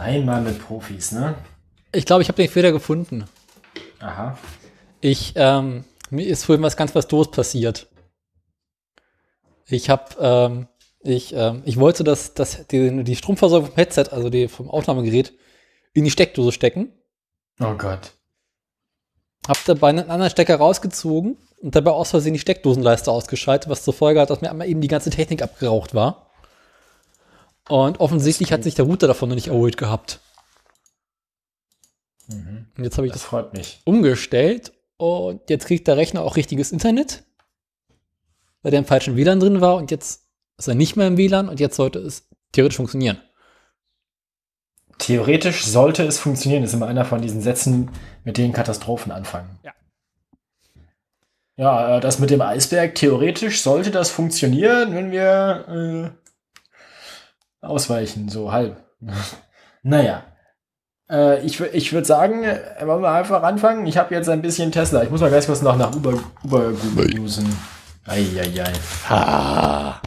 Einmal mit Profis, ne? Ich glaube, ich habe den Fehler gefunden. Aha. Ich, ähm, mir ist vorhin was ganz was Doofes passiert. Ich habe, ähm, ich, ähm, ich wollte das, das, die, die Stromversorgung vom Headset, also die vom Aufnahmegerät, in die Steckdose stecken. Oh Gott. Hab dabei einen anderen Stecker rausgezogen und dabei aus Versehen die Steckdosenleiste ausgeschaltet, was zur Folge hat, dass mir einmal eben die ganze Technik abgeraucht war. Und offensichtlich hat sich der Router davon noch nicht erholt gehabt. Mhm. Und jetzt habe ich Das das freut mich. umgestellt und jetzt kriegt der Rechner auch richtiges Internet, weil der im falschen WLAN drin war und jetzt ist er nicht mehr im WLAN und jetzt sollte es theoretisch funktionieren. Theoretisch sollte es funktionieren, ist immer einer von diesen Sätzen, mit denen Katastrophen anfangen. Ja. Ja, äh, das mit dem Eisberg, theoretisch sollte das funktionieren, wenn wir äh, ausweichen, so halb. naja. Äh, ich ich würde sagen, äh, wollen wir einfach anfangen? Ich habe jetzt ein bisschen Tesla. Ich muss mal ganz kurz noch nach Uber, Uber usen. Eieiei. Ah.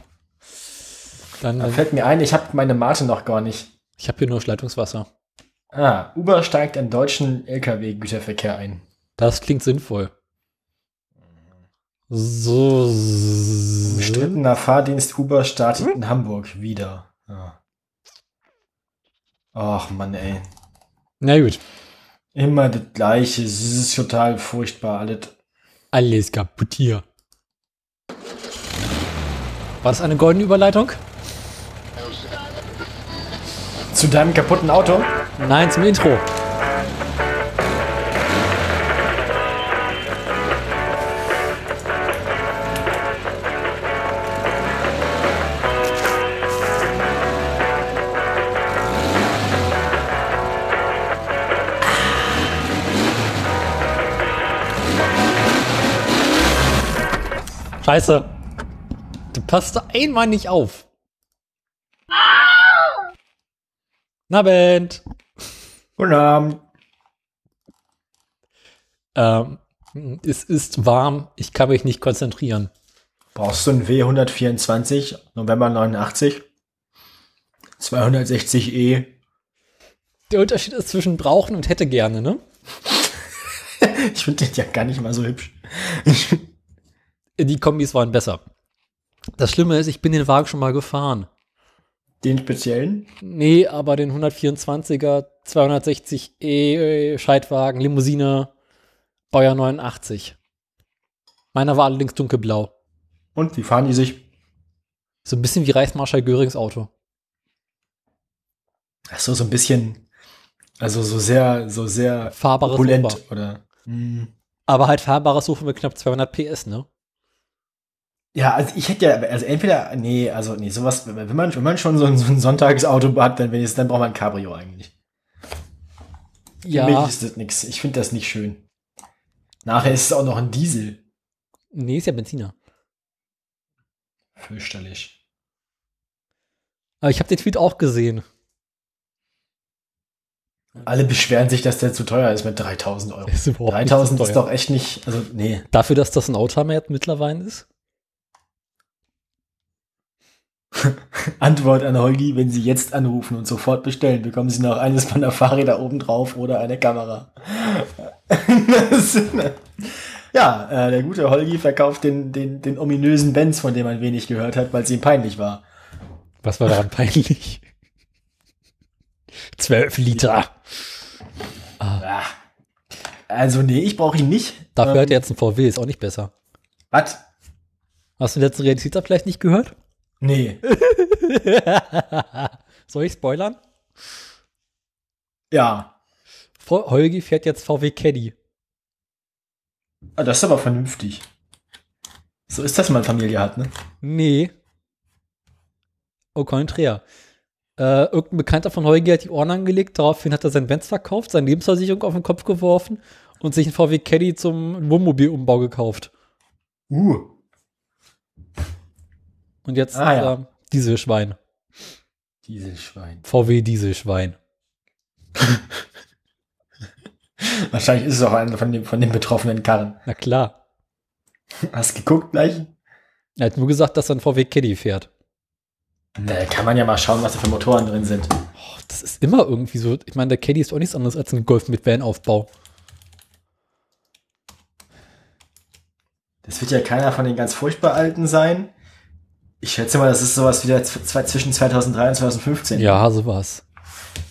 Dann, Da fällt mir ein, ich habe meine Mate noch gar nicht. ich habe hier nur Leitungswasser. Ah, Uber steigt im deutschen Lkw-Güterverkehr ein. Das klingt sinnvoll. So. Umstrittener Fahrdienst Uber startet in Hamburg wieder. Ja. Ach Mann, ey. Na gut. Immer das Gleiche. Es ist total furchtbar. Alles. Alles kaputt hier. War das eine goldene Überleitung? Zu deinem kaputten Auto? Nein, zum Intro. Scheiße. Du passt da einmal nicht auf. Na, Band. Guten Abend. Ähm, es ist warm, ich kann mich nicht konzentrieren. Brauchst du ein W124, November 89? 260e. Der Unterschied ist zwischen brauchen und hätte gerne, ne? Ich finde den ja gar nicht mal so hübsch. Die Kombis waren besser. Das Schlimme ist, ich bin den Wagen schon mal gefahren. Den speziellen? Nee, aber den 124er 260e äh, Scheidwagen, Limousine, Baujahr 89. Meiner war allerdings dunkelblau. Und wie fahren die sich? So ein bisschen wie Reichsmarschall Görings Auto. Ach so, so ein bisschen. Also so sehr, so sehr Fahrbares opulent, Sofa. oder? Hm. Aber halt fahrbares Sofa mit knapp 200 PS, ne? Ja, also ich hätte ja, also entweder, nee, also nee, sowas, wenn man, wenn man schon so ein, so ein Sonntagsauto hat, dann wenigstens, dann braucht man ein Cabrio eigentlich. Für Ja, mich ist das nix. Ich finde das nicht schön. Nachher ist es auch noch ein Diesel. nee, ist ja Benziner. Fürchterlich. Aber ich habe den Tweet auch gesehen. Alle beschweren sich, dass der zu teuer ist mit 3000 Euro. Ist überhaupt nicht 3000 so ist doch echt nicht, also nee. Dafür, dass das ein Oldtimer jetzt mittlerweile ist? Antwort an Holgi, wenn Sie jetzt anrufen und sofort bestellen, bekommen Sie noch eines meiner Fahrräder oben drauf oder eine Kamera. Ja, äh, der gute Holgi verkauft den, den, den ominösen Benz, von dem man wenig gehört hat, weil es ihm peinlich war. Was war daran peinlich? 12 Liter. Ah. Also nee, ich brauche ihn nicht. Dafür Ähm, hat er jetzt ein VW, ist auch nicht besser. Was? Hast du den letzten Realitäter vielleicht nicht gehört? Nee. Soll ich spoilern? Ja. Holgi fährt jetzt VW Caddy. Ah, das ist aber vernünftig. So ist das, wenn man Familie hat, ne? Nee. Au contraire. Äh, irgendein Bekannter von Holgi hat die Ohren angelegt, daraufhin hat er sein Benz verkauft, seine Lebensversicherung auf den Kopf geworfen und sich ein VW Caddy zum Wohnmobilumbau gekauft. Uh. Und jetzt Ah, ja. äh, Dieselschwein. Dieselschwein. VW Dieselschwein. Wahrscheinlich ist es auch einer von, dem, von den betroffenen Karren. Na klar. Hast geguckt gleich? Er hat nur gesagt, dass er ein VW Caddy fährt. Da kann man ja mal schauen, was da für Motoren drin sind. Oh, das ist immer irgendwie so. Ich meine, der Caddy ist auch nichts anderes als ein Golf mit Van-Aufbau. Das wird ja keiner von den ganz furchtbar alten sein. Ich schätze mal, das ist sowas wie der Z- zwischen 2003 und 2015. Ja, sowas.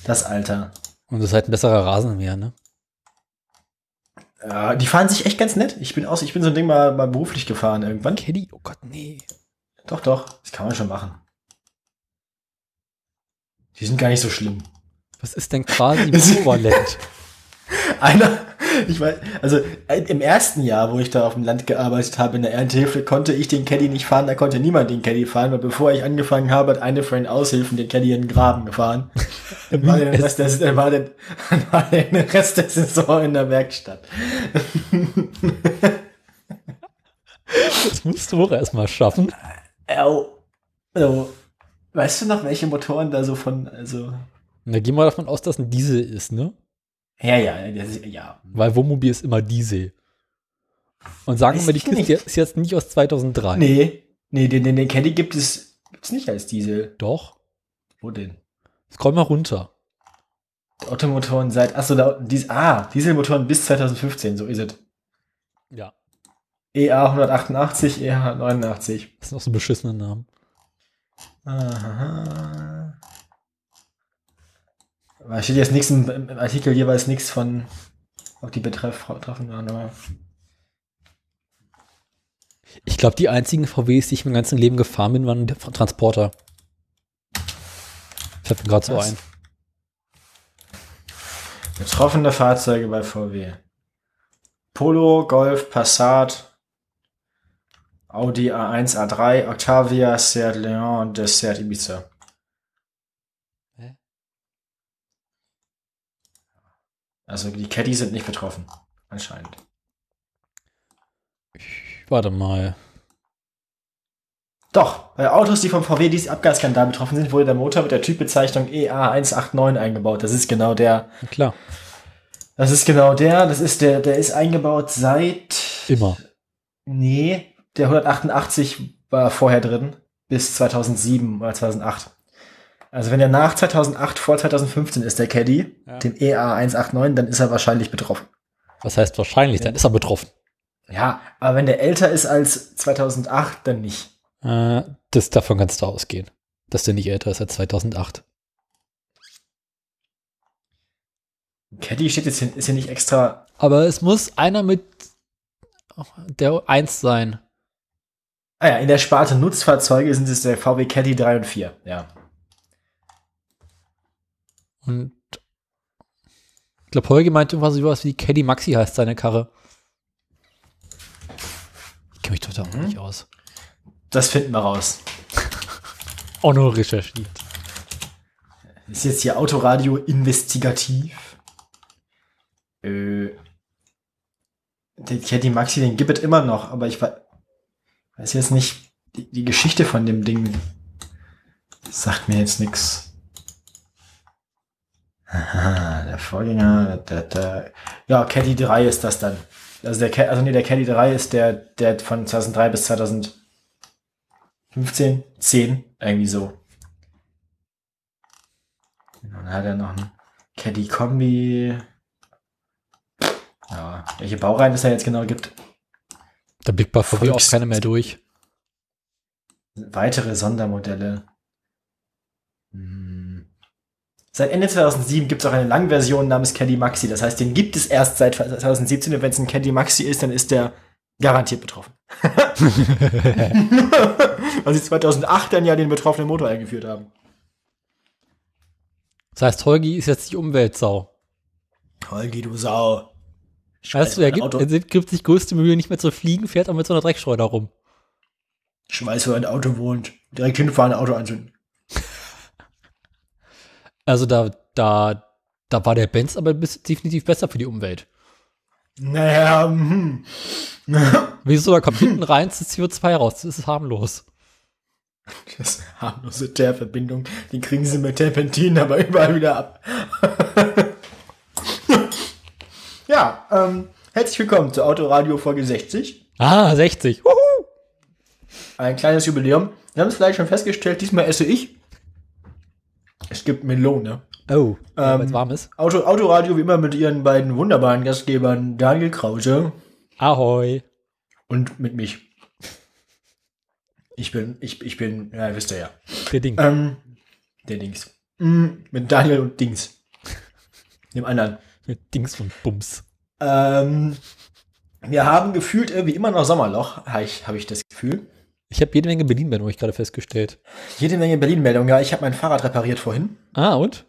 Das Alter. Und das ist halt ein besserer Rasenmäher, ne? Ja, die fahren sich echt ganz nett. Ich bin aus, ich bin so ein Ding mal, mal beruflich gefahren irgendwann. Caddy, oh Gott, nee. Doch, doch. Das kann man schon machen. Die sind gar nicht so schlimm. Was ist denn quasi Powerland? Einer, ich weiß, also äh, im ersten Jahr, wo ich da auf dem Land gearbeitet habe, in der Erntehilfe, konnte ich den Caddy nicht fahren, da konnte niemand den Caddy fahren, weil bevor ich angefangen habe, hat eine von den Aushilfen den Caddy in den Graben gefahren. Dann war, der Rest, der, war, der, war der Rest der Saison in der Werkstatt. Das musst du auch erstmal schaffen. Also, weißt du noch, welche Motoren da so von, also, da gehen wir davon aus, dass ein Diesel ist, ne? Ja, ja, ist, ja. Weil Wohnmobil ist immer Diesel. Und sagen wir, die ich Kiste nicht. ist jetzt nicht aus 2003. Nee, nee, den, den, den Caddy gibt es, gibt's nicht als Diesel. Doch. Wo denn? Scroll mal runter. Ottomotoren seit, achso, da, dies, ah, Dieselmotoren bis 2015, so ist es. Ja. EA 188, EA 89. Das sind auch so beschissene Namen. Aha. Da steht jetzt nichts im, im Artikel jeweils nichts von, ob die Betreff betroffen waren, aber. Ich glaube, die einzigen VWs, die ich mein ganzes Leben gefahren bin, waren Transporter. Fällt mir gerade so ein. Betroffene Fahrzeuge bei VW. Polo, Golf, Passat, Audi A1, A3, Octavia, Seat Leon und der Seat Ibiza. Also die Caddy sind nicht betroffen, anscheinend. Warte mal. Doch, bei Autos, die vom VW diesen Abgasskandal betroffen sind, wurde der Motor mit der Typbezeichnung E EA189 eingebaut. Das ist genau der. Na klar. Das ist genau der. Das ist der, der ist eingebaut seit. Immer. Nee, der 188 war vorher drin. Bis 2007 oder 2008. Also wenn er nach 2008 vor 2015 ist, der Caddy, Ja. dem E EA189, dann ist er wahrscheinlich betroffen. Was heißt wahrscheinlich? Dann ist er betroffen. Ja, aber wenn der älter ist als 2008, dann nicht. Äh, das, davon kannst du ausgehen. Dass der nicht älter ist als 2008. Caddy steht jetzt hier, ist hier nicht extra. Aber es muss einer mit der 1 sein. Ah ja, in der Sparte Nutzfahrzeuge sind es der VW Caddy 3 und 4. Ja. Und ich glaube, Holger meinte irgendwas sowas wie Caddy Maxi heißt seine Karre. Ich kenne mich total Mhm. nicht aus. Das finden wir raus. Auch nur recherchiert. Ist jetzt hier Autoradio investigativ. Äh, den Caddy Maxi, den gibt es immer noch, aber ich wei- weiß jetzt nicht, die, die Geschichte von dem Ding sagt mir jetzt nichts. Aha, der Vorgänger, der, der, ja, Caddy 3 ist das dann. Also der, also nee, der Caddy 3 ist der, der von 2003 bis 2015, 10, irgendwie so. Und dann hat er noch einen Caddy Kombi. Ja, welche Baureihen es da jetzt genau gibt. Da blickt bei VW auch keiner mehr durch. Weitere Sondermodelle. Hm. Seit Ende 2007 gibt es auch eine Langversion namens Caddy Maxi. Das heißt, den gibt es erst seit 2017 und wenn es ein Caddy Maxi ist, dann ist der garantiert betroffen. Weil sie 2008 dann ja den betroffenen Motor eingeführt haben. Das heißt, Holgi ist jetzt die Umweltsau. Holgi, du Sau. Weißt du, er gibt, er gibt sich größte Mühe, nicht mehr zu fliegen, fährt aber mit so einer Dreckschleuder rum. ich weiß, wo ein Auto wohnt. Direkt hinfahren, Auto anzünden. Also da, da, da war der Benz aber definitiv besser für die Umwelt. Naja, hm. Wieso? Da kommt hinten rein das CO2 raus. Das ist harmlos. Das ist harmlose Teerverbindung. Die kriegen sie mit Terpentin aber überall wieder ab. ja, ähm, herzlich willkommen zur Autoradio Folge 60. Ah, 60. Wuhu! ein kleines Jubiläum. Wir haben es vielleicht schon festgestellt, diesmal esse ich. Es gibt Melone. Oh, Ähm, weil es warm ist. Auto, Autoradio wie immer mit ihren beiden wunderbaren Gastgebern Daniel Krause Ahoi. und mit mich. Ich bin, ich, ich bin, ja, wisst ihr ja. Der Ding. Ähm, der Dings. Mm, mit Daniel und Dings. Dem anderen. Mit Dings von Bums. Ähm, wir haben gefühlt irgendwie immer noch Sommerloch, habe ich, hab ich das Gefühl. Ich habe jede Menge Berlin-Meldungen, ich gerade festgestellt. Jede Menge Berlin-Meldungen. Ja, ich habe mein Fahrrad repariert vorhin. Ah, und?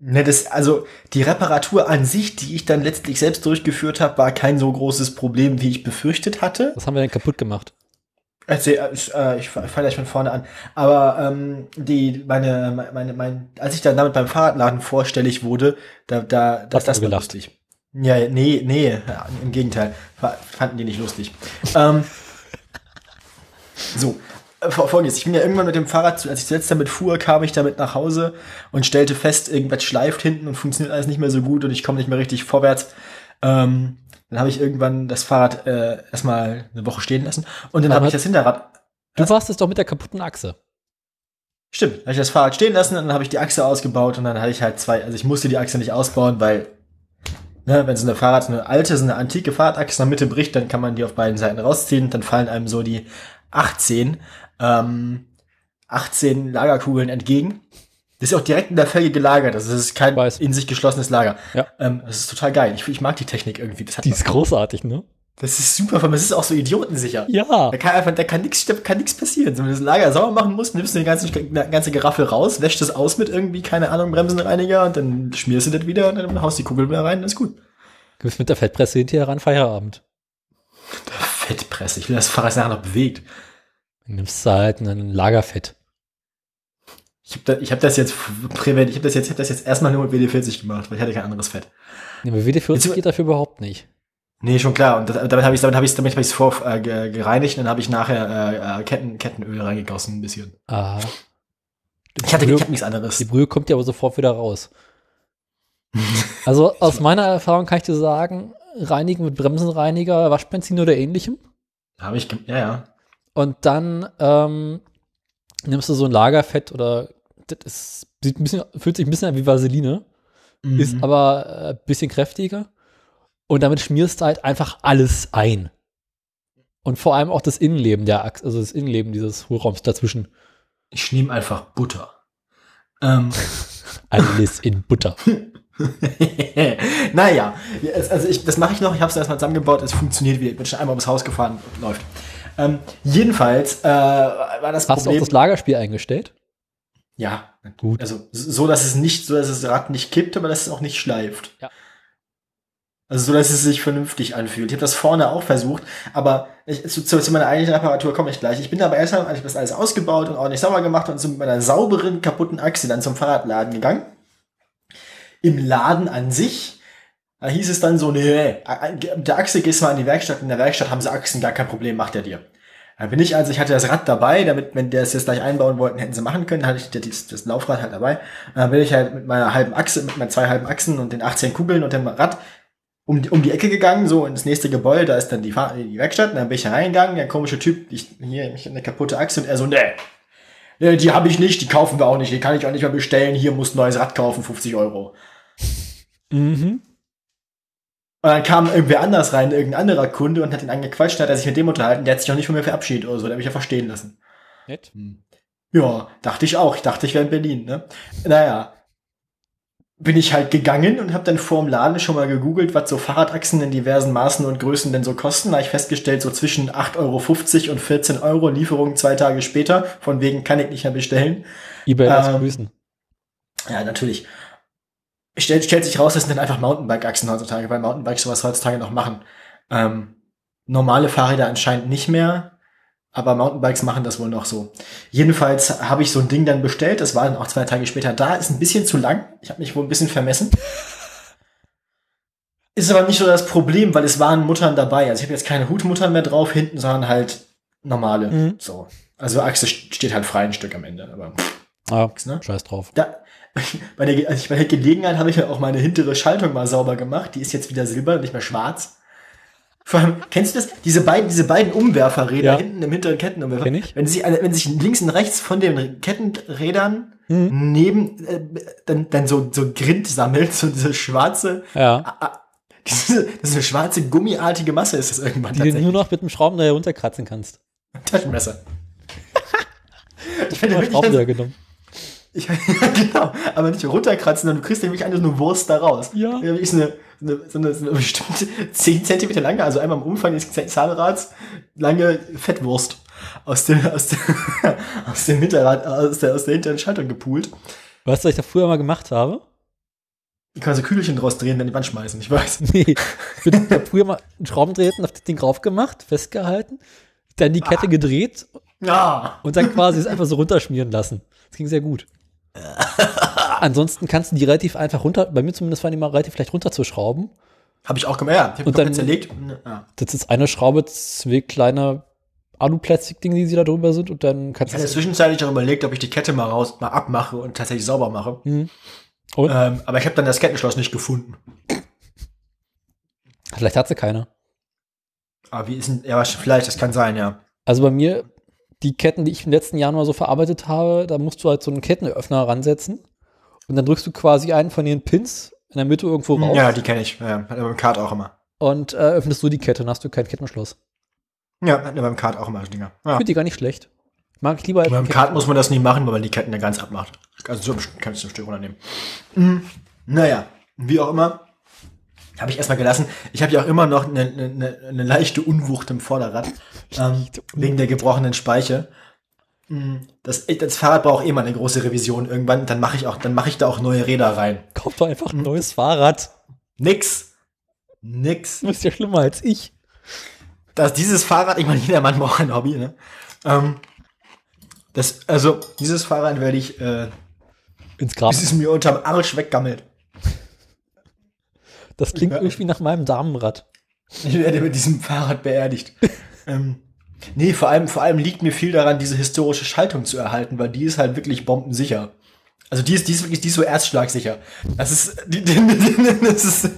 Ne, das, also die Reparatur an sich, die ich dann letztlich selbst durchgeführt habe, war kein so großes Problem, wie ich befürchtet hatte. Was haben wir denn kaputt gemacht? Erzähl, äh, ich fange gleich von vorne an. Aber ähm, die, meine, meine, mein, als ich dann damit beim Fahrradladen vorstellig wurde, da, da, das, das war lustig. Ja, nee, nee, im Gegenteil. Fa- Fanden die nicht lustig. ähm, so, äh, Fol- folgendes. Ich bin ja irgendwann mit dem Fahrrad, zu- als ich zuletzt damit fuhr, kam ich damit nach Hause und stellte fest, irgendwas schleift hinten und funktioniert alles nicht mehr so gut und ich komme nicht mehr richtig vorwärts. Ähm, dann habe ich irgendwann das Fahrrad äh, erstmal eine Woche stehen lassen und dann habe ich das Hinterrad Du warst es doch mit der kaputten Achse. Stimmt, habe ich das Fahrrad stehen lassen und dann habe ich die Achse ausgebaut und dann hatte ich halt zwei, also ich musste die Achse nicht ausbauen, weil, ne, wenn so eine Fahrrad, eine alte, so eine antike Fahrradachse in der Mitte bricht, dann kann man die auf beiden Seiten rausziehen, dann fallen einem so die 18, ähm, 18 Lagerkugeln entgegen. Das ist auch direkt in der Felge gelagert, also das ist kein Weiß. in sich geschlossenes Lager. Ja. Ähm, das ist total geil. Ich, ich mag die Technik irgendwie. Das, hat Die ist großartig, ne? das ist super, allem, das ist auch so idiotensicher. Ja. Da kann einfach, da kann nichts, da kann nichts passieren. Wenn du das Lager sauber machen musst, nimmst du die ganze, die ganze Geraffel raus, wäschst es aus mit irgendwie, keine Ahnung, Bremsenreiniger und dann schmierst du das wieder und dann haust die Kugel wieder rein, das ist gut. Du bist mit der Fettpresse hinterher ran Feierabend. Fettpresse, ich will das Fahrrad nachher noch bewegt. Dann nimmst du halt ein Lagerfett. Ich habe da, ich hab das jetzt prävent, ich habe das jetzt, ich hab das jetzt erstmal nur mit WD40 gemacht, weil ich hatte kein anderes Fett. Nee, aber WD-40 Jetzt- geht dafür überhaupt nicht. Nee, schon klar. Und das, damit habe ich damit habe ich damit habe ich es vor äh, ge- gereinigt und dann habe ich nachher äh, äh, Ketten, Kettenöl reingegossen ein bisschen. Ah. Ich hatte Die ich Brühe, hab nichts anderes. die Brühe kommt ja aber sofort wieder raus. Also aus meiner Erfahrung kann ich dir sagen, reinigen mit Bremsenreiniger, Waschbenzin oder ähnlichem. Habe ich ja, ja. Und dann ähm, nimmst du so ein Lagerfett oder das ist, sieht ein bisschen, fühlt sich ein bisschen an wie Vaseline, ist Mhm. aber äh, ein bisschen kräftiger. Und damit schmierst du halt einfach alles ein. Und vor allem auch das Innenleben der Achse, also das Innenleben dieses Hohlraums dazwischen. Ich nehme einfach Butter. Ähm, Alles in Butter. naja, also ich, das mache ich noch. Ich habe es erstmal zusammengebaut. Es funktioniert wieder. Ich bin schon einmal ums Haus gefahren. Läuft. Ähm, jedenfalls äh, war das Hast du auch Problem. das Lagerspiel eingestellt? ja, Gut. also so, dass es nicht, so dass das Rad nicht kippt, aber dass es auch nicht schleift. Ja. Also so, dass es sich vernünftig anfühlt. Ich habe das vorne auch versucht, aber ich, zu, zu, zu meiner eigentlichen Reparatur komme ich gleich. Ich bin aber erstmal, als ich das alles ausgebaut und ordentlich sauber gemacht und so mit meiner sauberen, kaputten Achse dann zum Fahrradladen gegangen. Im Laden an sich, da hieß es dann so, nee, der Achse gehst mal in die Werkstatt, in der Werkstatt haben sie Achsen, gar kein Problem, macht er dir. Da bin ich also, ich hatte das Rad dabei, damit, wenn der es jetzt gleich einbauen wollten, hätten sie machen können, hatte ich das, das Laufrad halt dabei. Und dann bin ich halt mit meiner halben Achse, mit meinen zwei halben Achsen und den 18 Kugeln und dem Rad um die, um die Ecke gegangen, so ins nächste Gebäude, da ist dann die, die Werkstatt, und dann bin ich reingegangen, der komische Typ, ich, hier, ich eine kaputte Achse und er so, nee, nee die habe ich nicht, die kaufen wir auch nicht, die kann ich auch nicht mehr bestellen, hier muss neues Rad kaufen, 50 Euro. Mhm. Und dann kam irgendwer anders rein, irgendein anderer Kunde und hat ihn angequatscht, hat er sich mit dem unterhalten, der hat sich auch nicht von mir verabschiedet oder so, der hat mich ja verstehen lassen. Nett. Ja, dachte ich auch. Ich dachte, ich wäre in Berlin, ne? Naja. Bin ich halt gegangen und habe dann vor dem Laden schon mal gegoogelt, was so Fahrradachsen in diversen Maßen und Größen denn so kosten. Da habe ich festgestellt, so zwischen 8,50 Euro und 14 Euro, Lieferung zwei Tage später. Von wegen kann ich nicht mehr bestellen. Ebay Ähm, grüßen. Ja, natürlich. Stellt, stellt sich raus, das sind dann einfach Mountainbike-Achsen heutzutage, weil Mountainbikes sowas heutzutage noch machen. Ähm, normale Fahrräder anscheinend nicht mehr, aber Mountainbikes machen das wohl noch so. Jedenfalls habe ich so ein Ding dann bestellt, das war dann auch zwei Tage später da, ist ein bisschen zu lang, ich habe mich wohl ein bisschen vermessen. Ist aber nicht so das Problem, weil es waren Muttern dabei. Also ich habe jetzt keine Hutmuttern mehr drauf hinten, sondern halt normale. Mhm. So. Also Achse steht halt frei ein Stück am Ende, aber Ah, ne? scheiß drauf. da, bei, der, also ich- bei der Gelegenheit habe ich ja auch meine hintere Schaltung mal sauber gemacht. Die ist jetzt wieder silber, nicht mehr schwarz. Vor allem, kennst du das? Diese beiden, diese beiden Umwerferräder Ja. hinten im hinteren Kettenumwerfer. Kenn ich. Wenn sich, eine- wenn sich links und rechts von den Kettenrädern Hm. neben, äh, dann, dann so, so Grind sammelt, so diese schwarze, Ja. ah, diese, eine schwarze gummiartige Masse ist das irgendwann Die du nur noch mit dem Schraubendreher runterkratzen kannst. Taschenmesser. ich finde Schraubendreher genommen. Ich, ja, genau, aber nicht runterkratzen, sondern du kriegst nämlich einfach nur Wurst da raus. Ja. Ist eine, eine, so eine, so eine bestimmte 10 Zentimeter lange, also einmal im Umfang des Zahnrads, lange Fettwurst aus dem, aus dem, aus dem Hinterrad, aus der, aus der hinteren Schaltung gepult. Weißt du, was ich da früher mal gemacht habe? Ich kann so Kügelchen draus drehen, dann die Wand schmeißen, ich weiß. Nee. Ich bin ich hab früher mal einen Schraubendreher auf das Ding drauf gemacht, festgehalten, dann die Kette gedreht Ja. und dann quasi es einfach so runterschmieren lassen. Das ging sehr gut. Ansonsten kannst du die relativ einfach runter, bei mir zumindest waren die mal relativ leicht runterzuschrauben. Habe ich auch gemacht, ja. Und dann- zerlegt. Ja. Das ist eine Schraube, zwei kleine Alu-Plastik-Dinge, die sie da drüber sind und dann kannst Ich hatte zwischenzeitlich auch überlegt, ob ich die Kette mal raus, mal abmache und tatsächlich sauber mache. Mhm. Ähm, aber ich habe dann das Kettenschloss nicht gefunden. Vielleicht hat sie keine. Aber wie ist denn, ja, vielleicht, das kann sein, ja. Also bei mir, die Ketten, die ich den letzten Jahren mal so verarbeitet habe, da musst du halt so einen Kettenöffner ransetzen und dann drückst du quasi einen von den Pins in der Mitte irgendwo raus Ja, die kenne ich. Ja, hat beim Kart auch immer. und äh, öffnest du die Kette, dann hast du kein Kettenschloss. Ja, hat beim Kart auch immer so Dinger. Ich Ja. finde die gar nicht schlecht. Mag ich lieber Beim Ketten- Kart muss man das nicht machen, weil man die Ketten ja ganz abmacht. Also so kannst du ein Stück runternehmen. Mhm. Naja, wie auch immer. Habe ich erstmal gelassen. Ich habe ja auch immer noch eine, eine, eine leichte Unwucht im Vorderrad. Ähm, wegen der gebrochenen Speiche. Mhm. Das, das Fahrrad braucht eh mal eine große Revision irgendwann. Dann mache ich auch, dann mache ich da auch neue Räder rein. Kauf doch einfach ein neues Fahrrad. Nix. Nix. Du bist ja schlimmer als ich. dass dieses Fahrrad, ich meine, jeder Mann braucht ein Hobby, ne? Ähm, das, also, dieses Fahrrad werde ich, äh, Ins Grab. bis es mir unterm Arsch weggammelt. Das klingt Ja. irgendwie nach meinem Damenrad. Ich werde mit diesem Fahrrad beerdigt. ähm, nee, vor allem, vor allem liegt mir viel daran, diese historische Schaltung zu erhalten, weil die ist halt wirklich bombensicher. Also die ist, die ist wirklich, die ist so erstschlagsicher. Das ist, die, die, die, das ist,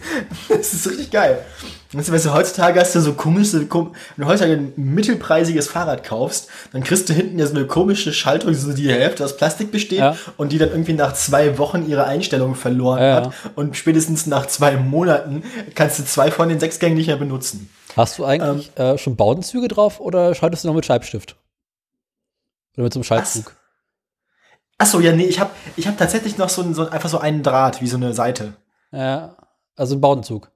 das ist richtig geil. Weißt du, weißt du, heutzutage hast du so komische, kom wenn du heutzutage ein mittelpreisiges Fahrrad kaufst, dann kriegst du hinten ja so eine komische Schaltung, so die Hälfte aus Plastik besteht Ja. und die dann irgendwie nach zwei Wochen ihre Einstellung verloren Ja, hat und spätestens nach zwei Monaten kannst du zwei von den sechs Gängen nicht mehr benutzen. Hast du eigentlich Ähm. äh, schon Baudenzüge drauf oder schaltest du noch mit Scheibstift? Oder mit so einem Schaltzug? Ach so, ja, nee, ich habe ich hab tatsächlich noch so, ein- so ein- einfach so einen Draht, wie so eine Seite. Ja, also ein Baudenzug.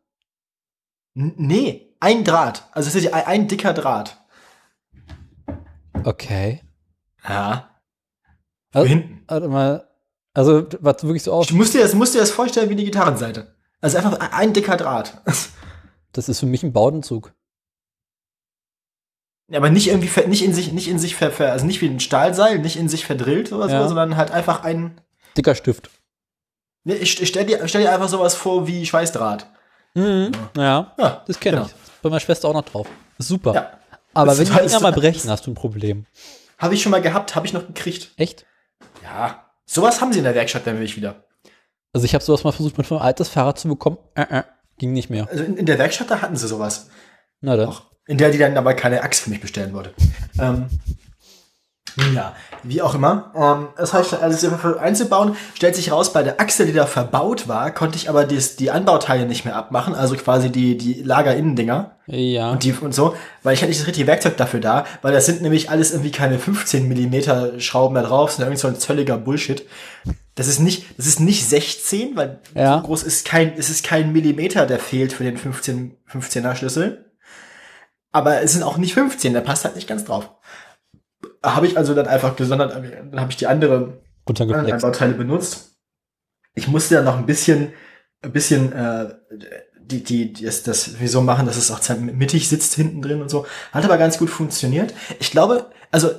N nee, ein Draht. Also es ist ein, ein dicker Draht. Okay. Ja. Also, hinten. warte mal. Also, was wirklich so aus. Du musst dir, das, musst dir das vorstellen wie die Gitarrenseite. Also einfach ein, ein dicker Draht. Das ist für mich ein Baudenzug. Ja, aber nicht irgendwie, nicht in sich, nicht in sich ver, ver, also nicht wie ein Stahlseil, nicht in sich verdrillt oder so, Ja. sondern halt einfach ein. Dicker Stift. Nee, ich, ich stell dir, stell dir einfach sowas vor wie Schweißdraht. Mhm. Ja, Ja, das kenne genau. ich. Bei meiner Schwester auch noch drauf. Super. Ja. Aber Das wenn die Dinger mal das- brechen, hast du ein Problem. Habe ich schon mal gehabt, habe ich noch gekriegt. Echt? Ja. Sowas haben sie in der Werkstatt, dann will ich wieder. Also ich habe sowas mal versucht, mit meinem altes Fahrrad zu bekommen. Äh, äh, ging nicht mehr. Also in, in der Werkstatt, da hatten sie sowas. Na dann. Auch. In der die dann aber keine Axt für mich bestellen wollte. ähm, ja, wie auch immer. Ähm, das heißt, also das einzubauen, stellt sich raus, bei der Achse, die da verbaut war, konnte ich aber dies, die Anbauteile nicht mehr abmachen, also quasi die, die Lagerinnendinger Ja. und die und so, weil ich hatte nicht das richtige Werkzeug dafür da, weil das sind nämlich alles irgendwie keine 15 Millimeter Schrauben da drauf, sondern irgend so ein zölliger Bullshit. Das ist nicht, das ist nicht 16, weil Ja. so groß ist kein, es ist kein Millimeter, der fehlt für den 15, 15er Schlüssel. Aber es sind auch nicht 15, der passt halt nicht ganz drauf. Habe ich also dann einfach gesondert, dann habe ich die andere. Anbauteile benutzt. Ich musste ja noch ein bisschen, ein bisschen äh, die, die, die das, das wieso machen, dass es auch mittig sitzt hinten drin und so. Hat aber ganz gut funktioniert. Ich glaube, also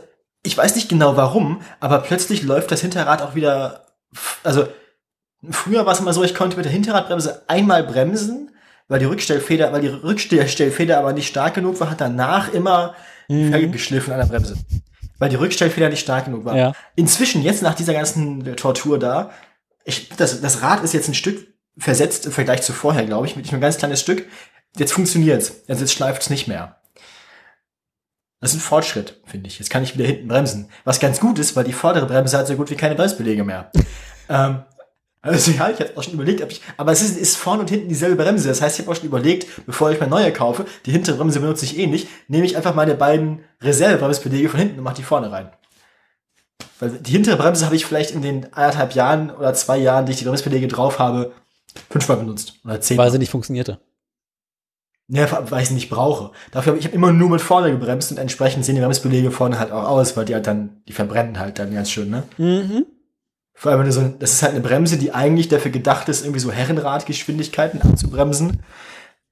ich weiß nicht genau warum, aber plötzlich läuft das Hinterrad auch wieder. Also früher war es immer so, ich konnte mit der Hinterradbremse einmal bremsen, weil die Rückstellfeder, weil die Rückstellfeder aber nicht stark genug war, hat danach immer Felge geschliffen an der Bremse. Weil die Rückstellfeder nicht stark genug war. Ja. Inzwischen, jetzt nach dieser ganzen Tortur da, ich, das, das Rad ist jetzt ein Stück versetzt im Vergleich zu vorher, glaube ich, mit ein ganz kleines Stück. jetzt funktioniert's. Also jetzt schleift es nicht mehr. Das ist ein Fortschritt, finde ich. Jetzt kann ich wieder hinten bremsen. Was ganz gut ist, weil die vordere Bremse hat so gut wie keine Bremsbelege mehr. ähm, also ja, ich habe auch schon überlegt, ob ich, aber es ist, ist vorne und hinten dieselbe Bremse. Das heißt, ich habe auch schon überlegt, bevor ich mir neue kaufe, die hintere Bremse benutze ich eh nicht, nehme ich einfach meine beiden Reservebremsbelege von hinten und mache die vorne rein. Weil die hintere Bremse habe ich vielleicht in den anderthalb Jahren oder zwei Jahren, die ich die Bremsbelege drauf habe, fünfmal benutzt. Oder zehnmal. Weil sie nicht funktionierte. Ja, weil ich sie nicht brauche. Dafür habe ich hab immer nur mit vorne gebremst und entsprechend sehen die Bremsbelege vorne halt auch aus, weil die halt dann, die verbrennen halt dann ganz schön, ne? Mhm. Vor allem, wenn du so, das ist halt eine Bremse, die eigentlich dafür gedacht ist, irgendwie so Herrenradgeschwindigkeiten abzubremsen.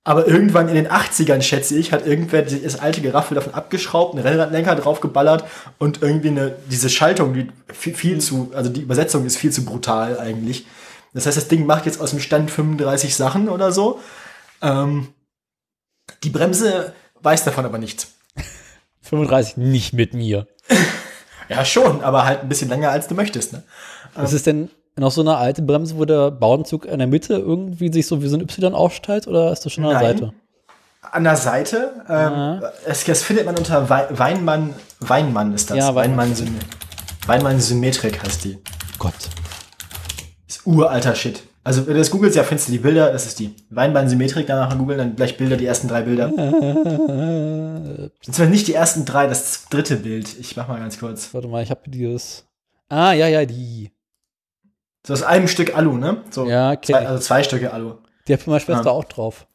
Aber irgendwann in den 80ern, schätze ich, hat irgendwer das alte Geraffel davon abgeschraubt, einen Rennradlenker draufgeballert und irgendwie eine, diese Schaltung, die viel, viel zu, also die Übersetzung ist viel zu brutal eigentlich. Das heißt, das Ding macht jetzt aus dem Stand 35 Sachen oder so. Ähm, die Bremse weiß davon aber nichts. 35 nicht mit mir. Ja, schon, aber halt ein bisschen länger, als du möchtest. Ne? Was ist denn noch so eine alte Bremse, wo der Bauenzug in der Mitte irgendwie sich so wie so ein Y aufstellt oder ist das schon an der Nein. Seite? An der Seite, ähm, Ja. es, das findet man unter Wei- Weinmann, Weinmann ist das. Ja, Weinmann. Sym Weinmann Symmetrik heißt die. Gott. Ist uralter Shit. Also, wenn du das googelst, ja, findest du die Bilder, das ist die Weinmann Symmetrik, danach googeln, dann gleich Bilder, die ersten drei Bilder. Das sind nicht die ersten drei, das dritte Bild. Ich mach mal ganz kurz. warte mal, ich habe dieses. Ah, ja, ja, die. So aus einem Stück Alu, ne? So Ja, kenn zwei, also zwei Stücke Alu. Die hat meine Schwester Ah. auch drauf.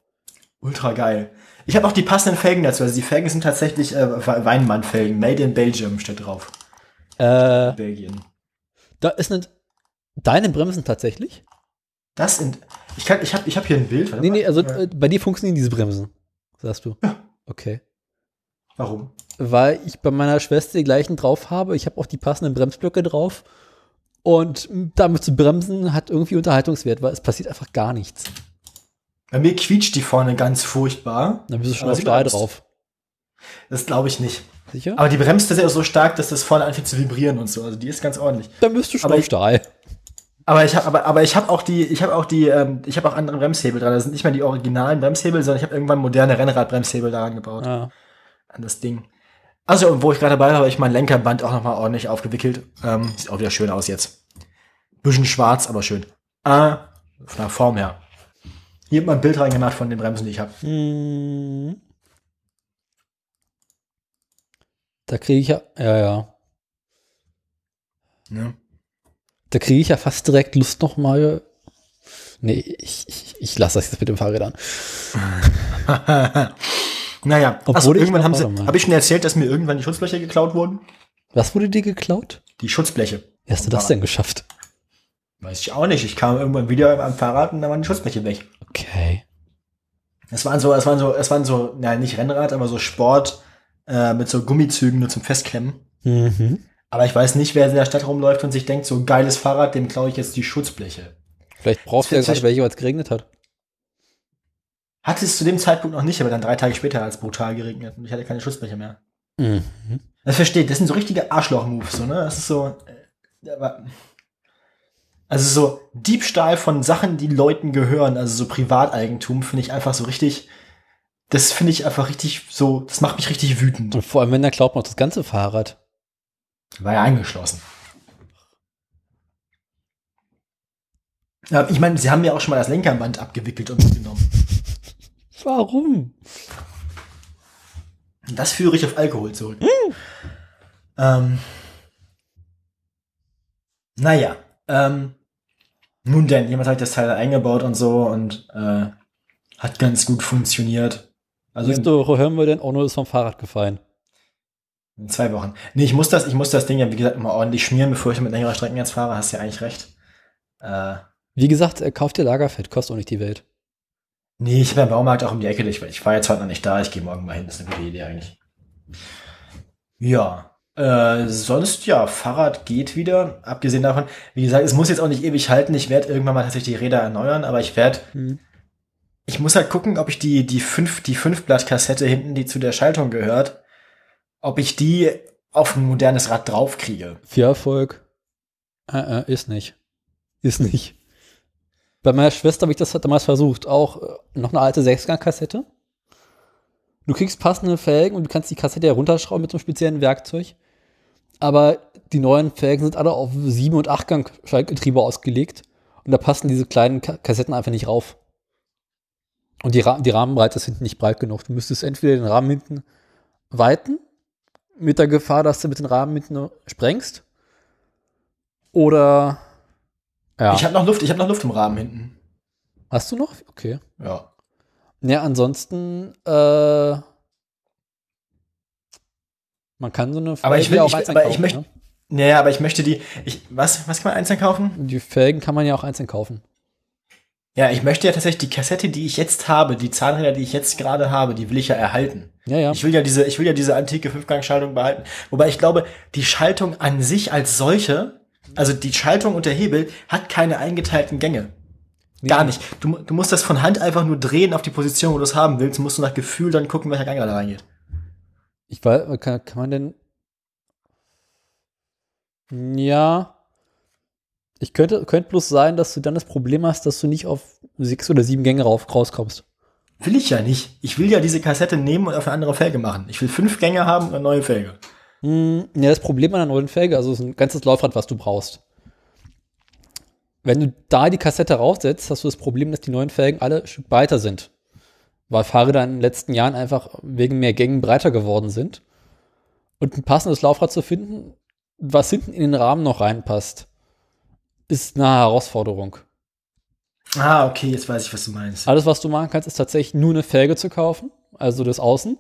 Ultra geil. Ich habe auch die passenden Felgen dazu. Also die Felgen sind tatsächlich äh, Weinmann-Felgen. Made in Belgium steht drauf. Äh, Belgien. da ist eine. Deine Bremsen tatsächlich? Das sind. Ich kann, ich habe, ich habe hier ein Bild. Nee, nee, also Ja. äh, bei dir funktionieren diese Bremsen. Sagst du? Ja. Okay. Warum? Weil ich bei meiner Schwester die gleichen drauf habe. Ich habe auch die passenden Bremsblöcke drauf. Und damit zu bremsen hat irgendwie Unterhaltungswert, weil es passiert einfach gar nichts. Bei mir quietscht die vorne ganz furchtbar. Dann bist du schon auf Stahl drauf. Das glaube ich nicht. Sicher? Aber die bremst tatsächlich auch so stark, dass das vorne anfängt zu vibrieren und so. Also die ist ganz ordentlich. Dann bist du schon Aber auf ich- Stahl. Aber ich habe, aber, aber ich habe auch die, ich habe auch die, ähm, ich habe auch andere Bremshebel dran. Das sind nicht mehr die originalen Bremshebel, sondern ich habe irgendwann moderne Rennradbremshebel daran gebaut. Ah. An das Ding. Also, und wo ich gerade dabei war, habe ich mein Lenkerband auch nochmal ordentlich aufgewickelt. Ähm, sieht auch wieder schön aus jetzt. Bisschen schwarz, aber schön. Ah, von der Form her. Hier hat man ein Bild reingemacht von den Bremsen, die ich habe. Hm. Da kriege ich ja, ja, ja. Ne? Da kriege ich ja fast direkt Lust noch mal. Nee, ich, ich, ich lasse das jetzt mit den Fahrrädern. naja, Obwohl ich irgendwann haben sie, habe ich schon erzählt, dass mir irgendwann die Schutzbleche geklaut wurden? Was wurde dir geklaut? Die Schutzbleche. Wie hast du das denn geschafft? Weiß ich auch nicht. Ich kam irgendwann wieder am Fahrrad und da waren die Schutzbleche weg. Okay. Es waren so, es waren so, es waren so, nein, nicht Rennrad, aber so Sport äh, mit so Gummizügen nur zum Festklemmen. Mhm. Aber ich weiß nicht, wer in der Stadt rumläuft und sich denkt, so geiles Fahrrad, dem klaue ich jetzt die Schutzbleche. Vielleicht brauchst du ja Das gerade welche, weil es geregnet hat. Hatte es zu dem Zeitpunkt noch nicht, aber dann drei Tage später hat es brutal geregnet und ich hatte keine Schutzbleche mehr. Mhm. Das versteht, das sind so richtige Arschloch-Moves, so, ne? Das ist so. Äh, also so Diebstahl von Sachen, die Leuten gehören, also so Privateigentum, finde ich einfach so richtig. Das finde ich einfach richtig so, das macht mich richtig wütend. Und vor allem, wenn der klaut man auch das ganze Fahrrad. War ja eingeschlossen. Ja, ich meine, sie haben mir auch schon mal das Lenkerband abgewickelt und mitgenommen. Warum? Das führe ich auf Alkohol zurück. Ähm, naja, ähm, nun denn, jemand hat das Teil eingebaut und so und äh, hat ganz gut funktioniert. Also Nächste Woche hören wir denn, Ono ist vom Fahrrad gefallen. in zwei Wochen. Nee, ich muss das, ich muss das Ding ja, wie gesagt, immer ordentlich schmieren, bevor ich mit längerer Strecken jetzt fahre. Hast ja eigentlich recht. Äh, Wie gesagt, äh, kauft dir Lagerfett, kostet auch nicht die Welt. Nee, ich habe einen Baumarkt auch um die Ecke. Ich, ich war jetzt heute noch nicht da. Ich gehe morgen mal hin. Das ist eine gute Idee eigentlich. Ja. Äh, sonst ja, Fahrrad geht wieder. Abgesehen davon, wie gesagt, es muss jetzt auch nicht ewig halten. Ich werde irgendwann mal tatsächlich die Räder erneuern, aber ich werde, Hm. ich muss halt gucken, ob ich die, die fünf, die Fünfblatt-Kassette hinten, die zu der Schaltung gehört, ob ich die auf ein modernes Rad draufkriege. Viel Erfolg. Äh, äh, ist nicht. Ist nicht. Bei meiner Schwester habe ich das damals versucht. Auch äh, noch eine alte Sechsgang-Kassette. Du kriegst passende Felgen und du kannst die Kassette herunterschrauben mit so einem speziellen Werkzeug. Aber die neuen Felgen sind alle auf 7- und 8-Gang-Schaltgetriebe ausgelegt. Und da passen diese kleinen Ka Kassetten einfach nicht rauf. Und die, Ra die Rahmenbreite ist hinten nicht breit genug. Du müsstest entweder den Rahmen hinten weiten, mit der Gefahr, dass du mit den Rahmen hinten sprengst. Oder ja. Ich habe noch Luft, ich habe noch Luft im Rahmen hinten. Hast du noch? Okay. Ja. Ja, ansonsten, äh, man kann so eine Aber ich will- ja ich einzeln aber ich möchte- ne? Naja, aber ich möchte die. Ich, was, was kann man einzeln kaufen? Die Felgen kann man ja auch einzeln kaufen. Ja, ich möchte ja tatsächlich die Kassette, die ich jetzt habe, die Zahnräder, die ich jetzt gerade habe, die will ich ja erhalten. Ja, ja. Ich will ja diese, ich will ja diese antike Fünfgangschaltung behalten. Wobei ich glaube, die Schaltung an sich als solche, also die Schaltung und der Hebel, hat keine eingeteilten Gänge. Gar nicht. Du, du musst das von Hand einfach nur drehen auf die Position, wo du es haben willst. Musst du nach Gefühl dann gucken, welcher Gang da reingeht. Ich weiß, kann, kann man denn. Ja. Ich könnte, könnte bloß sein, dass du dann das Problem hast, dass du nicht auf sechs oder sieben Gänge rauf, rauskommst. Will ich ja nicht. Ich will ja diese Kassette nehmen und auf eine andere Felge machen. Ich will fünf Gänge haben und eine neue Felge. Hm, ja, das Problem an der neuen Felge, also ist ein ganzes Laufrad, was du brauchst. Wenn du da die Kassette raufsetzt, hast du das Problem, dass die neuen Felgen alle ein Stück breiter sind. Weil Fahrräder in den letzten Jahren einfach wegen mehr Gängen breiter geworden sind. Und ein passendes Laufrad zu finden, was hinten in den Rahmen noch reinpasst, ist eine Herausforderung. Ah, okay, jetzt weiß ich, was du meinst. Alles, was du machen kannst, ist tatsächlich nur eine Felge zu kaufen, also das Außen.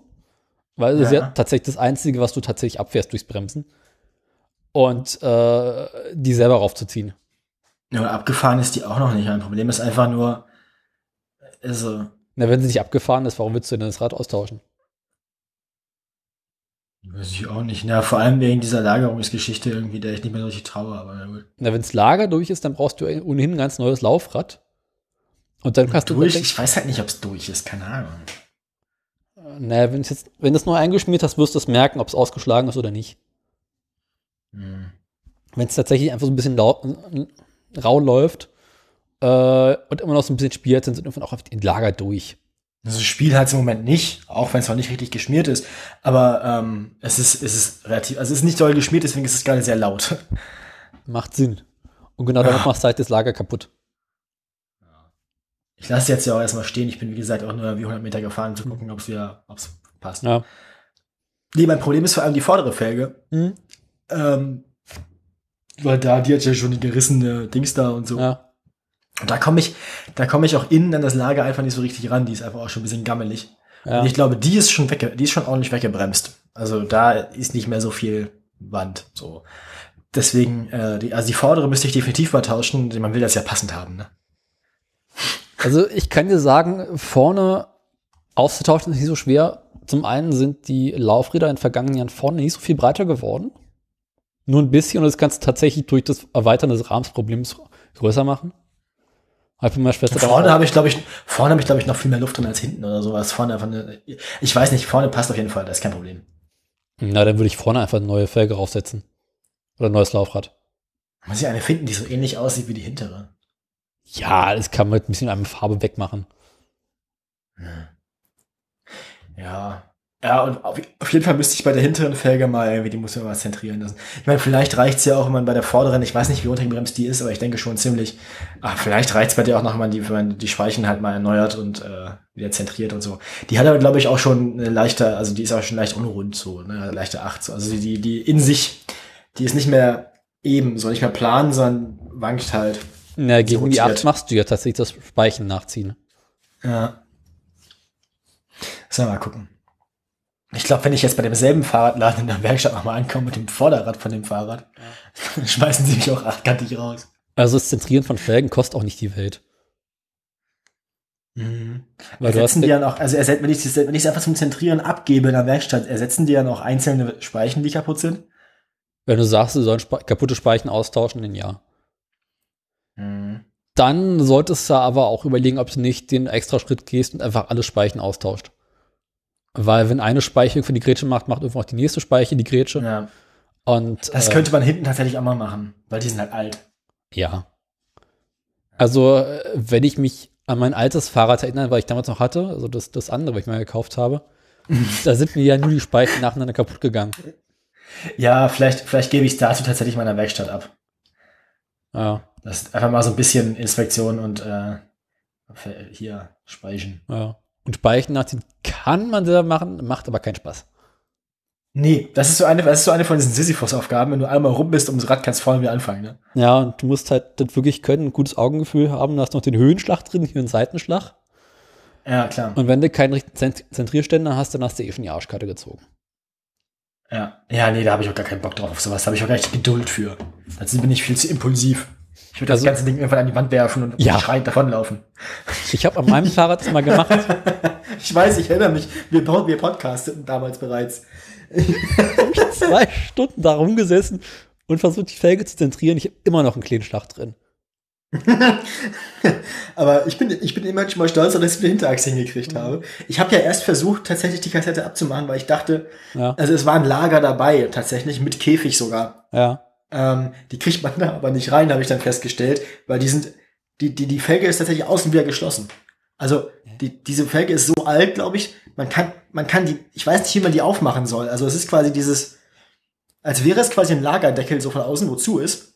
Weil das ist ja Ja. tatsächlich das Einzige, was du tatsächlich abfährst durchs Bremsen. Und äh, die selber raufzuziehen. Ja, abgefahren ist die auch noch nicht. Mein Problem ist einfach nur, also, Na, wenn sie nicht abgefahren ist, warum willst du denn das Rad austauschen? weiß ich auch nicht. Na, vor allem wegen dieser Lagerungsgeschichte irgendwie, der ich nicht mehr so richtig traue, aber na gut. Na, wenn das Lager durch ist, dann brauchst du ohnehin ein ganz neues Laufrad. Und dann kannst durch, du. ich weiß halt nicht, ob es durch ist, keine Ahnung. Na, wenn es jetzt, wenn du es neu eingeschmiert hast, wirst du es merken, ob es ausgeschlagen ist oder nicht. Hm. Wenn es tatsächlich einfach so ein bisschen lau rau läuft äh, und immer noch so ein bisschen spielt, dann sind irgendwann auch die Lager durch. Also das Spiel hat es im Moment nicht, auch wenn es noch nicht richtig geschmiert ist. Aber ähm, es ist, es ist relativ, also es ist nicht doll geschmiert, deswegen ist es gerade sehr laut. Macht Sinn. Und genau damit Ah. machst du halt das Lager kaputt. Ich lasse jetzt ja auch erstmal stehen. Ich bin, wie gesagt, auch nur wie 100 Meter gefahren, um zu gucken, ob es wieder, ob es passt. Ja. Nee, mein Problem ist vor allem die vordere Felge. Hm? Ähm, weil da, die hat ja schon die gerissene Dings da und so. ja. Und da komme ich, da komme ich auch innen an das Lager einfach nicht so richtig ran. Die ist einfach auch schon ein bisschen gammelig. Ja. Und ich glaube, die ist schon wegge die ist schon ordentlich weggebremst. Also da ist nicht mehr so viel Wand. So. Deswegen, äh, die, also die vordere müsste ich definitiv mal tauschen. Man will das ja passend haben, ne? Also ich kann dir sagen, vorne auszutauschen ist nicht so schwer. Zum einen sind die Laufräder in den vergangenen Jahren vorne nicht so viel breiter geworden. Nur ein bisschen und das kannst du tatsächlich durch das Erweitern des Rahmensproblems größer machen. Hab ich mit meiner Schwester Vorne habe ich, glaube ich, vorne habe ich, glaube ich, noch viel mehr Luft drin als hinten oder sowas. Vorne einfach eine, ich weiß nicht, vorne passt auf jeden Fall, das ist kein Problem. Na, dann würde ich vorne einfach eine neue Felge raufsetzen. Oder ein neues Laufrad. Muss ich eine finden, die so ähnlich aussieht wie die hintere. Ja, das kann man mit ein bisschen einer Farbe wegmachen. Ja. Ja, und auf, jeden Fall müsste ich bei der hinteren Felge mal irgendwie, die muss man mal zentrieren lassen. Ich meine, vielleicht reicht's ja auch, wenn man bei der vorderen, ich weiß nicht, wie untergebremst die ist, aber ich denke schon ziemlich, ach, vielleicht reicht's bei der auch noch, wenn man die, wenn man die Speichen halt mal erneuert und äh, wieder zentriert und so. Die hat aber, glaube ich, auch schon eine leichte, also die ist auch schon leicht unrund so, ne, leichte Acht. So. Also die, die, in sich, die ist nicht mehr eben, so nicht mehr plan, sondern wankt halt. Na, gegen die rotiert. 8 machst du ja tatsächlich das Speichen nachziehen. Ja. Sollen wir mal gucken. Ich glaube, wenn ich jetzt bei demselben Fahrradladen in der Werkstatt nochmal ankomme mit dem Vorderrad von dem Fahrrad, dann schmeißen sie mich auch achtkantig raus. Also das Zentrieren von Felgen kostet auch nicht die Welt. Mhm. Weil Ersetzen die dann auch, also erset- wenn ich es wenn einfach zum Zentrieren abgebe in der Werkstatt, ersetzen die dann auch einzelne Speichen, die kaputt sind? Wenn du sagst, sie sollen Spe kaputte Speichen austauschen, dann ja. Mhm. Dann solltest du aber auch überlegen, ob du nicht den extra Schritt gehst und einfach alle Speichen austauscht. Weil wenn eine Speiche für die Grätsche macht, macht irgendwann auch die nächste Speiche die Grätsche. Ja. Und Das äh, könnte man hinten tatsächlich auch mal machen, weil die sind halt alt. ja. Also, äh, wenn ich mich an mein altes Fahrrad erinnere, weil ich damals noch hatte, also das, das andere, was ich mal gekauft habe, da sind mir ja nur die Speichen nacheinander kaputt gegangen. Ja, vielleicht, vielleicht gebe ich es dazu tatsächlich meiner Werkstatt ab. Ja, Das ist einfach mal so ein bisschen Inspektion und äh, hier speichen. ja. Und Speichen nachziehen kann man selber machen, macht aber keinen Spaß. Nee, das ist so eine, das ist so eine von diesen Sisyphus-Aufgaben. Wenn du einmal rum bist ums Rad, kannst du vorne wieder anfangen. Ne? Ja, und du musst halt das wirklich können, ein gutes Augengefühl haben. Du hast noch den Höhenschlag drin, hier einen Seitenschlag. Ja, klar. Und wenn du keinen richtigen Zent- Zentrierständer hast, dann hast du eh schon die Arschkarte gezogen. Ja, ja nee, da habe ich auch gar keinen Bock drauf. Auf sowas Da habe ich auch gar nicht Geduld für. Dazu bin ich viel zu impulsiv. Ich würde Also- das ganze Ding irgendwann an die Wand werfen und Ja. schreiend davonlaufen. Ich habe an meinem Fahrrad das mal gemacht. Ich weiß, ich erinnere mich. Wir, wir podcasteten damals bereits. zwei Stunden da rumgesessen und versucht, die Felge zu zentrieren. Ich habe immer noch einen kleinen Schlag drin. Aber ich bin, ich bin immer schon mal stolz, dass ich eine Hinterachse hingekriegt Mhm. habe. Ich habe ja erst versucht, tatsächlich die Kassette abzumachen, weil ich dachte, Ja, also es war ein Lager dabei, tatsächlich, mit Käfig sogar. ja. Ähm, die kriegt man da aber nicht rein, habe ich dann festgestellt, weil die sind, die, die, die Felge ist tatsächlich außen wieder geschlossen. Also, die, diese Felge ist so alt, glaube ich, man kann, man kann die, ich weiß nicht, wie man die aufmachen soll. Also, es ist quasi dieses, als wäre es quasi ein Lagerdeckel so von außen, wo zu ist.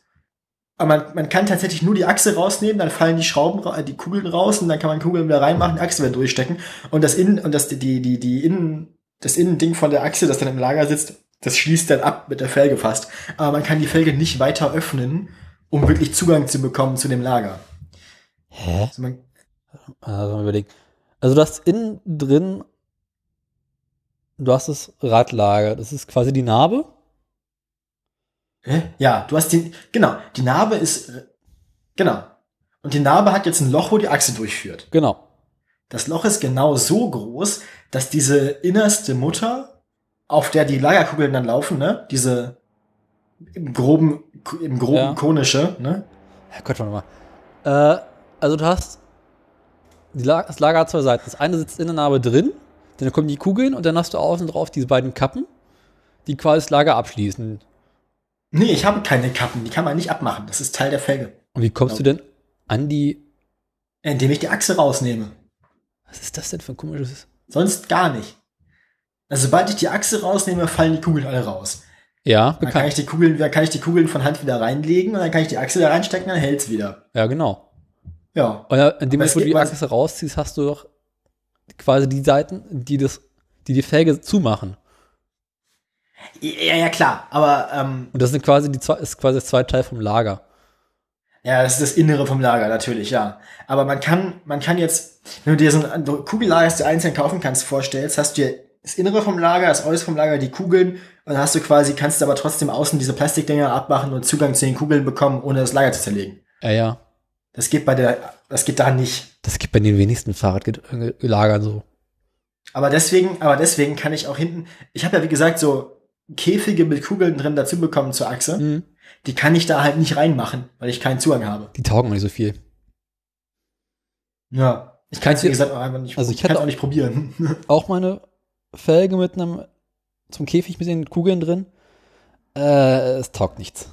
Aber man, man kann tatsächlich nur die Achse rausnehmen, dann fallen die Schrauben, ra- die Kugeln raus und dann kann man Kugeln wieder reinmachen, die Achse wieder durchstecken und das Innen, und das, die, die, die Innen, das Innending von der Achse, das dann im Lager sitzt, das schließt dann ab mit der Felge fast. Aber man kann die Felge nicht weiter öffnen, um wirklich Zugang zu bekommen zu dem Lager. Hä? Also man, Also mal überlegen. Also du hast innen drin, du hast das Radlager. Das ist quasi die Narbe. hä? Ja, du hast die, genau, die Narbe ist, genau. Und die Narbe hat jetzt ein Loch, wo die Achse durchführt. Genau. Das Loch ist genau so groß, dass diese innerste Mutter, auf der die Lagerkugeln dann laufen, ne, diese im groben, im groben Ja. konische, ne, Ja, Gott, warte mal. Äh, also du hast die La das Lager hat zwei Seiten. Das eine sitzt in der Narbe drin, dann kommen die Kugeln und dann hast du außen drauf diese beiden Kappen, die quasi das Lager abschließen. Nee, ich habe keine Kappen, die kann man nicht abmachen. Das ist Teil der Felge. Und wie kommst du denn an die. Indem ich die Achse rausnehme. Was ist das denn für ein komisches. Sonst gar nicht. Also sobald ich die Achse rausnehme, fallen die Kugeln alle raus. Ja, Dann kann bekannt. ich die Kugeln, dann kann ich die Kugeln von Hand wieder reinlegen und dann kann ich die Achse da reinstecken, dann hält's wieder. Ja, genau. Ja. Und in dem Moment, wo du die Achse rausziehst, hast du doch quasi die Seiten, die das, die die Felge zumachen. Ja, ja, klar. Aber ähm, Und das sind quasi die zwei, ist quasi das zweite Teil vom Lager. Ja, das ist das Innere vom Lager, natürlich, ja. Aber man kann, man kann jetzt, wenn du dir so ein Kugellager, das du einzeln kaufen kannst, vorstellst, hast du dir das Innere vom Lager, das Äußere vom Lager, die Kugeln, und dann hast du quasi, kannst du aber trotzdem außen diese Plastikdinger abmachen und Zugang zu den Kugeln bekommen, ohne das Lager zu zerlegen. Ja, ja. Das geht bei der, das geht da nicht. Das gibt bei den wenigsten Fahrradlagern so. Aber deswegen, aber deswegen kann ich auch hinten, ich habe ja wie gesagt so Käfige mit Kugeln drin dazu bekommen zur Achse. Mhm. Die kann ich da halt nicht reinmachen, weil ich keinen Zugang habe. Die taugen auch nicht so viel. Ja. Ich kann es, wie gesagt, auch einfach nicht, also ich hatte- auch nicht probieren. Auch meine Felge mit einem zum Käfig mit den Kugeln drin. Äh, es taugt nichts.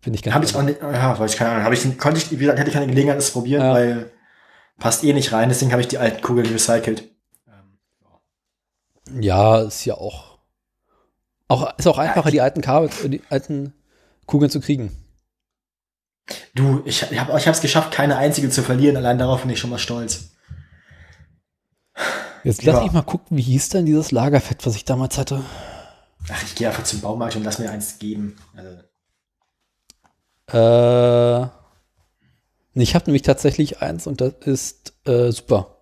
Finde ich ganz Habe ich auch nicht, ja, weiß ich keine Ahnung. Habe ich, konnte ich, wie gesagt, hatte ich keine Gelegenheit, das zu probieren, Ja. weil passt eh nicht rein. Deswegen habe ich die alten Kugeln recycelt. Ähm, Ja, ist ja auch. auch ist auch einfacher, die alten Kabel, die alten Kugeln zu kriegen. Du, ich, ich habe es geschafft, keine einzige zu verlieren. Allein darauf bin ich schon mal stolz. Jetzt lass Ja. mich mal gucken, wie hieß denn dieses Lagerfett, was ich damals hatte. Ach, ich gehe einfach zum Baumarkt und lass mir eins geben. Also, Äh, ich habe nämlich tatsächlich eins und das ist äh, super.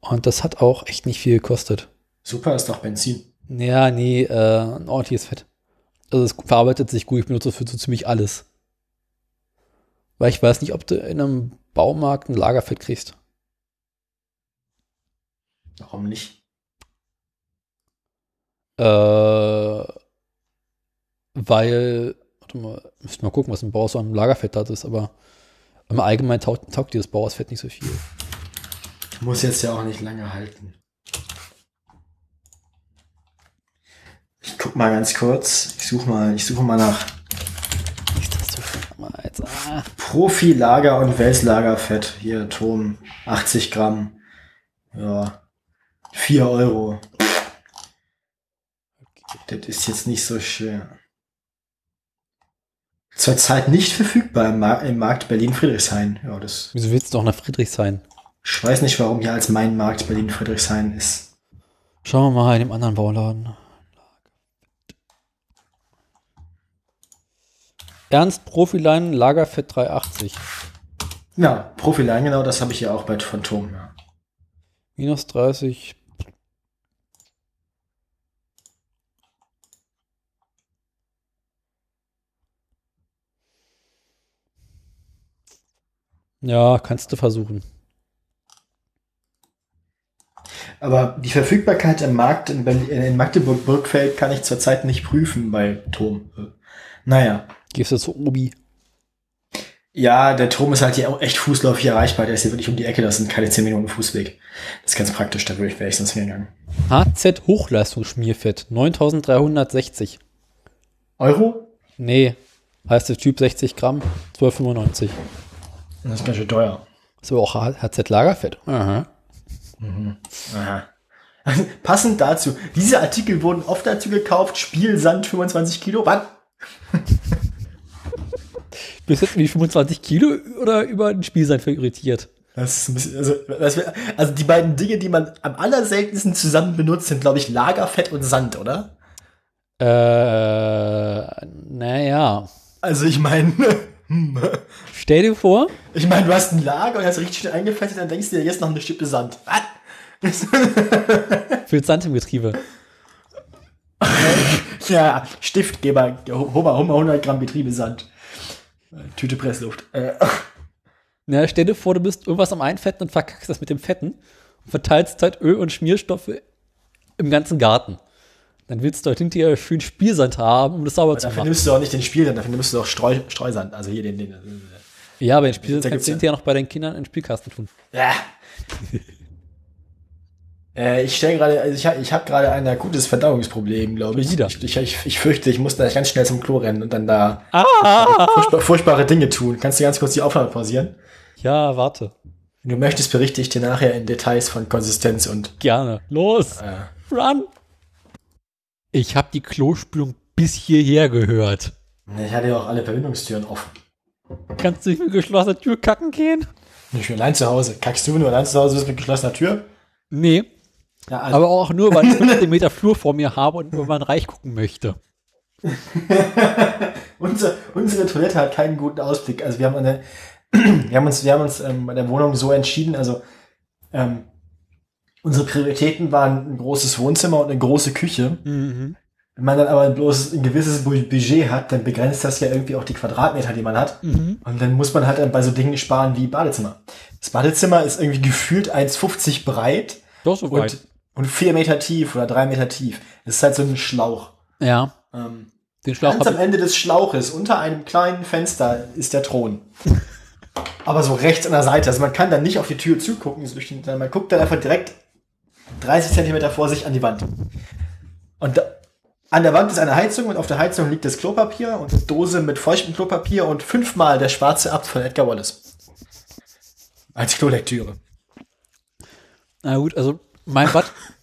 Und das hat auch echt nicht viel gekostet. super ist doch Benzin. Ja, nee, äh, ein ordentliches Fett. Also es verarbeitet sich gut, ich benutze das für so ziemlich alles. Weil ich weiß nicht, ob du in einem Baumarkt ein Lagerfett kriegst. Warum nicht? Äh, weil, warte mal, müsste mal gucken, was ein Bauer so am Lagerfett hat ist, aber im Allgemeinen taugt, taugt dir das Bauersfett nicht so viel. Muss jetzt ja auch nicht lange halten. Ich guck mal ganz kurz. Ich suche mal, ich suche mal nach ah. Profi-Lager- und Welslagerfett. Hier, Turm, 80 Gramm. Ja. 4 Euro. Das ist jetzt nicht so schwer. Zurzeit nicht verfügbar im, Mar im Markt Berlin-Friedrichshain. Ja, das. Wieso willst du doch nach Friedrichshain? Ich weiß nicht, warum hier als mein Markt Berlin-Friedrichshain ist. Schauen wir mal in dem anderen Bauladen. Ernst Profilein Lagerfett 380. Ja, Profilein, genau, das habe ich ja auch bei Phantom. Ja. Minus 30. Ja, kannst du versuchen. Aber die Verfügbarkeit im Markt in, in Magdeburg-Burgfeld kann ich zurzeit nicht prüfen bei Tom. Naja. Gehst du zu Obi? Ja, der Turm ist halt hier auch echt fußläufig erreichbar. Der ist hier wirklich um die Ecke. Das sind keine 10 Minuten Fußweg. Das ist ganz praktisch. Da würde ich, wäre ich sonst hingegangen. HZ Hochleistungsschmierfett. 9360. Euro? Nee. Heißt der Typ 60 Gramm. 12,95. Das ist ganz schön teuer. So auch HZ Lagerfett. Aha. Mhm. Aha. Passend dazu. Diese Artikel wurden oft dazu gekauft. Spielsand 25 Kilo. Was? Bist du jetzt wie 25 Kilo oder über den Spielsand irritiert? Das ist ein bisschen, also, das wär, also die beiden Dinge, die man am allerseltensten zusammen benutzt, sind, glaube ich, Lagerfett und Sand, oder? Äh, naja. Also ich meine, stell dir vor. Ich meine, du hast ein Lager und hast richtig schön eingefettet, dann denkst du dir jetzt noch eine Stippe Sand. Was? Für Sand im Getriebe. ja, Stiftgeber, hol mal 100 Gramm Betriebe Sand. Tüte Pressluft. Äh. Na, stell dir vor, du bist irgendwas am Einfetten und verkackst das mit dem Fetten und verteilst halt Öl und Schmierstoffe im ganzen Garten. Dann willst du halt hinterher schön Spielsand haben, um das sauber aber zu dafür machen. nimmst du auch nicht den Spielsand, dafür nimmst du auch Streu, Streusand. Also hier den, den. Ja, aber den Spielsand Da kannst du ja- hinterher noch bei deinen Kindern in den Spielkasten tun. Ja. äh, ich stelle gerade, also ich habe ich hab gerade ein akutes Verdauungsproblem, glaube ich. Wieder. Ich, ich, ich, ich fürchte, ich muss da ganz schnell zum Klo rennen und dann da Ah! furchtbar, furchtbare Dinge tun. Kannst du ganz kurz die Aufnahme pausieren? Ja, warte. Wenn du möchtest, berichte ich dir nachher in Details von Konsistenz und Gerne. Los! äh, Run! Ich habe die Klospülung bis hierher gehört. ich hatte ja auch alle Verbindungstüren offen. Kannst du nicht mit geschlossener Tür kacken gehen? Nicht nur allein zu Hause. Kackst du, wenn du allein zu Hause bist mit geschlossener Tür? Nee, Ja, also, aber auch nur, weil ich 15 Meter Flur vor mir habe und irgendwann reich gucken möchte. unsere, unsere Toilette hat keinen guten Ausblick. Also wir haben eine, wir haben uns, wir haben uns ähm, bei der Wohnung so entschieden, also ähm, unsere Prioritäten waren ein großes Wohnzimmer und eine große Küche. Mhm. Wenn man dann aber bloß ein gewisses Bu- Budget hat, dann begrenzt das ja irgendwie auch die Quadratmeter, die man hat. Mhm. Und dann muss man halt dann bei so Dingen sparen wie Badezimmer. Das Badezimmer ist irgendwie gefühlt 1,50 breit Doch so weit. und, und 4 Meter tief oder 3 Meter tief. Das ist halt so ein Schlauch. Ja, Ähm, den Schlauch Ganz am Ende des Schlauches, unter einem kleinen Fenster, ist der Thron. Aber so rechts an der Seite. Also man kann dann nicht auf die Tür zugucken, sondern man guckt dann einfach direkt 30 Zentimeter vor sich an die Wand. Und da, an der Wand ist eine Heizung und auf der Heizung liegt das Klopapier und eine Dose mit feuchtem Klopapier und fünfmal der schwarze Abt von Edgar Wallace. Als Klolektüre. Na gut, also mein Bad,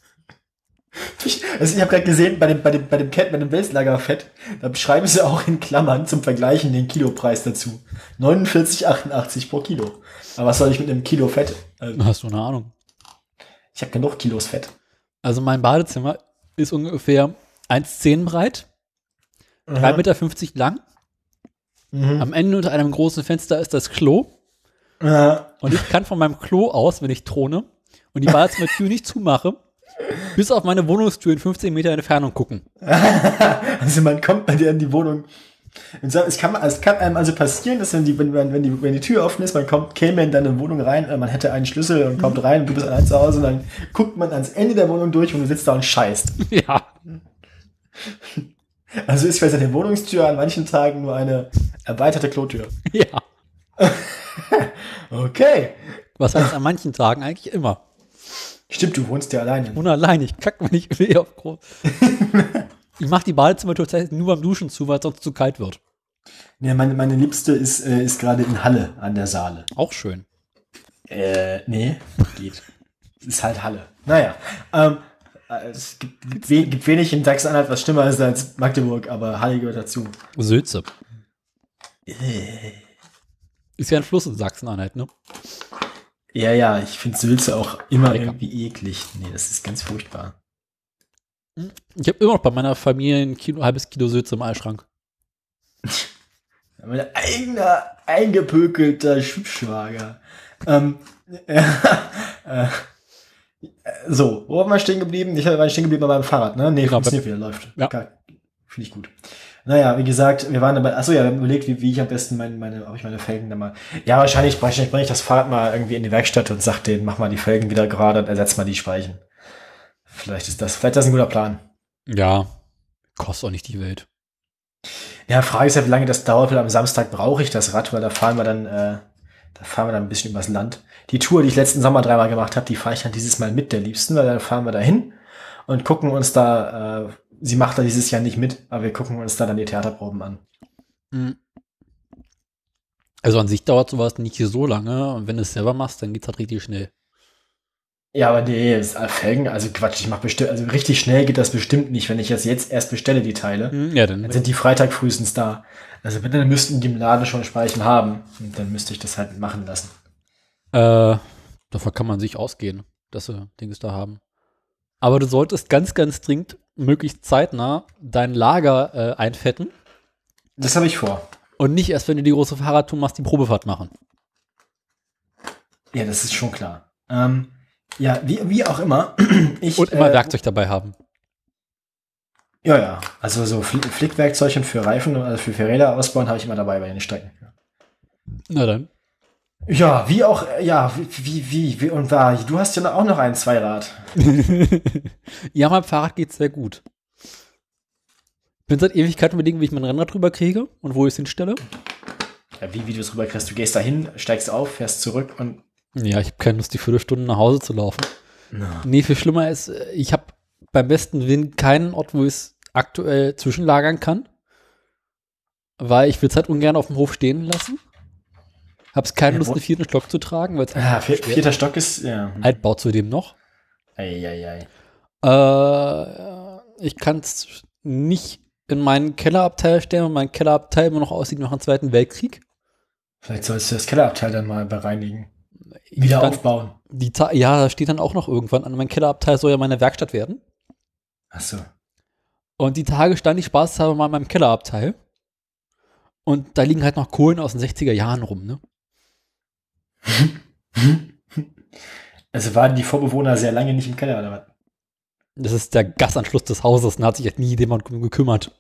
Ich, also ich habe gerade gesehen, bei dem, bei dem, bei dem Cat, bei dem Welslagerfett, da beschreiben sie auch in Klammern zum Vergleichen den Kilopreis dazu. 49,88 pro Kilo. Aber was soll ich mit einem Kilo Fett? Also, hast du eine Ahnung. Ich habe genug Kilos Fett. Also mein Badezimmer ist ungefähr 1,10 breit, 3,50 Meter lang. Mhm. Am Ende unter einem großen Fenster ist das Klo. Ja. Und ich kann von meinem Klo aus, wenn ich throne und die Badezimmertür nicht zumache, bis auf meine Wohnungstür in 15 Meter Entfernung gucken. Also man kommt bei dir in die Wohnung. Es kann, es kann einem also passieren, dass wenn die, wenn, wenn, wenn die, wenn die Tür offen ist, man kommt, käme in deine Wohnung rein, man hätte einen Schlüssel und kommt rein und du bist allein zu Hause und dann guckt man ans Ende der Wohnung durch und du sitzt da und scheißt. Ja. Also ist vielleicht eine Wohnungstür an manchen Tagen nur eine erweiterte Klotür. Ja. Okay. Was heißt an manchen Tagen eigentlich immer. Stimmt, du wohnst ja alleine. Und allein, ich kack mir nicht weh auf groß. Ich mache die Badezimmertür tatsächlich nur beim Duschen zu, weil es sonst zu kalt wird. Ja, meine, meine Liebste ist, äh, ist gerade in Halle an der Saale. Auch schön. Äh, nee, geht. ist halt Halle. Naja, ähm, äh, es gibt, gibt, we gibt wenig in Sachsen-Anhalt, was schlimmer ist als Magdeburg, aber Halle gehört dazu. Sülze. Äh. Ist ja ein Fluss in Sachsen-Anhalt, ne? Ja, ja, ich finde Sülze auch immer Lecker. irgendwie eklig. Nee, das ist ganz furchtbar. Ich habe immer noch bei meiner Familie ein Kilo, halbes Kilo Sülze im Eisschrank. Mein eigener, eingepökelter Schubschwager. Ähm, äh, äh, so, wo waren wir stehen geblieben? Ich war stehen geblieben bei meinem Fahrrad, ne? Nee, Genau, funktioniert wieder, läuft. Ja. Finde ich gut. Naja, wie gesagt, wir waren dabei, achso, ja, wir haben überlegt, wie, wie ich am besten meine, meine, ob ich meine Felgen da mal, ja, wahrscheinlich bringe ich, bring ich das Fahrrad mal irgendwie in die Werkstatt und sag denen, mach mal die Felgen wieder gerade und ersetz mal die Speichen. Vielleicht ist das, vielleicht ist das ein guter Plan. Ja, kostet auch nicht die Welt. Ja, Frage ist ja, wie lange das dauert, weil am Samstag brauche ich das Rad, weil da fahren wir dann, äh, da fahren wir dann ein bisschen übers Land. Die Tour, die ich letzten Sommer dreimal gemacht habe, die fahre ich dann dieses Mal mit der Liebsten, weil dann fahren wir da hin und gucken uns da, äh, sie macht da dieses Jahr nicht mit, aber wir gucken uns da dann die Theaterproben an. Mhm. Also an sich dauert sowas nicht so lange und wenn du es selber machst, dann geht's halt richtig schnell. Ja, aber nee, das ist Felgen, also Quatsch, ich mach bestimmt, also richtig schnell geht das bestimmt nicht, wenn ich das jetzt erst bestelle, die Teile. Mhm, Ja, dann. Dann sind die Freitag frühestens da. Also bitte, dann müssten die im Laden schon Speichen haben und dann müsste ich das halt machen lassen. Äh, davon kann man sich ausgehen, dass sie Dings da haben. Aber du solltest ganz, ganz dringend, möglichst zeitnah, dein Lager äh, einfetten Das habe ich vor. und nicht erst, wenn du die große Fahrradtour machst, die Probefahrt machen. Ja, das ist schon klar. Ähm, ja, wie, wie auch immer. Ich, Und immer äh, Werkzeug dabei haben. Ja, ja. Also so Fl Flickwerkzeug und für Reifen, also für, für Räder ausbauen, habe ich immer dabei bei den Strecken. Na dann. Ja, wie auch, äh, ja, wie, wie, wie, und war, du hast ja auch noch ein Zweirad. ja, mein Fahrrad geht sehr gut. Bin seit Ewigkeiten überlegen, wie ich mein Rennrad drüber kriege und wo ich es hinstelle. Ja, wie, wie du es rüberkriegst. Du gehst dahin, steigst auf, fährst zurück und. Ja, ich habe keine Lust, die Viertelstunde nach Hause zu laufen. Nee, viel schlimmer ist, äh, ich habe beim besten Willen keinen Ort, wo ich es aktuell zwischenlagern kann. Weil ich will es halt ungern auf dem Hof stehen lassen. Hab's keine Ja, Lust, einen vierten Stock zu tragen, weil Ah, vier, vierter Stock ist, ja. Altbau zudem noch. Eieiei. Äh, ich kann es nicht in meinen Kellerabteil stellen, weil mein Kellerabteil immer noch aussieht nach dem Zweiten Weltkrieg. Vielleicht sollst du das Kellerabteil dann mal bereinigen. Wieder stand- aufbauen. Die ja, da steht dann auch noch irgendwann an. Mein Kellerabteil soll ja meine Werkstatt werden. Ach so. Und die Tage stand ich spaßhalber mal in meinem Kellerabteil. Und da liegen halt noch Kohlen aus den 60er Jahren rum, ne? Also waren die Vorbewohner sehr lange nicht im Keller oder was? Das ist der Gasanschluss des Hauses, da hat sich halt nie jemand gekümmert.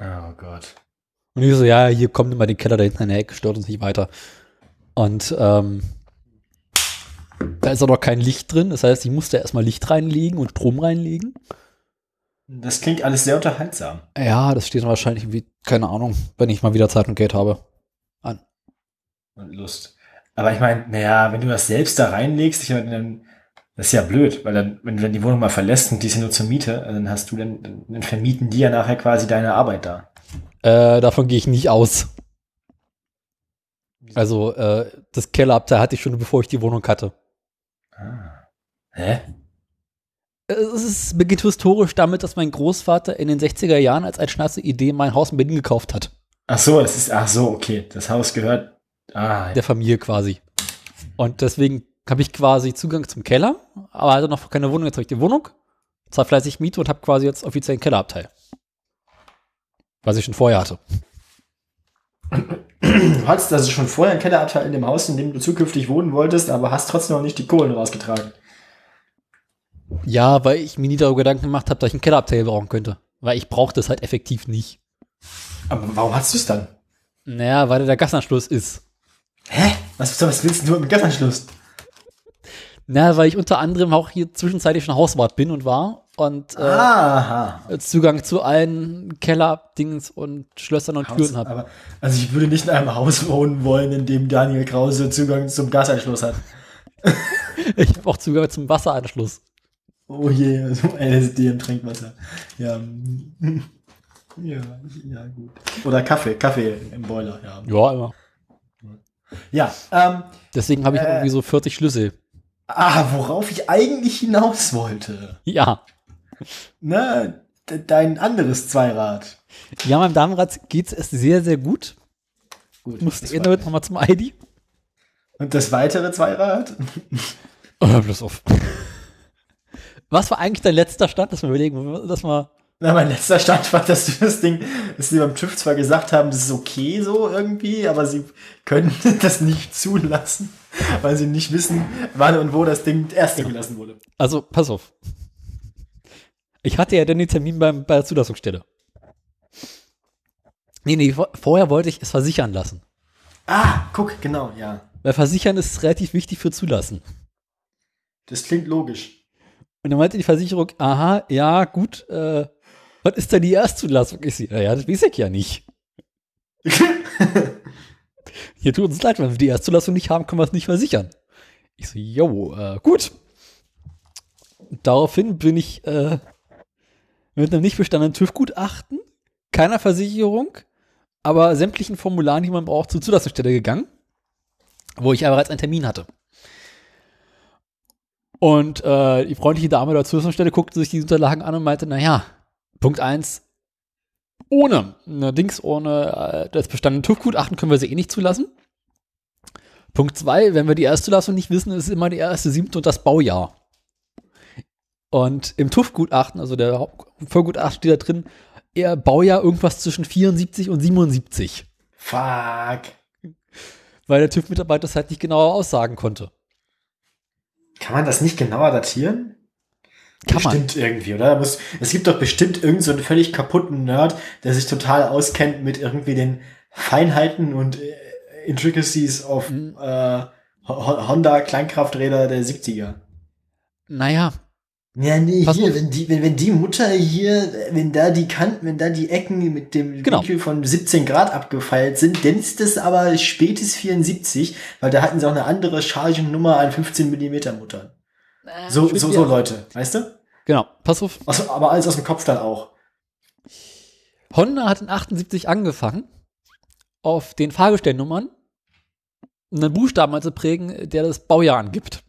Oh Gott. Und ich so, ja, hier kommt immer den Keller da hinten in der Ecke, stört uns nicht weiter. Und ähm, da ist auch noch kein Licht drin, das heißt, ich musste erstmal Licht reinlegen und Strom reinlegen. Das klingt alles sehr unterhaltsam. Ja, das steht dann wahrscheinlich irgendwie, keine Ahnung, wenn ich mal wieder Zeit und Geld habe. An. und Lust. Aber ich meine, naja, wenn du das selbst da reinlegst, ich meine, dann, das ist ja blöd, weil dann, wenn du dann die Wohnung mal verlässt und die ist ja nur zur Miete, dann hast du dann- dann vermieten die ja nachher quasi deine Arbeit da. Äh, davon gehe ich nicht aus. Also, äh, das Kellerabteil hatte ich schon, bevor ich die Wohnung hatte. Ah. Hä? Es ist, beginnt historisch damit, dass mein Großvater in den 60er Jahren als eine schnarze Idee mein Haus in Berlin gekauft hat. Ach so, es ist, ach so, okay. Das Haus gehört, ah, Der Familie quasi. Und deswegen habe ich quasi Zugang zum Keller, aber hatte noch keine Wohnung. Jetzt habe ich die Wohnung, zahle fleißig Miete und habe quasi jetzt offiziell einen Kellerabteil. Was ich schon vorher hatte. du hattest also schon vorher einen Kellerabteil in dem Haus, in dem du zukünftig wohnen wolltest, aber hast trotzdem noch nicht die Kohlen rausgetragen. Ja, weil ich mir nie darüber Gedanken gemacht habe, dass ich einen Kellerabteil brauchen könnte. Weil ich brauche das halt effektiv nicht. Aber warum hast du es dann? Naja, weil der Gasanschluss ist. Hä? Was, was willst du mit dem Gassanschluss? Na, weil ich unter anderem auch hier zwischenzeitlich schon Hauswart bin und war und äh. Zugang zu allen Keller-Dings und Schlössern und Haus, Türen habe. aber, also ich würde nicht in einem Haus wohnen wollen, in dem Daniel Krause Zugang zum Gasanschluss hat. Ich habe auch Zugang zum Wasseranschluss. Oh je, so LSD im Trinkwasser. Ja. mm, Ja, ja, gut. Oder Kaffee, Kaffee im Boiler, ja. Ja, immer. Ja, ähm, Deswegen habe ich Äh. irgendwie so 40 Schlüssel. Ah, worauf ich eigentlich hinaus wollte. Ja. Ne, de- dein anderes Zweirad. Ja, meinem Damenrad geht es sehr, sehr gut. Gut. Eh war- damit nochmal zum ID. Und das weitere Zweirad? Oh, hör bloß auf. Was war eigentlich dein letzter Stand? Dass wir überlegen, dass wir. Na, mein letzter Stand war, dass du das Ding, dass sie beim TÜV zwar gesagt haben, das ist okay so irgendwie, aber sie können das nicht zulassen, weil sie nicht wissen, wann und wo das Ding erst zugelassen wurde. Also, pass auf. Ich hatte ja dann den Termin beim, bei der Zulassungsstelle. Nee, nee, vor- vorher wollte ich es versichern lassen. Ah, guck, genau, ja. Weil versichern ist relativ wichtig für Zulassen. Das klingt logisch. Und dann meinte die Versicherung, aha, ja, gut, äh, was ist denn die Erstzulassung? Ich sehe, ja, das weiß ich ja nicht. Hier tut uns leid, wenn wir die Erstzulassung nicht haben, können wir es nicht versichern. Ich so, jo, äh, gut. Daraufhin bin ich äh, mit einem nicht bestandenen TÜV-Gutachten, keiner Versicherung, aber sämtlichen Formularen, die man braucht, zur Zulassungsstelle gegangen, wo ich aber bereits einen Termin hatte. Und äh, die freundliche Dame der Zulassungsstelle guckte sich die Unterlagen an und meinte, naja, Punkt 1, ohne, ne, Dings, ohne äh, das bestandene TÜV-Gutachten können wir sie eh nicht zulassen. Punkt 2, wenn wir die Erstzulassung nicht wissen, ist es immer die erste siebte und das Baujahr. Und im TÜV-Gutachten, also der Vollgutachten steht da drin, eher Baujahr irgendwas zwischen 74 und 77. Fuck. Weil der TÜV-Mitarbeiter das halt nicht genauer aussagen konnte. Kann man das nicht genauer datieren? Kann man. bestimmt irgendwie, oder? Muss, es gibt doch bestimmt irgendeinen so einen völlig kaputten Nerd, der sich total auskennt mit irgendwie den Feinheiten und äh, Intricacies auf Mhm. äh, Ho- Honda Kleinkrafträder der 70er. Naja, Ja, nee, Pass hier, auf. wenn die, wenn, wenn die Mutter hier, wenn da die Kanten, wenn da die Ecken mit dem Genau. Winkel von 17 Grad abgefeilt sind, dann ist das aber spätes 74, weil da hatten sie auch eine andere Chargennummer an 15 Millimeter Muttern. So, so, so Leute, weißt du? Genau, pass auf. Also, aber alles aus dem Kopf dann auch. Honda hat in 78 angefangen, auf den Fahrgestellnummern einen Buchstaben anzuprägen, der das Baujahr angibt.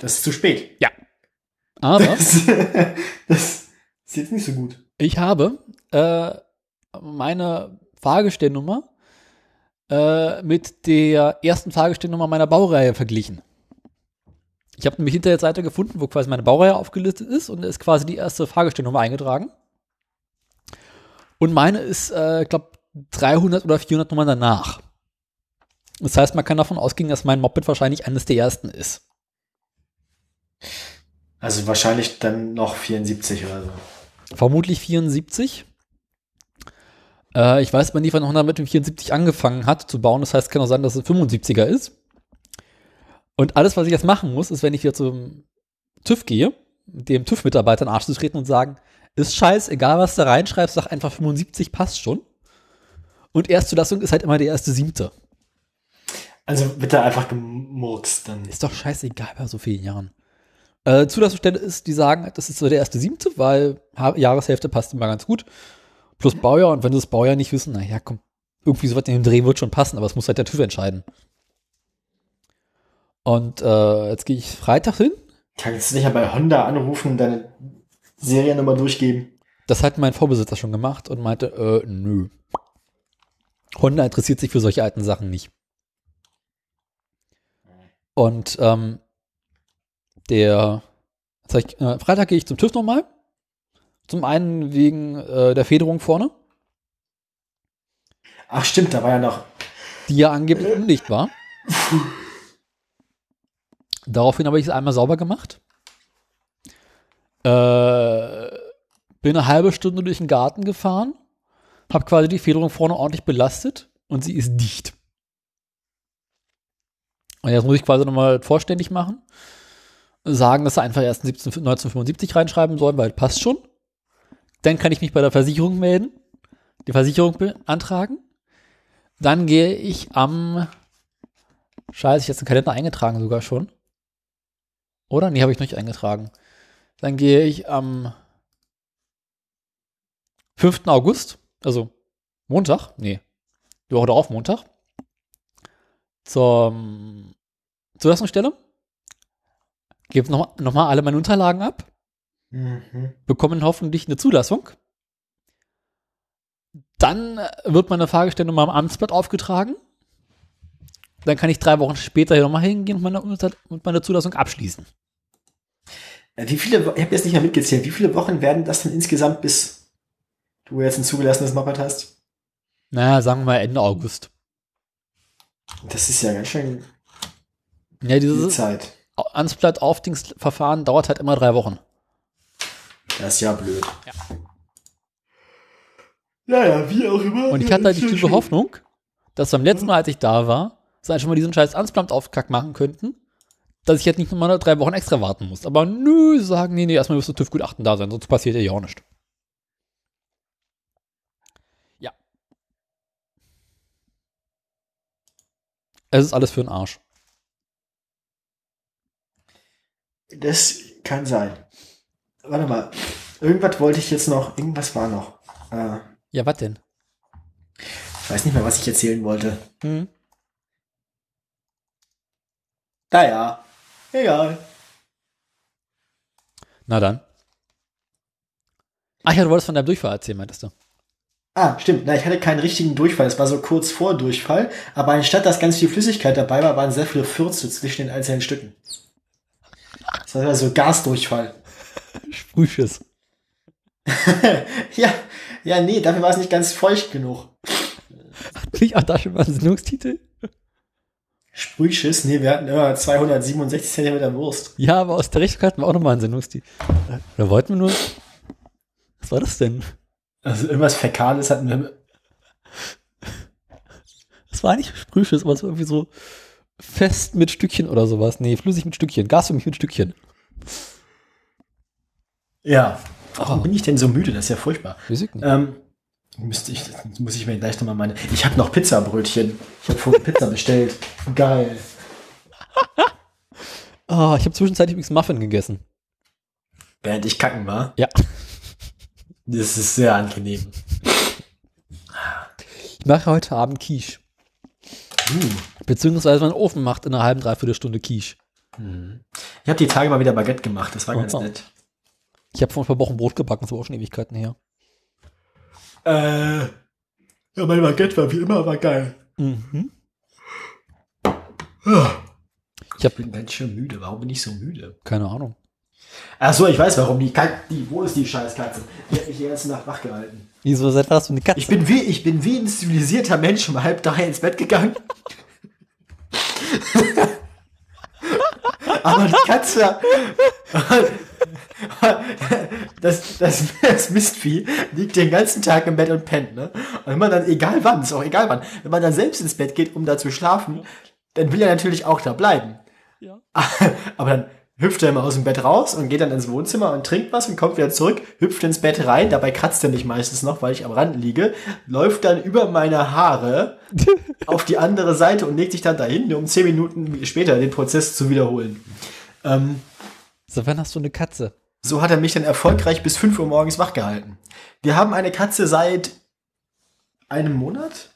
Das ist zu spät. Aber Das, das ist jetzt nicht so gut. ich habe äh, meine Fahrgestellnummer äh, mit der ersten Fahrgestellnummer meiner Baureihe verglichen. Ich habe nämlich hinter der Seite gefunden, wo quasi meine Baureihe aufgelistet ist und da ist quasi die erste Fahrgestellnummer eingetragen. Und meine ist, äh, ich glaube, 300 oder 400 Nummern danach. Das heißt, man kann davon ausgehen, dass mein Moped wahrscheinlich eines der ersten ist. Also wahrscheinlich dann noch 74 oder so. Vermutlich 74. Äh, ich weiß aber nicht, wann Honda mit dem 74 angefangen hat zu bauen. Das heißt, kann auch sein, dass es 75er ist. Und alles, was ich jetzt machen muss, ist, wenn ich wieder zum TÜV gehe, dem TÜV-Mitarbeiter in den Arsch zu treten und sagen, ist scheiß, egal was du reinschreibst, sag einfach 75 passt schon. Und Erstzulassung ist halt immer der erste siebte. Also wird da einfach gemurkst dann. Ist doch scheißegal bei so vielen Jahren. Äh, Zulassungsstelle ist, die sagen, das ist so der erste siebte, weil ha Jahreshälfte passt immer ganz gut. Plus Baujahr und wenn sie das Baujahr nicht wissen, naja, komm, irgendwie sowas in dem Dreh wird schon passen, aber es muss halt der TÜV entscheiden. Und äh, jetzt gehe ich Freitag hin. Kannst du dich ja bei Honda anrufen und deine Seriennummer durchgeben? Das hat mein Vorbesitzer schon gemacht und meinte, äh, nö. Honda interessiert sich für solche alten Sachen nicht. Und ähm, der äh, Freitag gehe ich zum TÜV nochmal. Zum einen wegen äh, der Federung vorne, Ach stimmt, da war ja noch. die ja angeblich undicht war. Daraufhin habe ich es einmal sauber gemacht. Äh, bin eine halbe Stunde durch den Garten gefahren, habe quasi die Federung vorne ordentlich belastet und sie ist dicht. Und jetzt muss ich quasi nochmal vorständig machen, sagen, dass sie einfach erst 17, 1975 reinschreiben sollen, weil passt schon. Dann kann ich mich bei der Versicherung melden, die Versicherung beantragen. Dann gehe ich am Scheiße, ich habe jetzt einen Kalender eingetragen sogar schon. Oder? Nee, habe ich noch nicht eingetragen. Dann gehe ich am 5. August, also Montag, nee, die Woche darauf Montag, zum Zulassungsstelle, gebe nochmal noch mal alle meine Unterlagen ab, Mhm. bekommen hoffentlich eine Zulassung. Dann wird meine Fragestellung mal am Amtsblatt aufgetragen. Dann kann ich drei Wochen später hier nochmal hingehen und meine, und meine Zulassung abschließen. Wie viele, ich habe jetzt nicht mehr mitgezählt, wie viele Wochen werden das denn insgesamt, bis du jetzt ein zugelassenes Moped hast? Naja, sagen wir mal Ende August. Das ist ja ganz schön Ja, viel dieses Zeit. Amtsblatt-Aufdienstverfahren dauert halt immer drei Wochen. Das ist ja blöd. Ja. Naja, wie auch immer. Und ich hatte halt die tiefe Hoffnung, dass beim letzten Mal, als ich da war, sie halt schon mal diesen scheiß Amtsblatt-Aufkack machen könnten, dass ich jetzt nicht nochmal drei Wochen extra warten muss. Aber nö, sie sagen, nee, nee, erstmal müsste TÜV-Gutachten da sein, sonst passiert ja auch nichts. Ja. Es ist alles für den Arsch. Das kann sein. Warte mal. Irgendwas wollte ich jetzt noch. Irgendwas war noch. Äh, Ja, was denn? ich weiß nicht mehr, was ich erzählen wollte. Hm? Naja. Egal. Na dann. Ach ja, du wolltest von deinem Durchfall erzählen, meintest du? Ah, stimmt. Na, ich hatte keinen richtigen Durchfall. Es war so kurz vor Durchfall. Aber anstatt dass ganz viel Flüssigkeit dabei war, waren sehr viele Fürze zwischen den einzelnen Stücken. Das war so Gasdurchfall. Sprühschiss. ja, ja, nee, dafür war es nicht ganz feucht genug. Nicht auch da schon mal ein Sendungstitel? Sprühschiss, nee, wir hatten immer 267 Zentimeter Wurst. Ja, aber aus der Richtung hatten wir auch nochmal einen Sendungstitel. Da wollten wir nur. Was war das denn? Also irgendwas Fäkales hatten wir. Das war nicht Sprühschiss, aber es war irgendwie so fest mit Stückchen oder sowas. Nee, flüssig mit Stückchen. Gas für mich mit Stückchen. Ja. Warum Oh. bin ich denn so müde? Das ist ja furchtbar. Ich nicht. Ähm, müsste ich, muss ich mir gleich nochmal meine. Ich habe noch Pizzabrötchen. Ich habe vorhin Pizza bestellt. Geil. Ah, ich habe zwischenzeitlich übrigens Muffin gegessen. Während ich kacken war. Ja. Das ist sehr angenehm. Ich mache heute Abend Quiche. Uh. Beziehungsweise mein Ofen macht in einer halben, dreiviertel Stunde Quiche. Ich habe die Tage mal wieder Baguette gemacht. Das war ganz Oh. nett. Ich habe vor ein paar Wochen Brot gebacken, das war auch schon Ewigkeiten her. Äh, ja, mein Baguette war wie immer aber geil. Mhm. Ich Ich hab- bin ganz schön müde. Warum bin ich so müde? Keine Ahnung. Ach so, ich weiß warum. Die, die Wo ist die Scheißkatze? Die hat mich die ganze Nacht wach gehalten. Wieso seit hast du eine Katze? Ich bin wie, ich bin wie ein zivilisierter Mensch um halb drei ins Bett gegangen. Aber die Katze, das, das, das Mistvieh liegt den ganzen Tag im Bett und pennt, ne? Und wenn man dann, egal wann, ist auch egal wann, wenn man dann selbst ins Bett geht, um da zu schlafen, dann will er natürlich auch da bleiben. Ja. Aber dann hüpft er immer aus dem Bett raus und geht dann ins Wohnzimmer und trinkt was und kommt wieder zurück, hüpft ins Bett rein, dabei kratzt er mich meistens noch, weil ich am Rand liege, läuft dann über meine Haare auf die andere Seite und legt sich dann dahin, um zehn Minuten später den Prozess zu wiederholen. Ähm, So, wann hast du eine Katze? so hat er mich dann erfolgreich bis 5 Uhr morgens wach gehalten. Wir haben eine Katze seit einem Monat?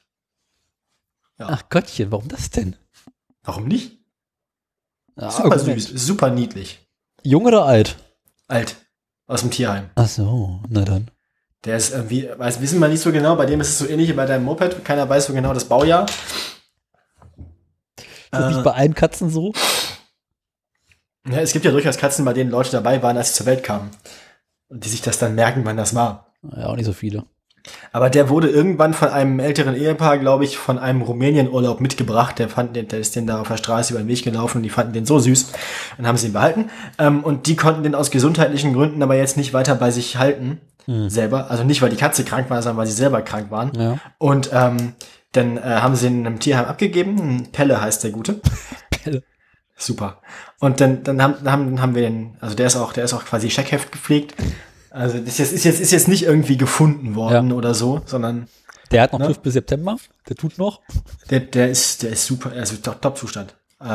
Ach Gottchen, warum das denn? Warum nicht? Ah, Super Argument. süß, super niedlich. Jung oder alt? Alt. Aus dem Tierheim. Ach so, na dann. Der ist irgendwie, weiß, wissen wir nicht so genau, bei dem ist es so ähnlich wie bei deinem Moped, keiner weiß so genau das Baujahr. Ist das Äh, nicht bei allen Katzen so? ja, es gibt ja durchaus Katzen, bei denen Leute dabei waren, als sie zur Welt kamen. Und die sich das dann merken, wann das war. Ja, auch nicht so viele. Aber der wurde irgendwann von einem älteren Ehepaar, glaube ich, von einem Rumänien-Urlaub mitgebracht. Der fand den, der ist den da auf der Straße über den Weg gelaufen und die fanden den so süß und haben sie ihn behalten. Ähm, und die konnten den aus gesundheitlichen Gründen aber jetzt nicht weiter bei sich halten. Hm. Selber. Also nicht, weil die Katze krank war, sondern weil sie selber krank waren. Ja. Und ähm, dann äh, haben sie ihn in einem Tierheim abgegeben. Pelle heißt der Gute. Pelle. Super. Und dann, dann haben, dann haben wir den, also der ist auch, der ist auch quasi Scheckheft gepflegt. Also das ist jetzt, ist jetzt, nicht irgendwie gefunden worden Ja. oder so, sondern Der hat noch Ne? TÜV bis September. Der tut noch. der, der ist, der ist super, also top, top Zustand. Äh,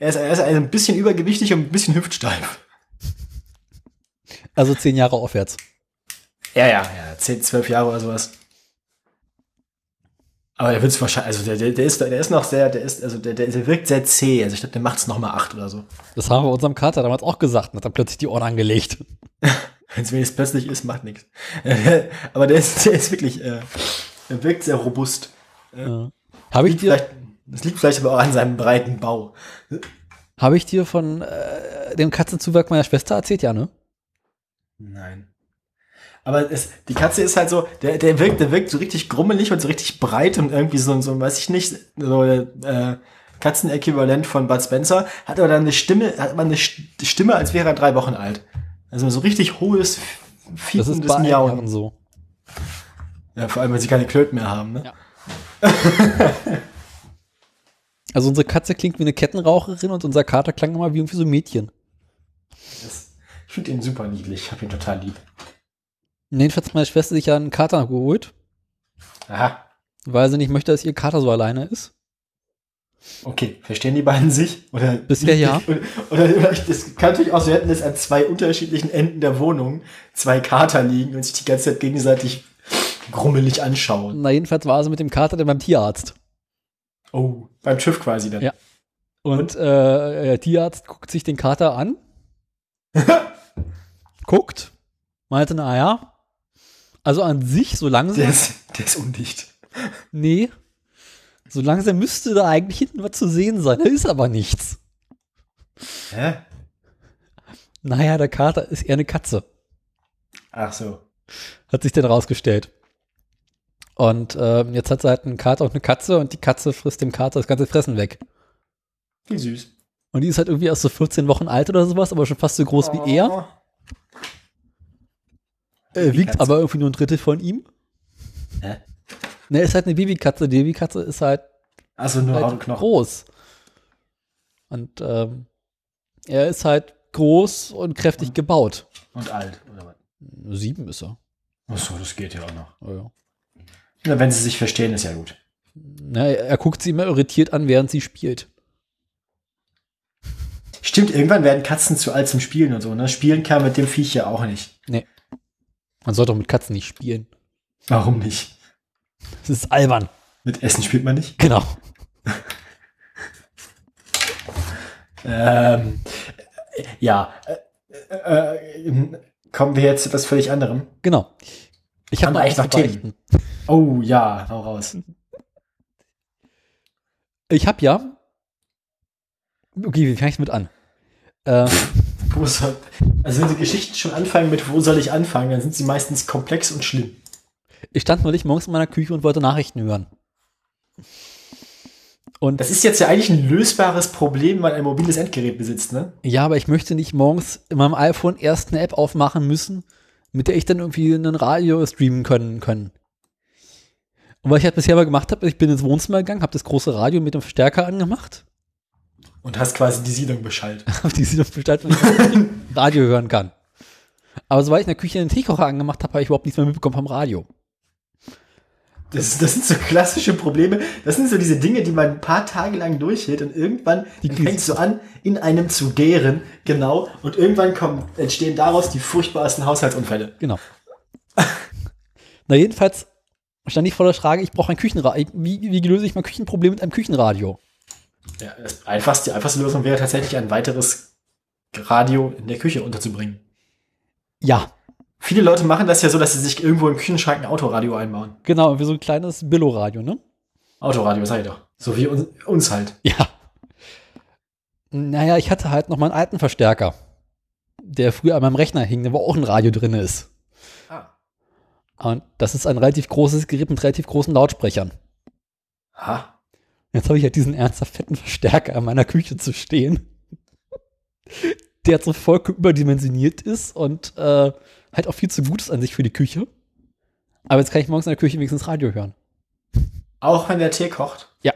er ist, er ist ein bisschen übergewichtig und ein bisschen hüftsteif. Also zehn Jahre aufwärts. Ja, ja, ja, 10, 12 Jahre oder sowas. Aber der wird's wahrscheinlich, also der, der, der ist, der ist noch sehr, der ist, also der, der, wirkt sehr zäh. Also ich glaube, der macht's noch mal acht oder so. Das haben wir unserem Kater damals auch gesagt und hat dann plötzlich die Ohren angelegt. Wenn es wenigstens plötzlich ist, macht nichts. Aber der ist, der ist wirklich, äh, er wirkt sehr robust. Ja. Habe ich dir, das liegt vielleicht aber auch an seinem breiten Bau. habe ich dir von äh, dem Katzenzuwachs meiner Schwester erzählt, ja, ne? Nein. Aber es, die Katze ist halt so, der, der wirkt, der wirkt so richtig grummelig und so richtig breit und irgendwie so, so weiß ich nicht, so äh, Katzenäquivalent von Bud Spencer, hat aber dann eine Stimme, hat aber eine St- Stimme, als wäre er drei Wochen alt. Also so richtig hohes, Das ist bei Miauen. So. Ja, vor allem, wenn sie keine Klöten mehr haben, ne? Ja. Also unsere Katze klingt wie eine Kettenraucherin und unser Kater klang immer wie irgendwie so ein Mädchen. Das, ich finde ihn super niedlich, ich habe ihn total lieb. Jedenfalls hat meine Schwester sich ja einen Kater geholt, Aha, weil sie nicht möchte, dass ihr Kater so alleine ist. Okay. Verstehen die beiden sich? Oder Bisher ja. Oder, oder vielleicht- das kann natürlich auch so hätten, dass an zwei unterschiedlichen Enden der Wohnung zwei Kater liegen und sich die ganze Zeit gegenseitig grummelig anschauen. Na, jedenfalls war sie mit dem Kater dann beim Tierarzt. Oh, beim TÜV quasi dann. Ja. Und äh, der Tierarzt guckt sich den Kater an, guckt, meinte, na ja, also an sich, so langsam, Der ist, der ist undicht. nee, so langsam müsste da eigentlich hinten was zu sehen sein, da ist aber nichts. Hä? Naja, der Kater ist eher eine Katze, Ach so. hat sich dann rausgestellt. Und ähm, jetzt hat sie halt einen Kater und eine Katze und die Katze frisst dem Kater das ganze Fressen weg. Wie süß. Und die ist halt irgendwie erst so 14 Wochen alt oder sowas, aber schon fast so groß wie er. Oh. Äh, wiegt aber irgendwie nur ein Drittel von ihm. Hä? Ne, ist halt eine Babykatze. Die Babykatze ist halt, Also nur und halt groß. Und ähm, er ist halt groß und kräftig gebaut. Und alt, oder was? Sieben ist er. Ach so, das geht ja auch noch. Oh, ja. Na, wenn sie sich verstehen, ist ja gut. Ne, er guckt sie immer irritiert an, während sie spielt. Stimmt, irgendwann werden Katzen zu alt zum Spielen und so, ne? Spielen kann mit dem Viech ja auch nicht. Man sollte doch mit Katzen nicht spielen. Warum nicht? Das ist albern. Mit Essen spielt man nicht. Genau. Ähm, äh, ja. Äh, äh, äh, kommen wir jetzt zu etwas völlig anderem. Genau. Ich habe echt noch beichten. Oh ja, hau raus. Ich habe ja. Okay, wie fange ich mit an? Äh, soll, also wenn die Geschichten schon anfangen mit wo soll ich anfangen, dann sind sie meistens komplex und schlimm. Ich stand neulich morgens in meiner Küche und wollte Nachrichten hören. Und Das ist jetzt ja eigentlich ein lösbares Problem, wenn man ein mobiles Endgerät besitzt, ne? Ja, aber ich möchte nicht morgens in meinem iPhone erst eine App aufmachen müssen, mit der ich dann irgendwie ein Radio streamen können. können. Und was ich halt bisher mal gemacht habe, ich bin ins Wohnzimmer gegangen, habe das große Radio mit dem Verstärker angemacht, Und hast quasi die Siedlung beschallt. auf die sie noch bestellt, wenn ich Radio hören kann. Aber sobald ich in der Küche den Teekocher angemacht habe, habe ich überhaupt nichts mehr mitbekommen vom Radio. Das, das sind so klassische Probleme. Das sind so diese Dinge, die man ein paar Tage lang durchhält und irgendwann Die fängt so an, in einem zu gären. Genau. Und irgendwann kommen, entstehen daraus die furchtbarsten Haushaltsunfälle. Genau. Na, jedenfalls stand ich vor der Frage, ich brauche ein Küchenradio. Wie, wie löse ich mein Küchenproblem mit einem Küchenradio? Ja, das einfachste, die einfachste Lösung wäre tatsächlich ein weiteres Radio in der Küche unterzubringen. Ja, Viele Leute machen das ja so, dass sie sich irgendwo im Küchenschrank ein Autoradio einbauen. genau, wie so ein kleines Billo-Radio, ne? Autoradio, sag ich doch. So wie uns, uns halt. Ja. Naja, ich hatte halt noch meinen alten Verstärker, der früher an meinem Rechner hing, wo auch ein Radio drin ist. Ah. Und das ist ein relativ großes Gerät mit relativ großen Lautsprechern. Aha. Jetzt habe ich halt diesen ernsthaft fetten Verstärker in meiner Küche zu stehen, der so vollkommen überdimensioniert ist und äh, halt auch viel zu gut ist an sich für die Küche. Aber jetzt kann ich morgens in der Küche wenigstens Radio hören. Auch wenn der Tee kocht? Ja.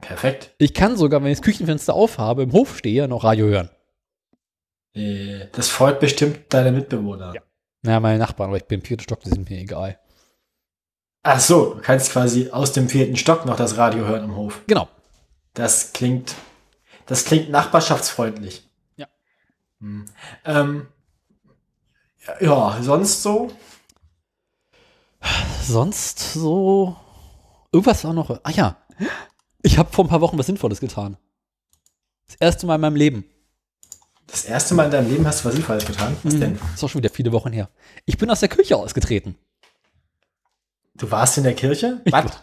Perfekt. Ich kann sogar, wenn ich das Küchenfenster aufhabe, im Hof stehe, noch Radio hören. Äh, Das freut bestimmt deine Mitbewohner. Ja. Naja, meine Nachbarn, aber ich bin im vierten Stock, die sind mir egal. Ach so, du kannst quasi aus dem vierten Stock noch das Radio hören im Hof. Genau. Das klingt, das klingt nachbarschaftsfreundlich. Ja. Hm. Ähm, ja, sonst so? Sonst so. irgendwas war noch. Ah ja, ich habe vor ein paar Wochen was Sinnvolles getan. Das erste Mal in meinem Leben. Das erste Mal in deinem Leben hast du was Sinnvolles getan? Was Mhm. denn? Das ist auch schon wieder viele Wochen her. Ich bin aus der Küche ausgetreten. Du warst in der Kirche? Was?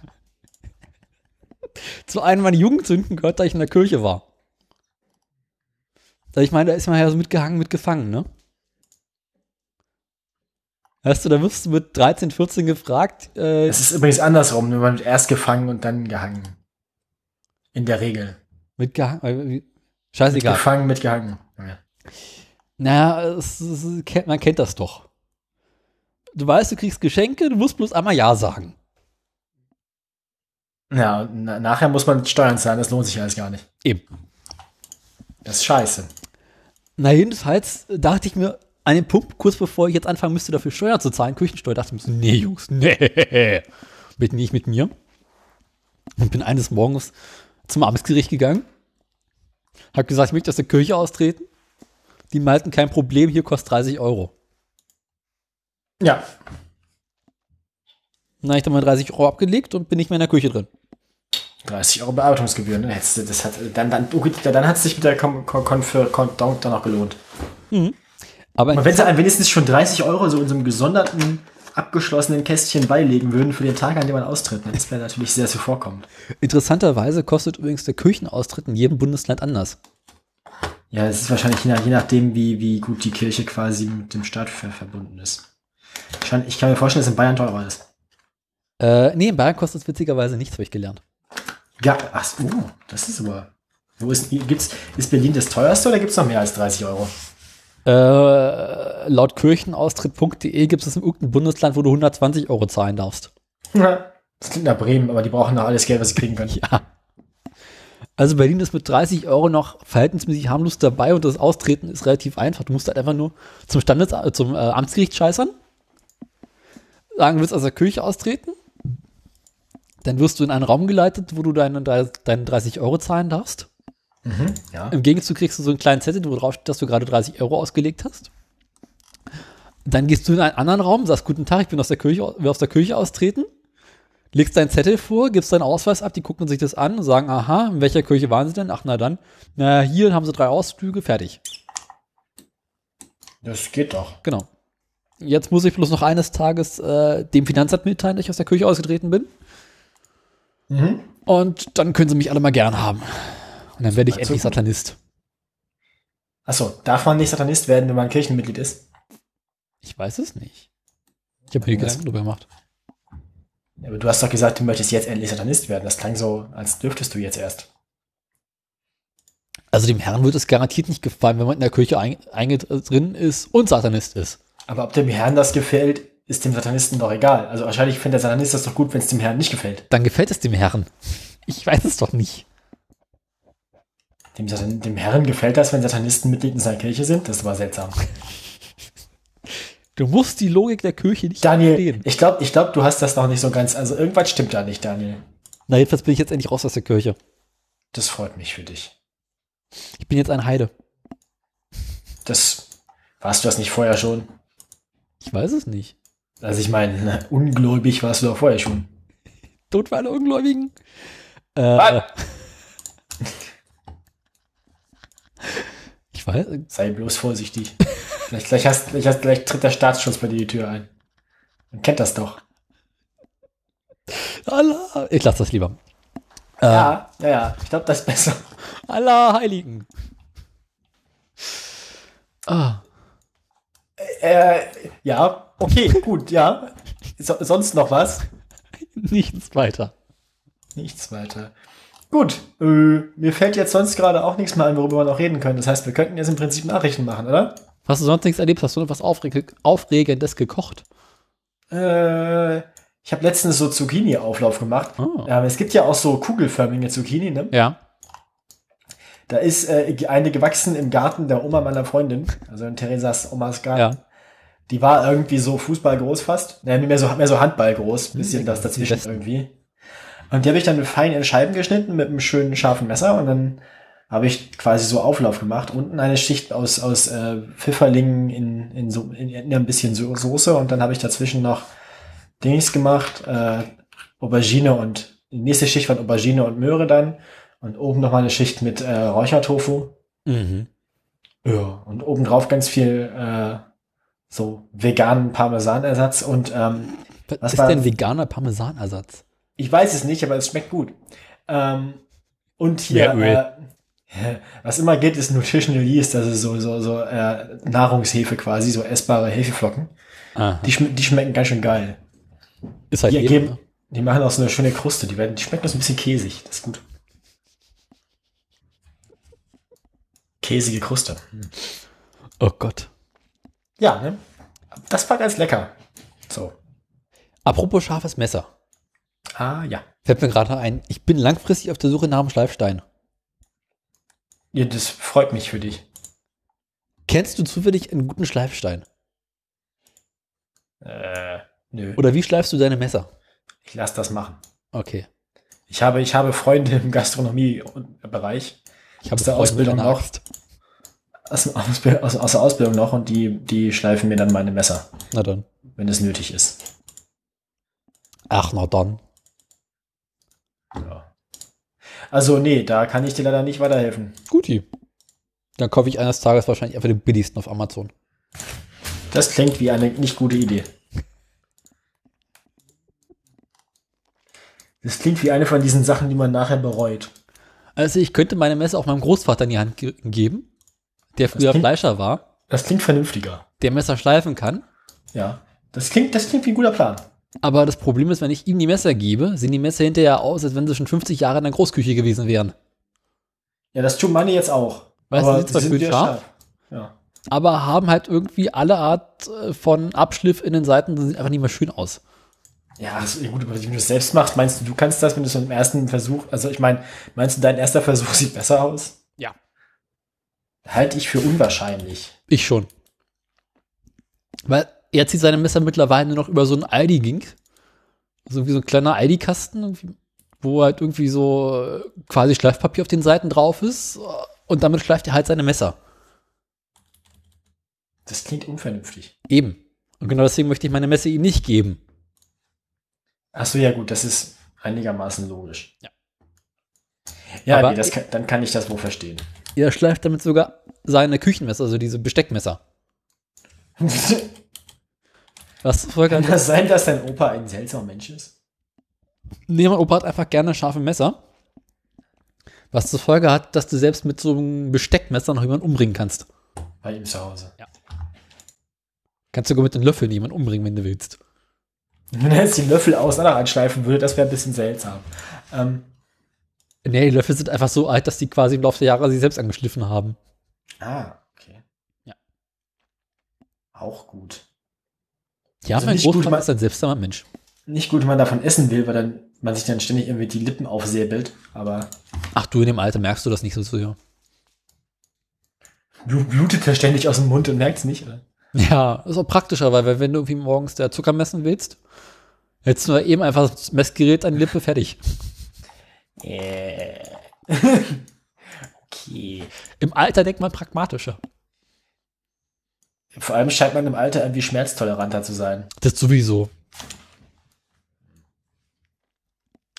Zu einem meiner Jugendsünden gehört, da ich in der Kirche war. Ich meine, da ist man ja so mitgehangen, mitgefangen, ne? Weißt du, da wirst du mit 13, 14 gefragt, äh, Es ist übrigens andersrum, wenn man erst gefangen und dann gehangen. In der Regel. mitgehangen, äh, wie- Mit scheißegal. gefangen, mit gehangen. Ja. Naja, es, es, man kennt das doch. Du weißt, du kriegst Geschenke, du musst bloß einmal Ja sagen. Ja, na, nachher muss man Steuern zahlen, das lohnt sich alles gar nicht. Eben. Das ist scheiße. Na, jedenfalls dachte ich mir, an dem Punkt, kurz bevor ich jetzt anfangen müsste, dafür Steuern zu zahlen, Küchensteuer, dachte ich mir so, nee, Jungs, nee. Bin nicht mit mir. Und bin eines Morgens zum Amtsgericht gegangen. Hab gesagt, ich möchte aus der Kirche austreten. Die meinten, kein Problem, hier kostet 30 Euro. Ja, Dann habe ich dann mal 30 Euro abgelegt und bin nicht mehr in der Küche drin. 30 Euro Bearbeitungsgebühren. ne? Das hat, dann dann, oh dann hat es sich mit der Kon Kon Konfer Kon dann noch gelohnt. Aber wenn sie einem wenigstens schon 30 Euro so in so einem gesonderten, abgeschlossenen Kästchen beilegen würden für den Tag, an dem man austritt, ne, das wäre natürlich sehr zuvorkommend. interessanterweise kostet übrigens der Kirchenaustritt in jedem Bundesland anders. Ja, es ist wahrscheinlich je, nach, je nachdem, wie, wie gut die Kirche quasi mit dem Staat ver verbunden ist. Ich kann, mir vorstellen, dass in Bayern teurer ist. Äh, nee, in Bayern kostet es witzigerweise nichts, habe ich gelernt. Ja, ach so, das ist aber. Wo ist, gibt's, ist Berlin das teuerste oder gibt es noch mehr als 30 Euro? Äh, laut kirchenaustritt.de gibt es in irgendeinem Bundesland, wo du 120 Euro zahlen darfst. Das klingt nach Bremen, aber die brauchen noch alles Geld, was sie kriegen können. Ja. Also Berlin ist mit 30 Euro noch verhältnismäßig harmlos dabei und das Austreten ist relativ einfach. Du musst halt einfach nur zum Standes zum äh, Amtsgericht scheißern, sagen, du willst aus der Kirche austreten, dann wirst du in einen Raum geleitet, wo du deine, deine 30 Euro zahlen darfst. Mhm, ja. Im Gegenzug kriegst du so einen kleinen Zettel, wo drauf steht, dass du gerade 30 Euro ausgelegt hast. Dann gehst du in einen anderen Raum, sagst, guten Tag, ich bin aus der Kirche, will aus der Kirche austreten. Legst deinen Zettel vor, gibst deinen Ausweis ab, die gucken sich das an und sagen, aha, in welcher Kirche waren sie denn? Ach, na dann. Na, hier haben sie drei Ausflüge, fertig. Das geht doch. Genau. Jetzt muss ich bloß noch eines Tages äh, dem Finanzamt mitteilen, dass ich aus der Kirche ausgetreten bin. Mhm. Und dann können sie mich alle mal gern haben. Und dann werde ich endlich. Satanist. Achso, darf man nicht Satanist werden, wenn man Kirchenmitglied ist? Ich weiß es nicht. Ich habe mir Das- Gedanken darüber gemacht. Ja, Aber du hast doch gesagt, du möchtest jetzt endlich Satanist werden. Das klang so, als dürftest du jetzt erst. Also dem Herrn wird es garantiert nicht gefallen, wenn man in der Kirche ein, einge- drin ist und Satanist ist. Aber ob dem Herrn das gefällt, ist dem Satanisten doch egal. Also wahrscheinlich findet der Satanist das doch gut, wenn es dem Herrn nicht gefällt. Dann gefällt es dem Herrn. Ich weiß es doch nicht. Dem, Satan dem Herrn gefällt das, wenn Satanisten Mitglied in seiner Kirche sind? Das war seltsam. Du musst die Logik der Kirche nicht Daniel, verstehen. ich glaube, ich glaub, du hast das noch nicht so ganz. Also irgendwas stimmt da nicht, Daniel. Na, jedenfalls bin ich jetzt endlich raus aus der Kirche. Das freut mich für dich. Ich bin jetzt ein Heide. Das warst du das nicht vorher schon? Ich weiß es nicht. Also ich meine, ne, ungläubig warst du doch vorher schon. Tod für alle Ungläubigen. Äh? ich weiß, Sei bloß vorsichtig. vielleicht, gleich hast, gleich, hast, gleich tritt der Staatsschutz bei dir die Tür ein. Man kennt das doch. Allah. Ich lasse das lieber. Äh, Ja, ja, ja. Ich glaube, das ist besser. Allah Heiligen. Ah, Äh, ja, okay, gut, ja. So, sonst noch was? nichts weiter. Nichts weiter. Gut, äh, mir fällt jetzt sonst gerade auch nichts mehr ein, worüber wir noch reden können. Das heißt, wir könnten jetzt im Prinzip Nachrichten machen, oder? Hast du sonst nichts erlebt? Hast du etwas Aufreg Aufregendes gekocht? Äh, ich habe letztens so Zucchini-Auflauf gemacht. Ah. Ähm, es gibt ja auch so kugelförmige Zucchini, ne? Ja. Da ist äh, eine gewachsen im Garten der Oma meiner Freundin, also in Theresas Omas Garten. Ja. Die war irgendwie so Fußball groß fast. Naja, mehr so, mehr so Handball groß. Bisschen Hm, das die dazwischen irgendwie. Und die habe ich dann fein in Scheiben geschnitten mit einem schönen scharfen Messer und dann habe ich quasi so Auflauf gemacht. Unten eine Schicht aus, aus äh, Pfifferlingen in, in, so, in, in ein bisschen so Soße und dann habe ich dazwischen noch Dings gemacht, äh, Aubergine und die nächste Schicht von Aubergine und Möhre dann. Und oben nochmal eine Schicht mit äh, Räuchertofu. Mhm. Ja. Und obendrauf ganz viel äh, so veganen Parmesanersatz. Und ähm, Was, Was ist war- denn veganer Parmesanersatz? Ich weiß es nicht, aber es schmeckt gut. Ähm, und hier, Mehr äh, was immer geht, ist Nutritional Yeast, also so, so, so äh, Nahrungshefe quasi, so essbare Hefeflocken. Aha. Die, schm die schmecken ganz schön geil. Ist halt Die, eben, ne? die machen auch so eine schöne Kruste. Die, werden, die schmecken so ein bisschen käsig. Das ist gut. Käsige Kruste. Oh Gott. Ja, ne? Das war ganz lecker. So. Apropos scharfes Messer. Ah, ja. Fällt mir gerade ein, ich bin langfristig auf der Suche nach einem Schleifstein. ja. Das freut mich für dich. Kennst du zufällig einen guten Schleifstein? Äh, nö. Oder wie schleifst du deine Messer? Ich lasse das machen. Okay. Ich habe, ich habe Freunde im Gastronomiebereich Ich habe Aus der Freunde Ausbildung noch. Axt. aus, aus, aus der Ausbildung noch und die, die schleifen mir dann meine Messer, Na dann. wenn es nötig ist. Ach, na dann. Ja. Also, nee, da kann ich dir leider nicht weiterhelfen. Guti. Dann kaufe ich eines Tages wahrscheinlich einfach den billigsten auf Amazon. Das klingt wie eine nicht gute Idee. Das klingt wie eine von diesen Sachen, die man nachher bereut. Also ich könnte meine Messer auch meinem Großvater in die Hand ge geben, der früher klingt- Fleischer war, Das klingt vernünftiger. der Messer schleifen kann. Ja. Das klingt, das klingt wie ein guter Plan. Aber das Problem ist, wenn ich ihm die Messer gebe, sehen die Messer hinterher aus, als wenn sie schon 50 Jahre in der Großküche gewesen wären. Ja, das tut meine jetzt auch. Weißt du, die sind zwar scharf. Ja. Aber haben halt irgendwie alle Art äh, von Abschliff in den Seiten, das sieht einfach nicht mehr schön aus. Ja, das ist gut, aber wenn du es selbst machst, meinst du, du kannst das, wenn du es im ersten Versuch, also ich meine, meinst du, dein erster Versuch sieht besser aus? Ja. Halte ich für unwahrscheinlich. Ich schon. Weil er zieht seine Messer mittlerweile nur noch über so einen Aldi ging. So wie so ein kleiner Aldi-Kasten, wo halt irgendwie so äh, quasi Schleifpapier auf den Seiten drauf ist. Und damit schleift er halt seine Messer. Das klingt unvernünftig. Eben. Und genau deswegen möchte ich meine Messe ihm nicht geben. Achso, ja gut, das ist einigermaßen logisch. Ja. Ja, Aber- nee, das kann, dann kann ich das wohl verstehen. Er schleift damit sogar seine Küchenmesser, also diese Besteckmesser. Was zur Folge kann das sein, dass dein Opa ein seltsamer Mensch ist? nee, mein Opa hat einfach gerne scharfe Messer. Was zur Folge hat, dass du selbst mit so einem Besteckmesser noch jemanden umbringen kannst. Bei ihm zu Hause. Kannst sogar mit den Löffeln jemanden umbringen, wenn du willst. Wenn er jetzt die Löffel auseinander anschleifen würde, das wäre ein bisschen seltsam. Ähm, Nee, die Löffel sind einfach so alt, dass die quasi im Laufe der Jahre sich selbst angeschliffen haben. ah, okay. Ja. Auch gut. Ja, Also mein nicht gut, Großvater man- ist ein selbstsamer Mensch. Nicht gut, wenn man davon essen will, weil dann man sich dann ständig irgendwie die Lippen aufsäbelt, aber Ach du, in dem Alter merkst du das nicht so sehr. blu- blutet er ständig aus dem Mund und merkt es nicht, oder? Ja, ist auch praktischer, weil wenn du irgendwie morgens der Zucker messen willst, hättest du eben einfach das Messgerät an die Lippe fertig. Äh. okay. Im Alter denkt man pragmatischer. Vor allem scheint man im Alter irgendwie schmerztoleranter zu sein. Das sowieso.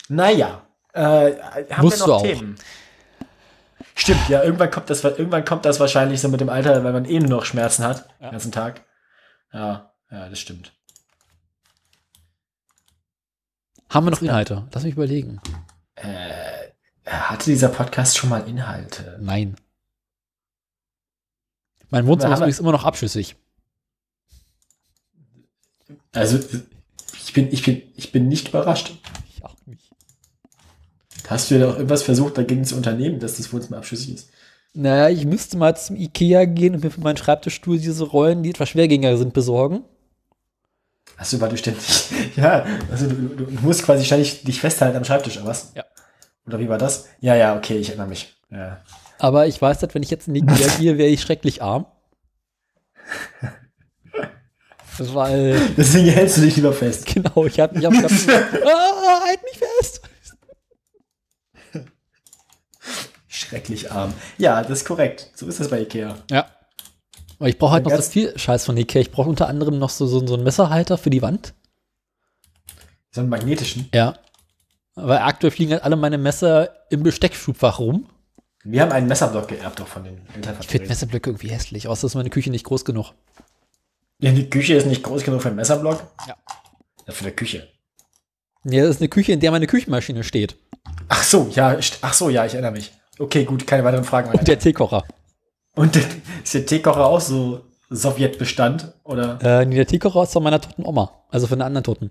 Naja, äh, haben Musst wir du noch auch. Themen? Stimmt, ja, irgendwann kommt das, irgendwann kommt das wahrscheinlich so mit dem Alter, weil man eh nur noch Schmerzen hat, Ja. den ganzen Tag. Ja, ja, das stimmt. Haben wir noch Inhalte? Lass mich überlegen. Äh, hatte dieser Podcast schon mal Inhalte? Nein. Mein Wohnzimmer ist übrigens immer noch abschüssig. Also, ich bin, ich bin, ich bin nicht überrascht. Ich auch nicht. Hast du ja doch irgendwas versucht, dagegen zu unternehmen, dass das Wohnzimmer abschüssig ist? Naja, ich müsste mal zum Ikea gehen und mir für meinen Schreibtischstuhl diese Rollen, die etwas schwergängiger sind, besorgen. Achso, weil du ständig, ja, also du, du, du musst quasi ständig dich festhalten am Schreibtisch, oder was? Ja. Oder wie war das? Ja, ja, okay, ich erinnere mich. Ja. Aber ich weiß, dass wenn ich jetzt in Ikea gehe, wäre ich schrecklich arm. Weil, Deswegen hältst du dich lieber fest. genau, ich habe mich am Schreibtisch. ah, halt mich fest! Schrecklich arm. Ja, das ist korrekt. So ist das bei Ikea. Ja. Aber ich brauche halt noch so viel Scheiß von Ikea. Ich brauche unter anderem noch so, so, so einen Messerhalter für die Wand. So einen magnetischen. Ja. Weil aktuell fliegen halt alle meine Messer im Besteckschubfach rum. Wir haben einen Messerblock geerbt, doch von den Ich finde. Messerblöcke irgendwie hässlich, außer ist meine Küche nicht groß genug. Ja, die Küche ist nicht groß genug für einen Messerblock? Ja. Ja, für eine Küche. Ja, das ist eine Küche, in der meine Küchenmaschine steht. Ach so, ja, ach so, ja, ich erinnere mich. Okay, gut, keine weiteren Fragen mehr. Und der Teekocher. Und der- ist der Teekocher auch so Sowjetbestand? Oder? Äh, nee, der Teekocher ist von meiner toten Oma. Also von einer anderen Toten.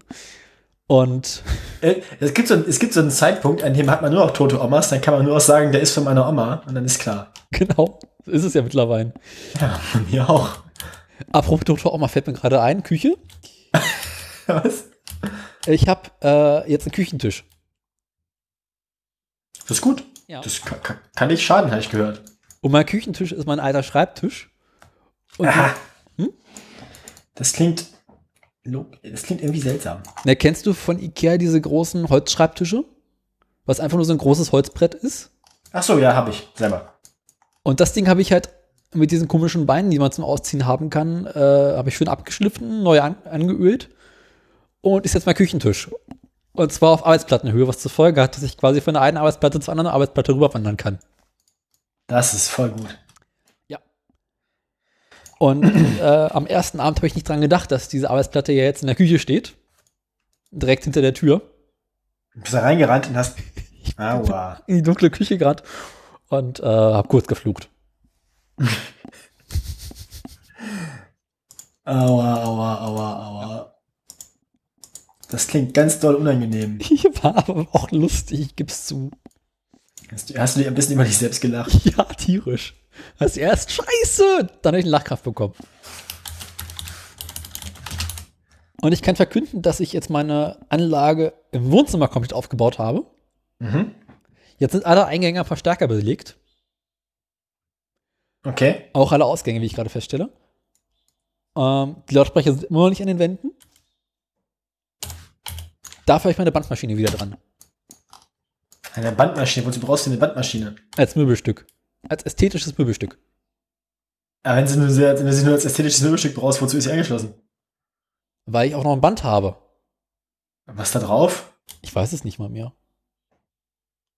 Und Äh, Es gibt, so, es gibt so einen Zeitpunkt, an dem hat man nur noch tote Omas, dann kann man nur noch sagen, der ist von meiner Oma und dann ist klar. genau, so ist es ja mittlerweile. Ja, von mir auch. Apropos tote Oma fällt mir gerade ein, Küche. Was? Ich habe äh, jetzt einen Küchentisch. Das ist gut. Ja. Das kann, kann, nicht schaden, habe ich gehört. Und mein Küchentisch ist mein alter Schreibtisch. Und Aha. Hm? Das klingt, das klingt irgendwie seltsam. Na, kennst du von Ikea diese großen Holzschreibtische? Was einfach nur so ein großes Holzbrett ist? Ach so, ja, habe ich selber. Und das Ding habe ich halt mit diesen komischen Beinen, die man zum Ausziehen haben kann, äh, habe ich schön abgeschliffen, neu an, angeölt und ist jetzt mein Küchentisch. Und zwar auf Arbeitsplattenhöhe, was zur Folge hat, dass ich quasi von der einen Arbeitsplatte zur anderen Arbeitsplatte rüberwandern kann. Das ist voll gut. Und äh, am ersten Abend habe ich nicht dran gedacht, dass diese Arbeitsplatte ja jetzt in der Küche steht. Direkt hinter der Tür. Du bist da reingerannt und hast. Aua. In die dunkle Küche gerade. Und äh, habe kurz geflucht. Aua, aua, aua, aua. Das klingt ganz doll unangenehm. War aber auch lustig, gib's zu. Hast du, hast du dir ein bisschen über dich selbst gelacht? Ja, tierisch. Also erst scheiße, dann habe ich einen Lachkraft bekommen. Und ich kann verkünden, dass ich jetzt meine Anlage im Wohnzimmer komplett aufgebaut habe. Mhm. Jetzt sind alle Eingänge am Verstärker belegt. Okay. Auch alle Ausgänge, wie ich gerade feststelle. Ähm, die Lautsprecher sind immer noch nicht an den Wänden. Dafür habe ich meine Bandmaschine wieder dran. Eine Bandmaschine. Wozu brauchst du eine Bandmaschine? Als Möbelstück. Als ästhetisches Möbelstück. Aber wenn, sie nur, wenn du sie nur als ästhetisches Möbelstück brauchst, wozu ist sie angeschlossen? Weil ich auch noch ein Band habe. Was da drauf? Ich weiß es nicht mal mehr.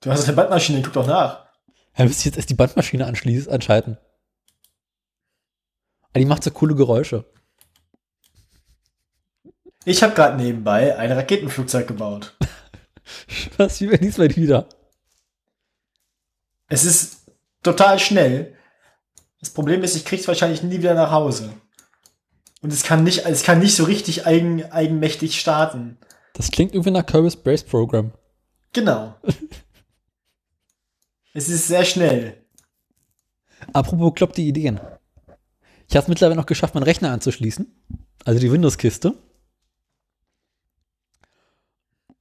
Du hast eine Bandmaschine, guck doch nach. Ja, müsste ich jetzt erst die Bandmaschine anschließen, anschalten. Aber die macht so coole Geräusche. Ich habe gerade nebenbei ein Raketenflugzeug gebaut. Was wie wenn diesmal wieder. Es ist total schnell. Das Problem ist, ich krieg's wahrscheinlich nie wieder nach Hause. Und es kann nicht, es kann nicht so richtig eigen, eigenmächtig starten. Das klingt irgendwie nach Kirby's Brace Program. Genau. es ist sehr schnell. Apropos kloppte Ideen. Ich habe es mittlerweile noch geschafft, meinen Rechner anzuschließen. Also die Windows-Kiste.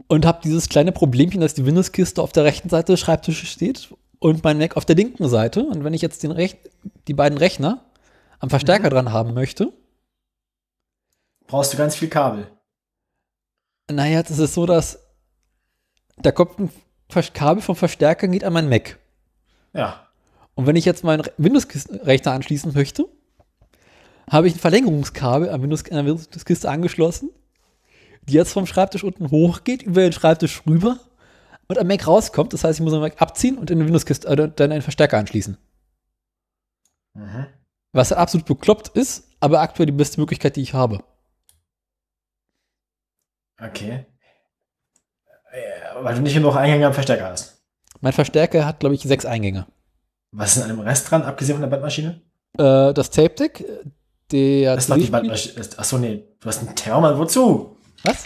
Und habe dieses kleine Problemchen, dass die Windows-Kiste auf der rechten Seite des Schreibtisches steht und mein Mac auf der linken Seite. Und wenn ich jetzt den Rech die beiden Rechner am Verstärker dran haben möchte, Brauchst du ganz viel Kabel. naja, das ist so, dass da kommt ein Kabel vom Verstärker geht an mein Mac. Ja. Und wenn ich jetzt meinen Re- Windows-Rechner anschließen möchte, habe ich ein Verlängerungskabel an, Windows, an der Windows-Kiste angeschlossen, die jetzt vom Schreibtisch unten hochgeht, über den Schreibtisch rüber und am Mac rauskommt. Das heißt, ich muss den Mac abziehen und in den Windows-Kiste äh, dann einen Verstärker anschließen. Mhm. Was absolut bekloppt ist, aber aktuell die beste Möglichkeit, die ich habe. Okay. Äh, Weil du nicht genug Eingänge am Verstärker hast. Mein Verstärker hat, glaube ich, sechs Eingänge. Was ist an dem Rest dran, abgesehen von der Bandmaschine? Äh, das Tape Deck, äh, der Das ist doch die Bandmaschine. Achso, nee. Du hast einen Thermal. Wozu? Was?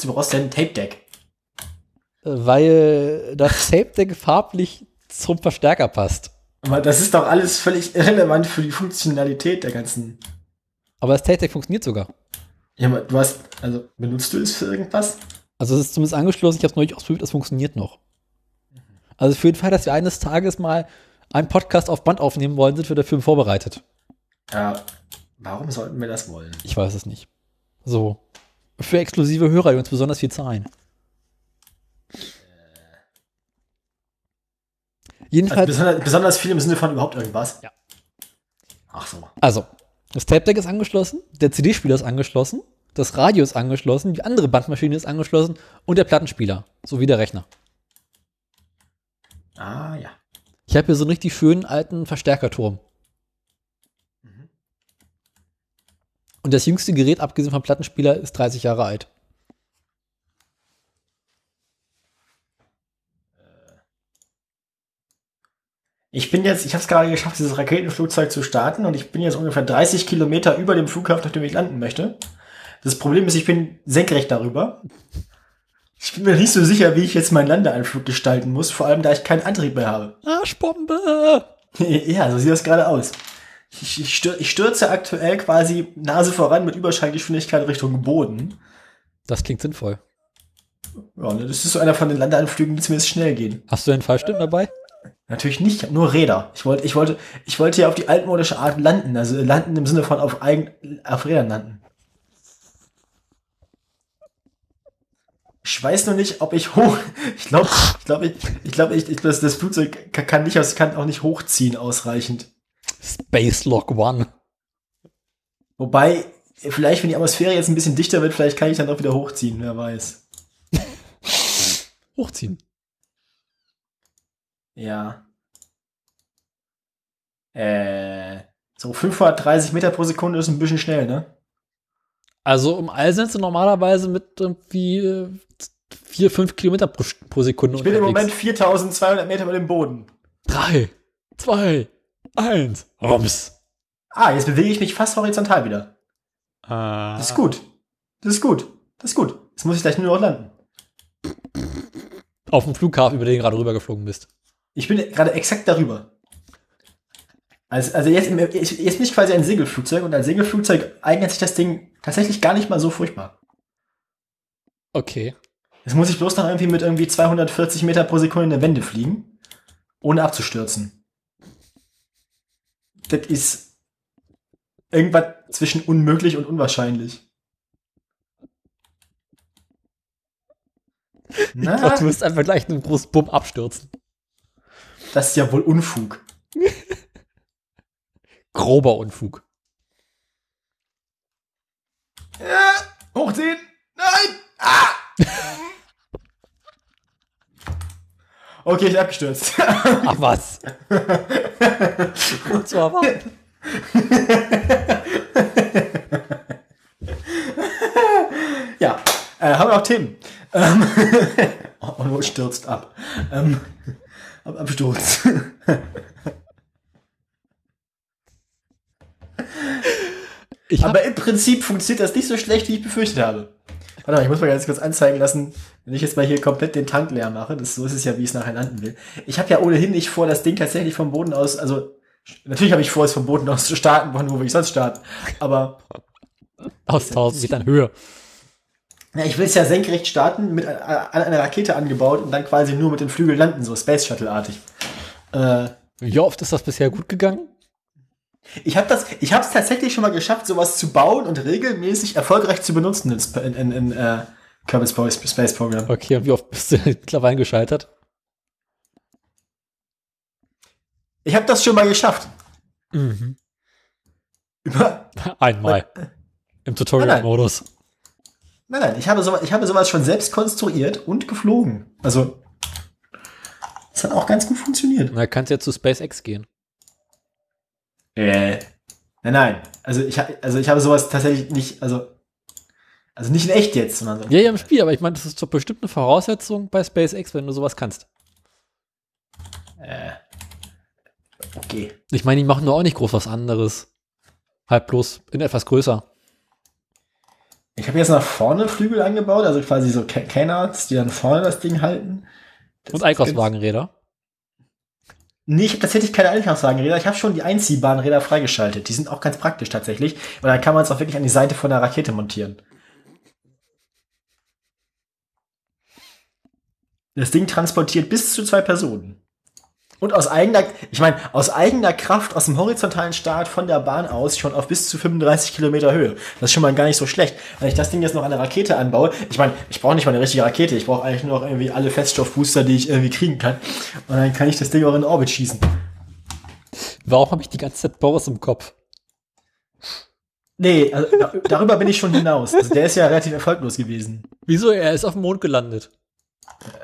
Du brauchst ja ein Tape-Deck. Weil das Tape Deck farblich zum Verstärker passt. Aber das ist doch alles völlig irrelevant für die Funktionalität der ganzen. Aber das Tape Deck funktioniert sogar. Ja, aber du hast. Also, benutzt du es für irgendwas? Also es ist zumindest angeschlossen, ich habe es neulich ausprobiert, es funktioniert noch. Also für den Fall, dass wir eines Tages mal einen Podcast auf Band aufnehmen wollen, sind wir dafür vorbereitet. Ja. Warum sollten wir das wollen? Ich weiß es nicht. So. Für exklusive Hörer, die uns besonders viel zahlen. Also Jedenfalls, besonders, besonders viel im Sinne von überhaupt irgendwas? Ja. Ach so. also, das Tape Deck ist angeschlossen, der CD-Spieler ist angeschlossen das Radio ist angeschlossen, die andere Bandmaschine ist angeschlossen und der Plattenspieler sowie der Rechner. Ah, ja. Ich habe hier so einen richtig schönen alten Verstärkerturm. Und das jüngste Gerät, abgesehen vom Plattenspieler, ist 30 Jahre alt. Ich bin jetzt, ich habe es gerade geschafft, dieses Raketenflugzeug zu starten und ich bin jetzt ungefähr 30 Kilometer über dem Flughafen, auf dem ich landen möchte. Das Problem ist, ich bin senkrecht darüber. Ich bin mir nicht so sicher, wie ich jetzt meinen Landeanflug gestalten muss, vor allem da ich keinen Antrieb mehr habe. Arschbombe! ja, so sieht das gerade aus. Ich, ich, stür, ich stürze aktuell quasi Nase voran mit Überschallgeschwindigkeit Richtung Boden. Das klingt sinnvoll. Ja, ne, das ist so einer von den Landeanflügen, die zumindest schnell gehen. Hast du einen Fallschirm dabei? Natürlich nicht, nur Räder. Ich wollte, ich wollte, ich wollte ja auf die altmodische Art landen, also landen im Sinne von auf eigen, auf Rädern landen. Ich weiß noch nicht, ob ich hoch, ich glaube, ich glaube, ich, ich glaube, ich, ich, das, das Flugzeug kann nicht, aus- kann auch nicht hochziehen ausreichend. Space Lock One. Wobei, vielleicht, wenn die Atmosphäre jetzt ein bisschen dichter wird, vielleicht kann ich dann auch wieder hochziehen, wer weiß. Hochziehen. Ja. Äh, so 530 Meter pro Sekunde ist ein bisschen schnell, ne? Also im All sind sie normalerweise mit irgendwie äh, 4, 5 Kilometer pro, pro Sekunde Ich bin im Moment 4200 Meter über dem Boden. 3, 2, 1. Rums. Ah, jetzt bewege ich mich fast horizontal wieder. Ah. Das ist gut. Das ist gut. Das ist gut. Jetzt muss ich gleich nur noch landen. Auf dem Flughafen, über den du gerade rübergeflogen bist. Ich bin gerade exakt darüber. Also, also jetzt, jetzt bin ich quasi ein Segelflugzeug und als Segelflugzeug eignet sich das Ding tatsächlich gar nicht mal so furchtbar. Okay. Jetzt muss ich bloß noch irgendwie mit irgendwie 240 Meter pro Sekunde in der Wende fliegen, ohne abzustürzen. Das ist irgendwas zwischen unmöglich und unwahrscheinlich. Na, du wirst einfach gleich einen großen Bumm abstürzen. Das ist ja wohl Unfug. Grober Unfug. Ja, hochziehen! Nein! Ah! Okay, ich bin abgestürzt. Ach was. Und zwar war. ja, äh, haben wir auch Themen. Ähm, Onwo stürzt ab. Ähm, Absturz. Ich hab, Aber im Prinzip funktioniert das nicht so schlecht, wie ich befürchtet habe. Warte mal, ich muss mal ganz kurz anzeigen lassen, wenn ich jetzt mal hier komplett den Tank leer mache, das, so ist es ja, wie ich es nachher landen will. Ich habe ja ohnehin nicht vor, das Ding tatsächlich vom Boden aus, also natürlich habe ich vor, es vom Boden aus zu starten, von wo will ich sonst starten. Aber aus 1000 Metern Höhe. Ja, ich will es ja senkrecht starten, mit a- an einer Rakete angebaut und dann quasi nur mit den Flügeln landen, so Space Shuttle-artig. Äh, Wie oft ist das bisher gut gegangen? Ich habe das, ich habe es tatsächlich schon mal geschafft, sowas zu bauen und regelmäßig erfolgreich zu benutzen in, in, in, äh, Kerbal Space, Space Program. Okay, und wie oft bist du mittlerweile gescheitert? Ich habe das schon mal geschafft. Mhm. Über, Einmal. Im Tutorial-Modus. Nein, nein, ich habe, sowas, ich habe sowas schon selbst konstruiert und geflogen. Also, es hat auch ganz gut funktioniert. Na, kannst ja zu SpaceX gehen. Äh, nein, nein. Also ich, also ich habe sowas tatsächlich nicht, also, also nicht in echt jetzt, sondern so. Ja, ja, im Spiel, aber ich meine, das ist doch bestimmt eine Voraussetzung bei SpaceX, wenn du sowas kannst. Äh, okay. Ich meine, die machen nur auch nicht groß was anderes. Halt bloß in etwas größer. Ich habe jetzt nach vorne Flügel angebaut, also quasi so Ca- Canards, die dann vorne das Ding halten. Das Und Einkaufswagenräder. Nee, ich habe tatsächlich keine Einkaufswagenräder. Ich habe schon die einziehbaren Räder freigeschaltet. Die sind auch ganz praktisch tatsächlich. Weil dann kann man es auch wirklich an die Seite von der Rakete montieren. Das Ding transportiert bis zu zwei Personen. Und aus eigener, ich meine, aus eigener Kraft aus dem horizontalen Start von der Bahn aus schon auf bis zu 35 Kilometer Höhe. Das ist schon mal gar nicht so schlecht. Wenn ich das Ding jetzt noch an der Rakete anbaue, ich meine, ich brauche nicht mal eine richtige Rakete, ich brauche eigentlich nur noch irgendwie alle Feststoffbooster, die ich irgendwie kriegen kann. Und dann kann ich das Ding auch in Orbit schießen. Warum habe ich die ganze Zeit Boris im Kopf? Nee, also, da, darüber bin ich schon hinaus. Also, der ist ja relativ erfolglos gewesen. Wieso? Er ist auf dem Mond gelandet.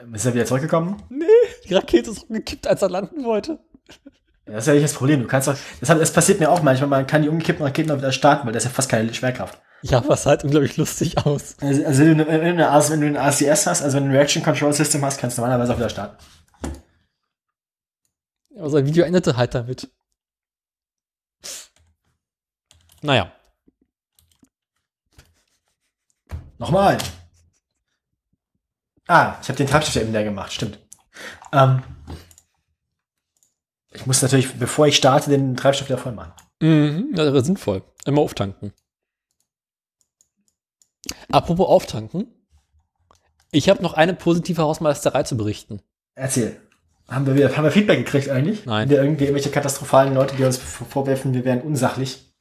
Ähm, Ist er wieder zurückgekommen? Nee, die Rakete ist umgekippt, als er landen wollte. Ja, Das ist ja nicht das Problem. Du kannst doch, das, das passiert mir auch manchmal. Man kann die umgekippten Raketen auch wieder starten, weil das ist ja fast keine Schwerkraft. Ja, was sah halt unglaublich lustig aus. Also, also wenn, du, eine, wenn du ein ACS hast, also wenn du ein Reaction Control System hast, kannst du normalerweise auch wieder starten. Aber sein Video endete halt damit. Naja. Nochmal. Ah, ich habe den Treibstoff ja eben leer gemacht, stimmt. Ähm, ich muss natürlich, bevor ich starte, den Treibstoff wieder voll machen. Mhm, das wäre sinnvoll. Immer auftanken. Apropos auftanken. Ich habe noch eine positive Hausmeisterei zu berichten. Erzähl. Haben wir wieder, haben wir Feedback gekriegt eigentlich? Nein. Wieder irgendwie irgendwelche katastrophalen Leute, die uns vorwerfen, wir wären unsachlich.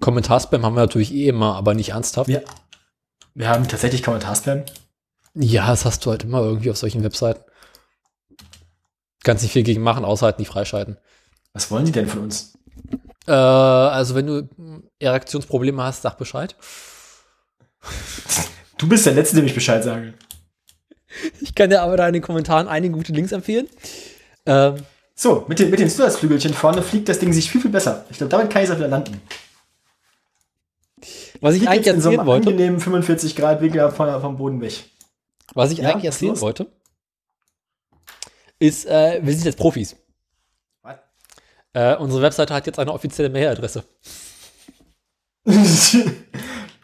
Kommentarspam haben wir natürlich eh immer, aber nicht ernsthaft. Wir, wir haben tatsächlich Kommentarspam. Ja, das hast du halt immer irgendwie auf solchen Webseiten. Kannst nicht viel gegen machen, außer halt nicht freischalten. Was wollen die denn von uns? Äh, also wenn du Erektionsprobleme hast, sag Bescheid. Du bist der Letzte, dem ich Bescheid sage. Ich kann dir aber da in den Kommentaren einige gute Links empfehlen. Ähm, So, mit den, mit den Zusatzflügelchen vorne fliegt das Ding sich viel, viel besser. Ich glaube, damit kann ich es auch wieder landen. was ich Fliegt eigentlich so erzählen einem wollte, angenehmen 45 Grad Winkel vom, vom Boden weg. was ich Ja, eigentlich erzählen los? wollte, ist, äh, wir sind jetzt Profis. Was? Äh, unsere Webseite hat jetzt eine offizielle Mailadresse.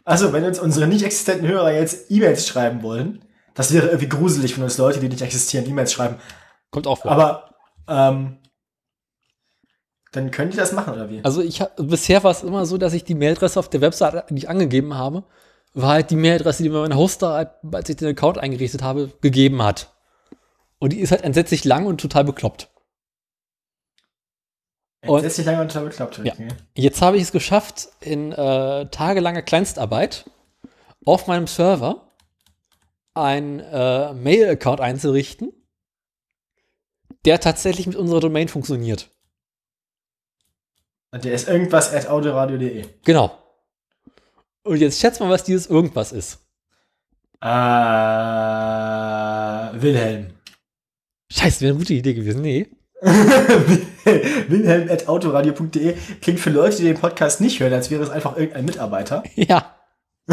also, wenn uns unsere nicht existenten Hörer jetzt E-Mails schreiben wollen, das wäre irgendwie gruselig, wenn uns Leute, die nicht existieren, E-Mails schreiben. Kommt auch vor. Aber, ähm, dann könnt ihr das machen, oder wie? Also ich hab, bisher war es immer so, dass ich die Mailadresse auf der Website nicht angegeben habe, war halt die Mailadresse, die mir mein Hoster, als ich den Account eingerichtet habe, gegeben hat. Und die ist halt entsetzlich lang und total bekloppt. und- Entsetzlich lange und total bekloppt. Ja. okay. Jetzt habe ich es geschafft, in äh, tagelanger Kleinstarbeit auf meinem Server einen äh, Mail-Account einzurichten, der tatsächlich mit unserer Domain funktioniert. Und der ist irgendwas at autoradio.de. Genau. Und jetzt schätzt mal, was dieses irgendwas ist. Äh, Wilhelm. Scheiße, wäre eine gute Idee gewesen. Nee. Wilhelm at autoradio.de klingt für Leute, die den Podcast nicht hören, als wäre es einfach irgendein Mitarbeiter. Ja.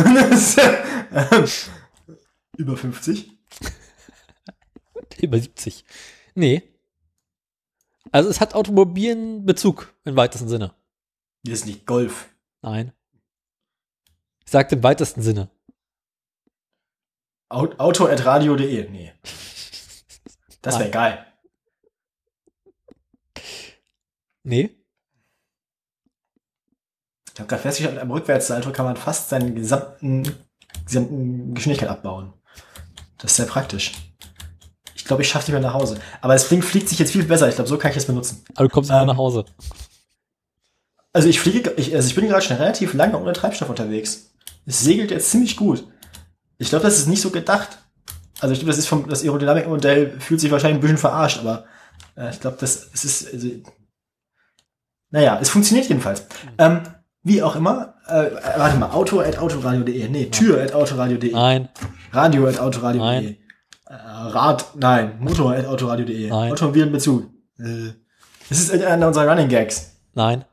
Über 50. Über 70. Nee. Also es hat automobilen Bezug im weitesten Sinne. Das ist nicht Golf. Nein. Ich sagte im weitesten Sinne. Au- Auto at radio.de. Nee. Das wäre geil. Nee. Ich habe gerade festgestellt, am Rückwärtssalto kann man fast seinen gesamten, gesamten Geschwindigkeit abbauen. Das ist sehr praktisch. Ich glaube, ich schaffe nicht mehr nach Hause. Aber das Ding fliegt sich jetzt viel besser. Ich glaube, so kann ich es benutzen. Aber du kommst immer Ähm, nach Hause. Also ich fliege, ich, also ich bin gerade schon relativ lange ohne Treibstoff unterwegs. Es segelt jetzt ziemlich gut. Ich glaube, das ist nicht so gedacht. Also ich glaube, das ist vom, das Aerodynamikmodell fühlt sich wahrscheinlich ein bisschen verarscht, aber äh, ich glaube, das es ist, also, naja, es funktioniert jedenfalls. Ähm, wie auch immer, äh, warte mal, auto at autoradio.de, nee, Tür at autoradio.de, Nein. Radio at autoradio.de, Nein. äh, Rad, nein, Motor at autoradio.de. Automobilenbezug. Äh, das ist einer unserer Running Gags. Nein.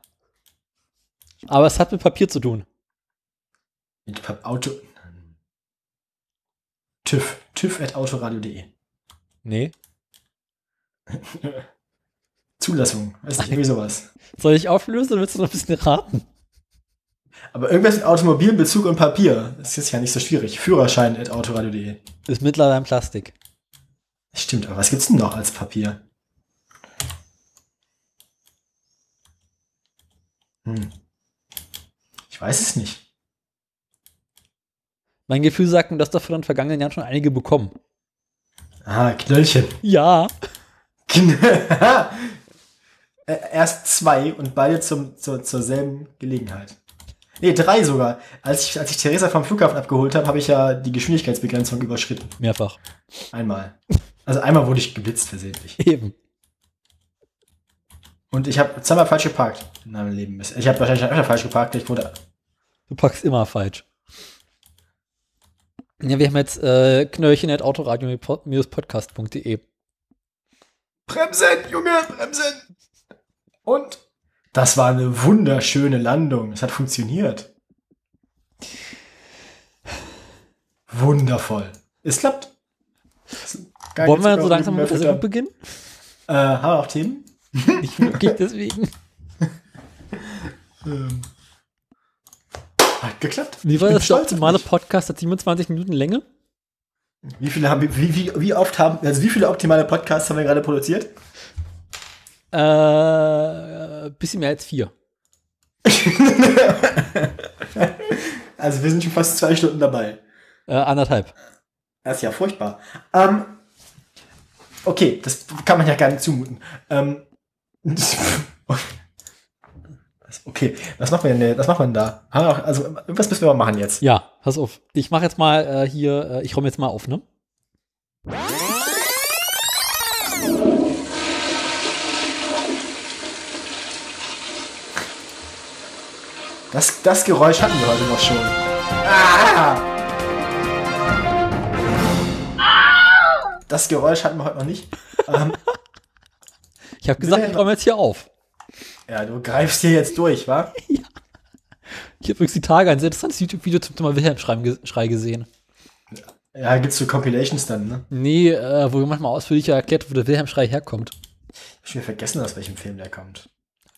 Aber es hat mit Papier zu tun. Mit Pap- Auto. TÜV. TÜV at autoradio.de. Nee. Zulassung. Weiß nicht, irgendwie sowas. Soll ich auflösen oder willst du noch ein bisschen raten? Aber irgendwas mit Automobilbezug und Papier. Das ist ja nicht so schwierig. Führerschein at autoradio.de. Ist mittlerweile ein Plastik. Stimmt, aber was gibt's denn noch als Papier? Hm. Ich weiß es nicht. Mein Gefühl sagt mir, dass davon in den vergangenen Jahren schon einige bekommen. Ah, Knöllchen. Ja. Äh, Erst zwei und beide zum, zur, zur selben Gelegenheit. Nee, drei sogar. Als ich, als ich Theresa vom Flughafen abgeholt habe, habe ich ja die Geschwindigkeitsbegrenzung überschritten. Mehrfach. Einmal. Also einmal wurde ich geblitzt versehentlich. Eben. Und ich habe zweimal falsch geparkt in meinem Leben. Ich habe wahrscheinlich öfter falsch geparkt. Ich wurde. Du packst immer falsch. Ja, wir haben jetzt äh, knöllchen.autoradio-podcast.de. Bremsen, Junge, bremsen! Und das war eine wunderschöne Landung. Es hat funktioniert. Wundervoll. Es klappt. Gar Wollen wir so langsam mit der. Sendung beginnen? Äh, haben wir auch Themen? Nicht wirklich deswegen. Ähm. Geklappt. Wie war das? Der optimale. Podcast hat 27 Minuten Länge. Wie viele haben wie, wie, wie oft haben, also wie viele optimale Podcasts haben wir gerade produziert? Äh, bisschen mehr als vier. Also wir sind schon fast zwei Stunden dabei. Äh, anderthalb. Das ist ja furchtbar. Ähm, okay, das kann man ja gar nicht zumuten. Ähm, okay, was machen wir denn, was machen wir denn da? Also, irgendwas müssen wir mal machen jetzt. Ja, pass auf. Ich mache jetzt mal äh, hier, äh, ich räume jetzt mal auf, ne? Das, das Geräusch hatten wir heute noch schon. Ah! Das Geräusch hatten wir heute noch nicht. Ähm, Ich habe gesagt, ich räume jetzt hier auf. Ja, du greifst hier jetzt durch, wa? Ich habe übrigens die Tage ein sehr interessantes YouTube-Video zum Thema Wilhelm-Schrei gesehen. Ja, gibt's so Compilations dann, ne? Nee, äh, wo manchmal ausführlicher erklärt, wo der Wilhelm-Schrei herkommt. Ich hab schon wieder vergessen, aus welchem Film der kommt.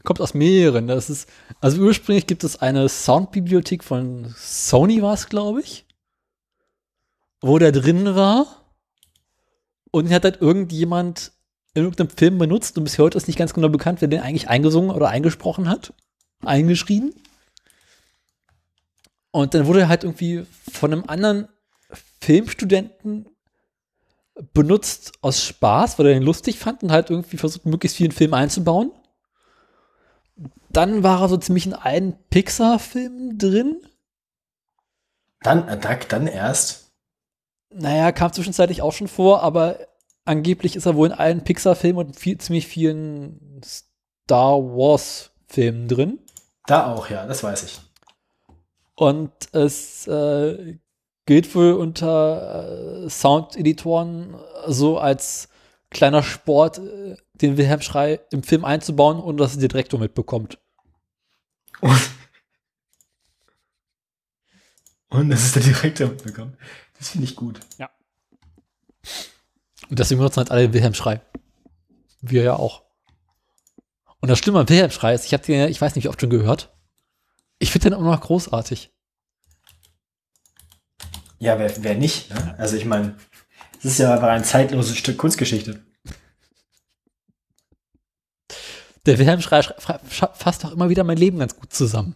Kommt aus mehreren. Das ist, also ursprünglich gibt es eine Soundbibliothek von Sony, war es, glaube ich, wo der drin war. Und hat halt irgendjemand in irgendeinem Film benutzt und bis heute ist nicht ganz genau bekannt, wer den eigentlich eingesungen oder eingesprochen hat. Eingeschrieben. Und dann wurde er halt irgendwie von einem anderen Filmstudenten benutzt aus Spaß, weil er den lustig fand und halt irgendwie versucht, möglichst vielen Film einzubauen. Dann war er so ziemlich in allen Pixar-Filmen drin. Dann, äh, da- dann erst. Naja, kam zwischenzeitlich auch schon vor, aber angeblich ist er wohl in allen Pixar-Filmen und viel, ziemlich vielen Star Wars-Filmen drin. Da auch, ja, das weiß ich. Und es äh, gilt wohl unter äh, Sound-Editoren so als kleiner Sport, äh, den Wilhelm Schrei im Film einzubauen, ohne dass es der Direktor mitbekommt. Und das ist der Direktor mitbekommen. Das finde ich gut. Und deswegen benutzen halt alle den Wilhelm Schrei. Wir ja auch. Und das Schlimme an Wilhelm Schrei ist, ich habe den, ich weiß nicht, wie oft schon gehört. Ich finde den immer noch großartig. Ja, wer, wer nicht? Ne? Also ich meine, es ist ja einfach ein zeitloses Stück Kunstgeschichte. Der Wilhelm Schrei schrei- fra- scha- fasst doch immer wieder mein Leben ganz gut zusammen.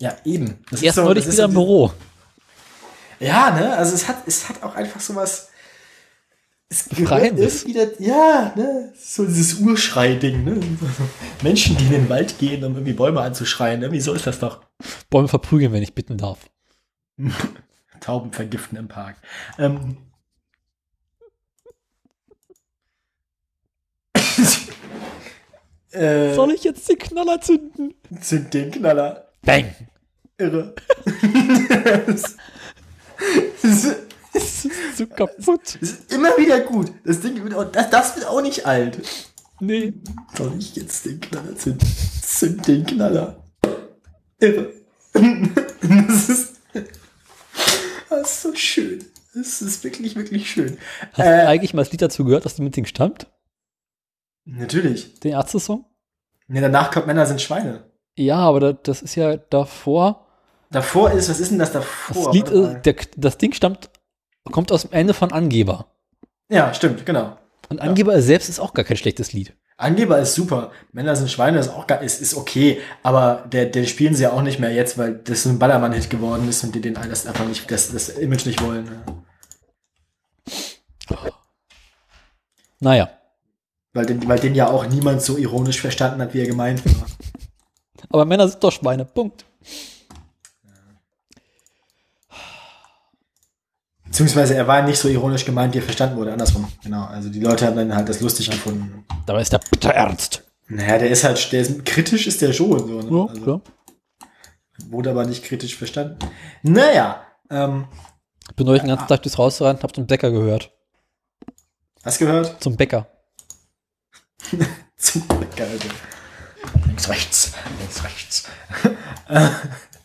Ja, eben. Das Erst so- neulich ist wieder so im Büro. Ja, ne? Also es hat, es hat auch einfach sowas. Es gehört irgendwie da- ja, ne? So dieses Urschrei-Ding, ne? Menschen, die in den Wald gehen, um irgendwie Bäume anzuschreien, ne? Wieso ist das doch? Bäume verprügeln, wenn ich bitten darf. Tauben vergiften im Park. Ähm. äh, Soll ich jetzt den Knaller zünden? sind den Knaller. Bang! Irre. das, ist, Das ist so kaputt. das ist immer wieder gut. Das Ding wird auch, das, das wird auch nicht alt. Nee. Soll ich jetzt den Knaller zünden? Zünd den Knaller. Irre. Das ist, das ist so schön. Das ist wirklich, wirklich schön. Hast Äh. du eigentlich mal das Lied dazu gehört, das dem Ding stammt? Natürlich. Den Ärzte-Song? Nee, danach kommt Männer sind Schweine. Ja, aber da, das ist ja davor. Davor ist, was ist denn das Das davor? Lied Warte mal. ist, der, das Ding stammt, kommt aus dem Ende von Angeber. ja, stimmt, genau. Und Angeber selbst ist auch gar kein schlechtes Lied. Angeber ist super. Männer sind Schweine ist auch gar, ist, ist okay. Aber der, den spielen sie ja auch nicht mehr jetzt, weil das so ein Ballermann-Hit geworden ist und die den das einfach nicht, das, das Image nicht wollen. Naja. Weil den, weil den ja auch niemand so ironisch verstanden hat, wie er gemeint war. Aber Männer sind doch Schweine. Punkt. Beziehungsweise er war nicht so ironisch gemeint, wie er verstanden wurde. Andersrum. Genau. Also die Leute haben dann halt das lustig gefunden. Dabei ist der bitter ernst. Naja, der ist halt, der ist, kritisch ist der schon so. Ne? Ja, also, klar. Wurde aber nicht kritisch verstanden. Naja, ähm, Ich bin neulich den ganzen Tag durchs Haus gerannt, hab zum Bäcker gehört. hast gehört? Zum Bäcker. Zum Bäcker, Alter. Links, rechts, links, rechts.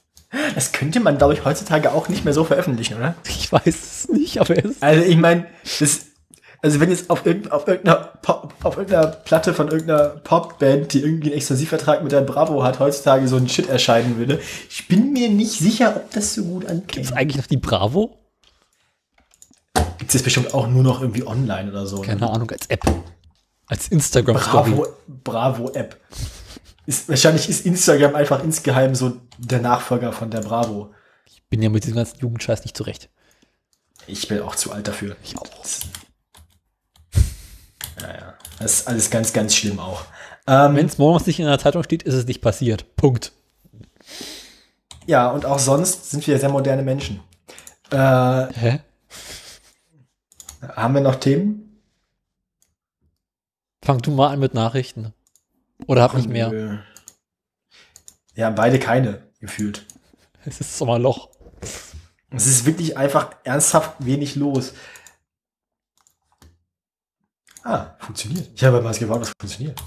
Das könnte man, glaube ich, heutzutage auch nicht mehr so veröffentlichen, oder? Ich weiß es nicht, aber er ist. Also ich meine, das, also wenn jetzt auf, irgend, auf, irgendeiner Pop, auf irgendeiner Platte von irgendeiner Popband, die irgendwie einen Exklusivvertrag mit der Bravo hat, heutzutage so ein Shit erscheinen würde, ich bin mir nicht sicher, ob das so gut Gibt es eigentlich noch die Bravo? Gibt es bestimmt auch nur noch irgendwie online oder so. ne? Keine Ahnung, als App. Als Instagram-Story. Bravo, Bravo-App. Ist, wahrscheinlich ist Instagram einfach insgeheim so der Nachfolger von der Bravo. Ich bin ja mit diesem ganzen Jugendscheiß nicht zurecht. Ich bin auch zu alt dafür. Ich auch. Ja, ja. Das ist alles ganz, ganz schlimm auch. Ähm, Wenn es morgens nicht in der Zeitung steht, ist es nicht passiert. Punkt. ja, und auch sonst sind wir sehr moderne Menschen. Äh, Hä? haben wir noch Themen? Fang du mal an mit Nachrichten. Oder hab nicht mehr. Ja, beide keine, gefühlt. Es ist Sommerloch. Es ist wirklich einfach ernsthaft wenig los. Ah, funktioniert. Ich habe mal gewartet, was funktioniert.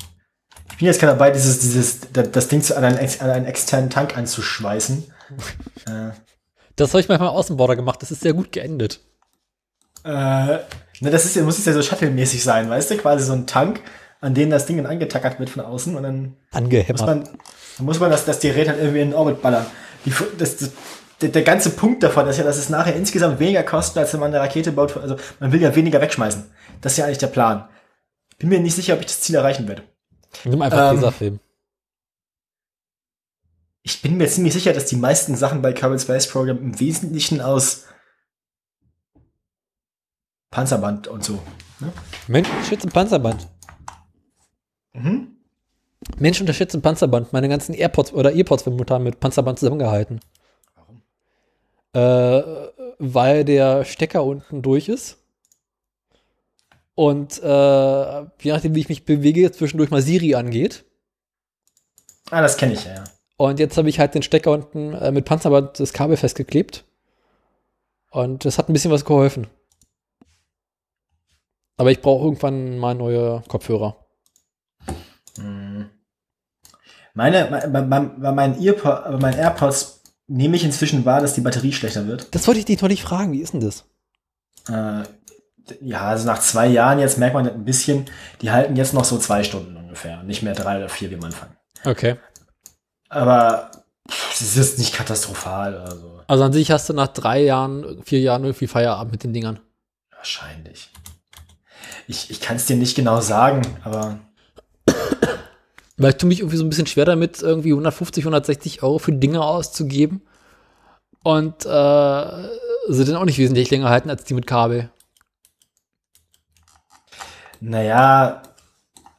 Ich bin jetzt gerade dabei, dieses, dieses, das das Ding zu, an, einen, an einen externen Tank anzuschweißen. äh, Das habe ich manchmal Außenborder gemacht. Das ist sehr gut geendet. äh, ne, das ist ja, muss es ja so shuttle-mäßig sein, weißt du? Quasi so ein Tank, an den das Ding dann angetackert wird von außen und dann muss Angehämmert. man, dann muss man das, das Gerät halt irgendwie in den Orbit ballern. Die, das, das, der, der ganze Punkt davon ist ja, dass es nachher insgesamt weniger kostet, als wenn man eine Rakete baut. Also man will ja weniger wegschmeißen. Das ist ja eigentlich der Plan. Bin mir nicht sicher, ob ich das Ziel erreichen werde. Nimm einfach Ähm, dieser Film. Ich bin mir ziemlich sicher, dass die meisten Sachen bei Kerbal Space Program im Wesentlichen aus Panzerband und so. Mensch unterstützt ein Panzerband. Mhm. Mensch unterstützt ein Panzerband. Meine ganzen AirPods oder EarPods werden momentan mit Panzerband zusammengehalten. Warum? Äh, weil der Stecker unten durch ist. Und äh, je nachdem, wie ich mich bewege, zwischendurch mal Siri angeht. Ah, das kenne ich ja. ja. Und jetzt habe ich halt den Stecker unten äh, mit Panzerband das Kabel festgeklebt. Und das hat ein bisschen was geholfen. Aber ich brauche irgendwann mal neue Kopfhörer. Mhm. Meine, mein, mein, bei meinen Earpo- bei meinen AirPods nehme ich inzwischen wahr, dass die Batterie schlechter wird. Das wollte ich dich noch nicht fragen. Wie ist denn das? Äh, ja, also nach zwei Jahren jetzt merkt man das ein bisschen, die halten jetzt noch so zwei Stunden ungefähr, nicht mehr drei oder vier wie am Anfang. Okay. Aber es ist nicht katastrophal oder so. Also an sich hast du nach drei Jahren, vier Jahren irgendwie Feierabend mit den Dingern. Wahrscheinlich. Ich, ich kann es dir nicht genau sagen, aber Weil ich tue mich irgendwie so ein bisschen schwer damit, irgendwie 150, 160 Euro für Dinge auszugeben. Und äh, sie dann auch nicht wesentlich länger halten als die mit Kabel. naja,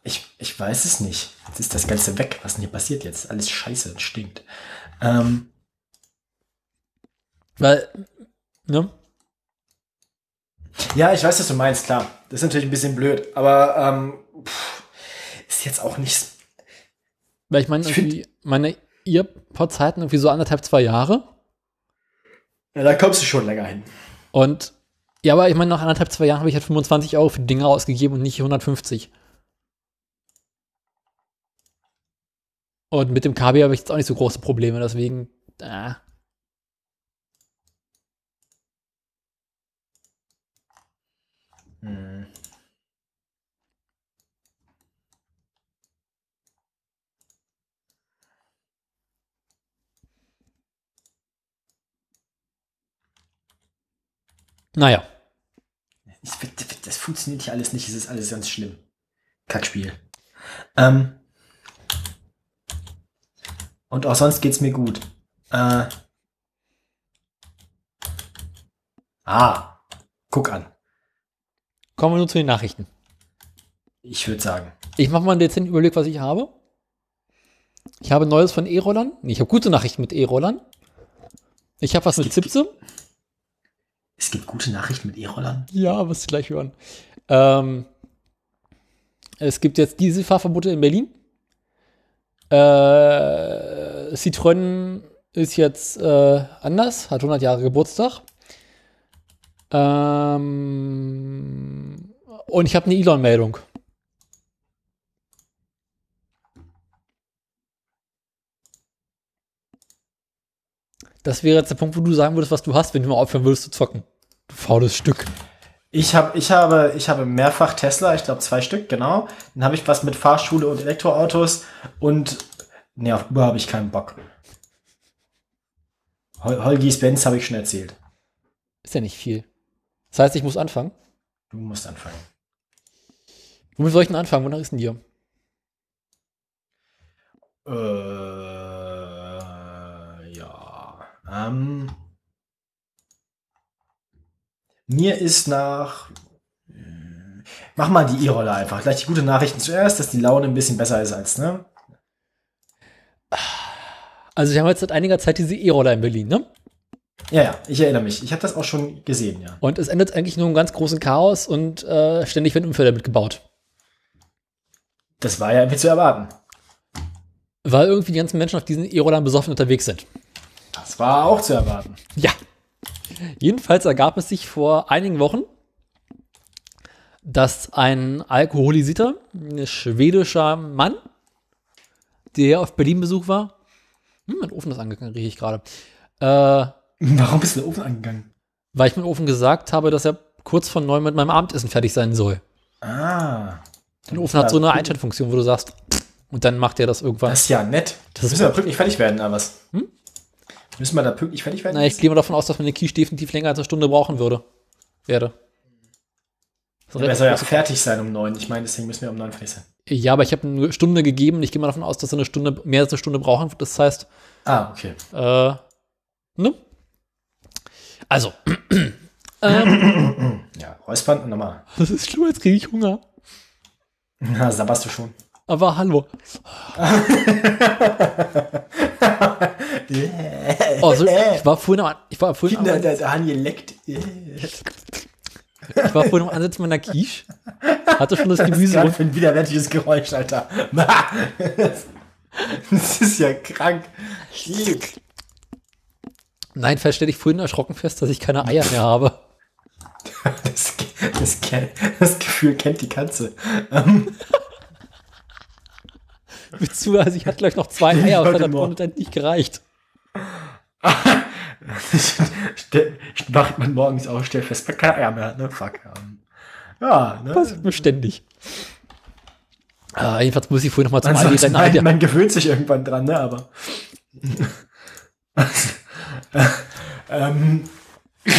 ich, ich weiß es nicht. Jetzt ist das Ganze weg. Was denn hier passiert jetzt? Alles scheiße und stinkt. Ähm, Weil, ne? ja, ich weiß, was du meinst, klar. Das ist natürlich ein bisschen blöd, aber ähm, pff, ist jetzt auch nicht. Weil ich meine, Ich meine Earpods halten irgendwie so anderthalb, zwei Jahre. Ja, da kommst du schon länger hin. Und ja, aber ich meine, nach anderthalb, zwei Jahren habe ich halt 25 Euro für Dinge ausgegeben und nicht 150. Und mit dem Kabel habe ich jetzt auch nicht so große Probleme, deswegen, äh, naja. Ich, das funktioniert hier alles nicht. Es ist alles ganz schlimm. Kackspiel. Ähm, und auch sonst geht's mir gut. Äh, ah, guck an. Kommen wir nun zu den Nachrichten. Ich würde sagen. Ich mache mal einen dezenten Überblick, was ich habe. Ich habe Neues von E-Rollern. Ich habe gute Nachrichten mit E-Rollern. Ich habe was mit Zipse. Es gibt gute Nachrichten mit E-Rollern. Ja, wirst du gleich hören. Ähm, es gibt jetzt Dieselfahrverbote in Berlin. Äh, Citroën ist jetzt äh, anders, hat 100 Jahre Geburtstag. Ähm, und ich habe eine Elon-Meldung. Das wäre jetzt der Punkt, wo du sagen würdest, was du hast, wenn du mal aufhören würdest zu zocken. Du faules Stück. Ich, hab, ich, habe, ich habe mehrfach Tesla, ich glaube zwei Stück, genau. Dann habe ich was mit Fahrschule und Elektroautos und nee, auf Uber habe ich keinen Bock. Hol Holgis Benz habe ich schon erzählt. Ist ja nicht viel. Das heißt, ich muss anfangen. Du musst anfangen. Womit soll ich denn anfangen? Wonach ist denn dir? Äh. Ähm, mir ist nach. äh, Mach mal die E-Rolle einfach. Gleich die gute Nachrichten zuerst, dass die Laune ein bisschen besser ist als, ne? Also, wir haben jetzt seit einiger Zeit diese E-Roller in Berlin, ne? Ja, ja, ich erinnere mich. Ich habe das auch schon gesehen, ja. Und es endet eigentlich nur im ganz großen Chaos und äh, ständig werden Unfälle mitgebaut. Das war ja irgendwie zu erwarten. Weil irgendwie die ganzen Menschen auf diesen E-Rollern besoffen unterwegs sind. Das war auch zu erwarten. Ja. Jedenfalls ergab es sich vor einigen Wochen, dass ein alkoholisierter, ein schwedischer Mann, der auf Berlin-Besuch war, hm, mein Ofen ist angegangen, rieche ich gerade, äh, Warum bist du den Ofen angegangen? weil ich meinem Ofen gesagt habe, dass er kurz vor neun mit meinem Abendessen fertig sein soll. Ah. Der Ofen hat so eine Einschaltfunktion, wo du sagst, und dann macht er das irgendwann. Das ist ja nett. Das ist müssen wir pünktlich fertig werden, aber was? Hm? Müssen wir da pünktlich fertig werden? Na, ich gehe mal davon aus, dass meine Quiche definitiv länger als eine Stunde brauchen würde. Werde. Ist Aber er soll ja fertig sein um neun. Ich meine, deswegen müssen wir um neun fertig sein. Ja, aber ich habe eine Stunde gegeben. Ich gehe mal davon aus, dass er eine Stunde, mehr als eine Stunde brauchen. wird. Das heißt, Ah, okay. äh, ne? Also, ähm, Ja, Räuspern und nochmal. das ist schlimm, jetzt kriege ich Hunger. Na, sabberst du schon. Aber hallo. Oh, so, ich war vorhin am, ich war vorhin Kinder, der Daniel leckt. ich war vorhin am Ansatz meiner Quiche. Hatte schon das Das ist Gemüse rund. für ein widerwärtiges Geräusch, Alter. Das ist ja krank. Nein, vielleicht stelle ich vorhin erschrocken fest, dass ich keine Eier mehr habe. Das, das, das Gefühl kennt die Katze. Beziehungsweise also ich hatte gleich noch zwei Eier der Morgen. und dann nicht gereicht. Ste- Wacht man morgens auf, stellt fest, man keine Eier mehr hat, ne? Fuck. Ja, ne? Passiert mir ständig. Ah, jedenfalls muss ich vorhin noch mal zum Aldi rennen. man, Der- man gewöhnt sich irgendwann dran, ne? Aber. ähm.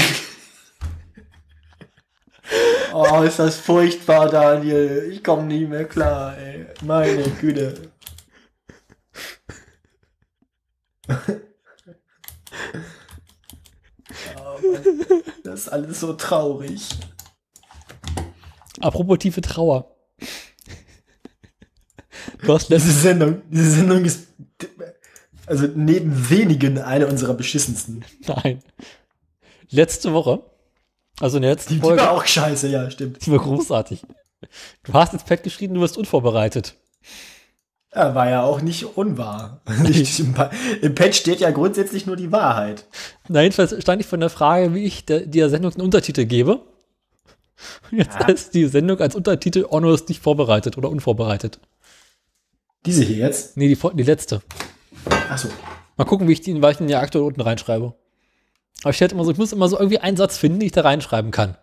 oh, ist das furchtbar, Daniel. Ich komme nie mehr klar, ey. Meine Güte. Oh Mann, das ist alles so traurig. Apropos tiefe Trauer. Du hast Diese Sendung, diese Sendung ist also neben wenigen eine unserer beschissensten. nein. Letzte Woche, also in der letzten Die Folge, war auch scheiße, ja, stimmt. die war großartig. Du hast ins Pad geschrieben, du wirst unvorbereitet. Ja, war ja auch nicht unwahr. Im, Pa- Im Pad steht ja grundsätzlich nur die Wahrheit. Na, jedenfalls stand ich von der Frage, wie ich der, der Sendung einen Untertitel gebe. Und jetzt Ja. ist die Sendung als Untertitel ist nicht vorbereitet oder unvorbereitet. Diese hier jetzt? Nee, die, die letzte. Achso. Mal gucken, wie ich die, weil ich den ja aktuell unten reinschreibe. Aber ich, hätte immer so, ich muss immer so irgendwie einen Satz finden, den ich da reinschreiben kann.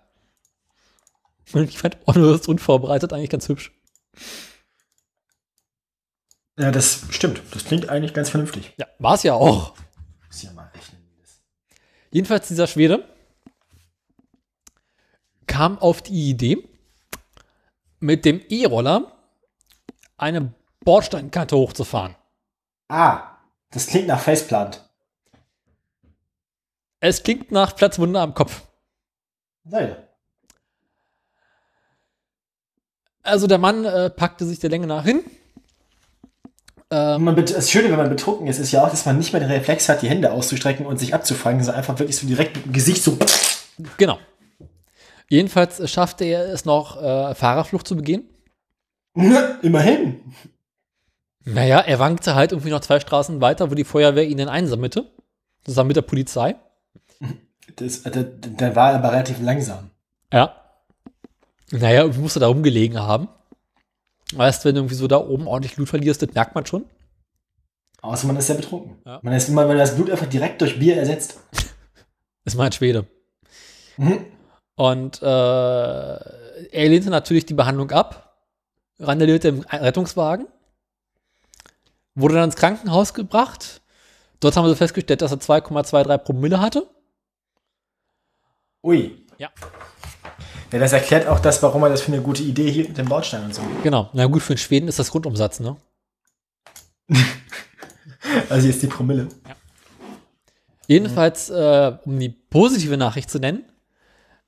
Und ich fand ist unvorbereitet eigentlich ganz hübsch. Ja, das stimmt. Das klingt eigentlich ganz vernünftig. Ja, war es ja auch. Muss ja mal rechnen. wie das- Jedenfalls dieser Schwede kam auf die Idee, mit dem E-Roller eine Bordsteinkante hochzufahren. Ah, das klingt nach Faceplant. Es klingt nach Platzwunde am Kopf. Naja. Also der Mann äh, packte sich der Länge nach hin. Ähm, man das Schöne, wenn man betrunken ist, ist ja auch, dass man nicht mehr den Reflex hat, die Hände auszustrecken und sich abzufangen, sondern einfach wirklich so direkt mit dem Gesicht so. genau. Jedenfalls äh, schaffte er es noch, äh, Fahrerflucht zu begehen. Immerhin. Naja, er wankte halt irgendwie noch zwei Straßen weiter, wo die Feuerwehr ihn dann einsammelte. zusammen mit der Polizei. Das, da, da war er aber relativ langsam. Ja. Naja, irgendwie musste da rumgelegen haben. Weißt, wenn du irgendwie so da oben ordentlich Blut verlierst, das merkt man schon. Außer man ist sehr betrunken. Ja. Man ist immer, wenn das Blut einfach direkt durch Bier ersetzt. Ist mal ein Schwede. Mhm. Und äh, er lehnte natürlich die Behandlung ab, randalierte im Rettungswagen, wurde dann ins Krankenhaus gebracht. Dort haben sie festgestellt, dass er 2,23 Promille hatte. Ui. Ja. Ja, das erklärt auch das, warum er das für eine gute Idee hielt mit dem Bordstein und so. Genau. Na gut, für den Schweden ist das Grundumsatz, ne? Also jetzt die Promille. Jedenfalls, äh, um die positive Nachricht zu nennen,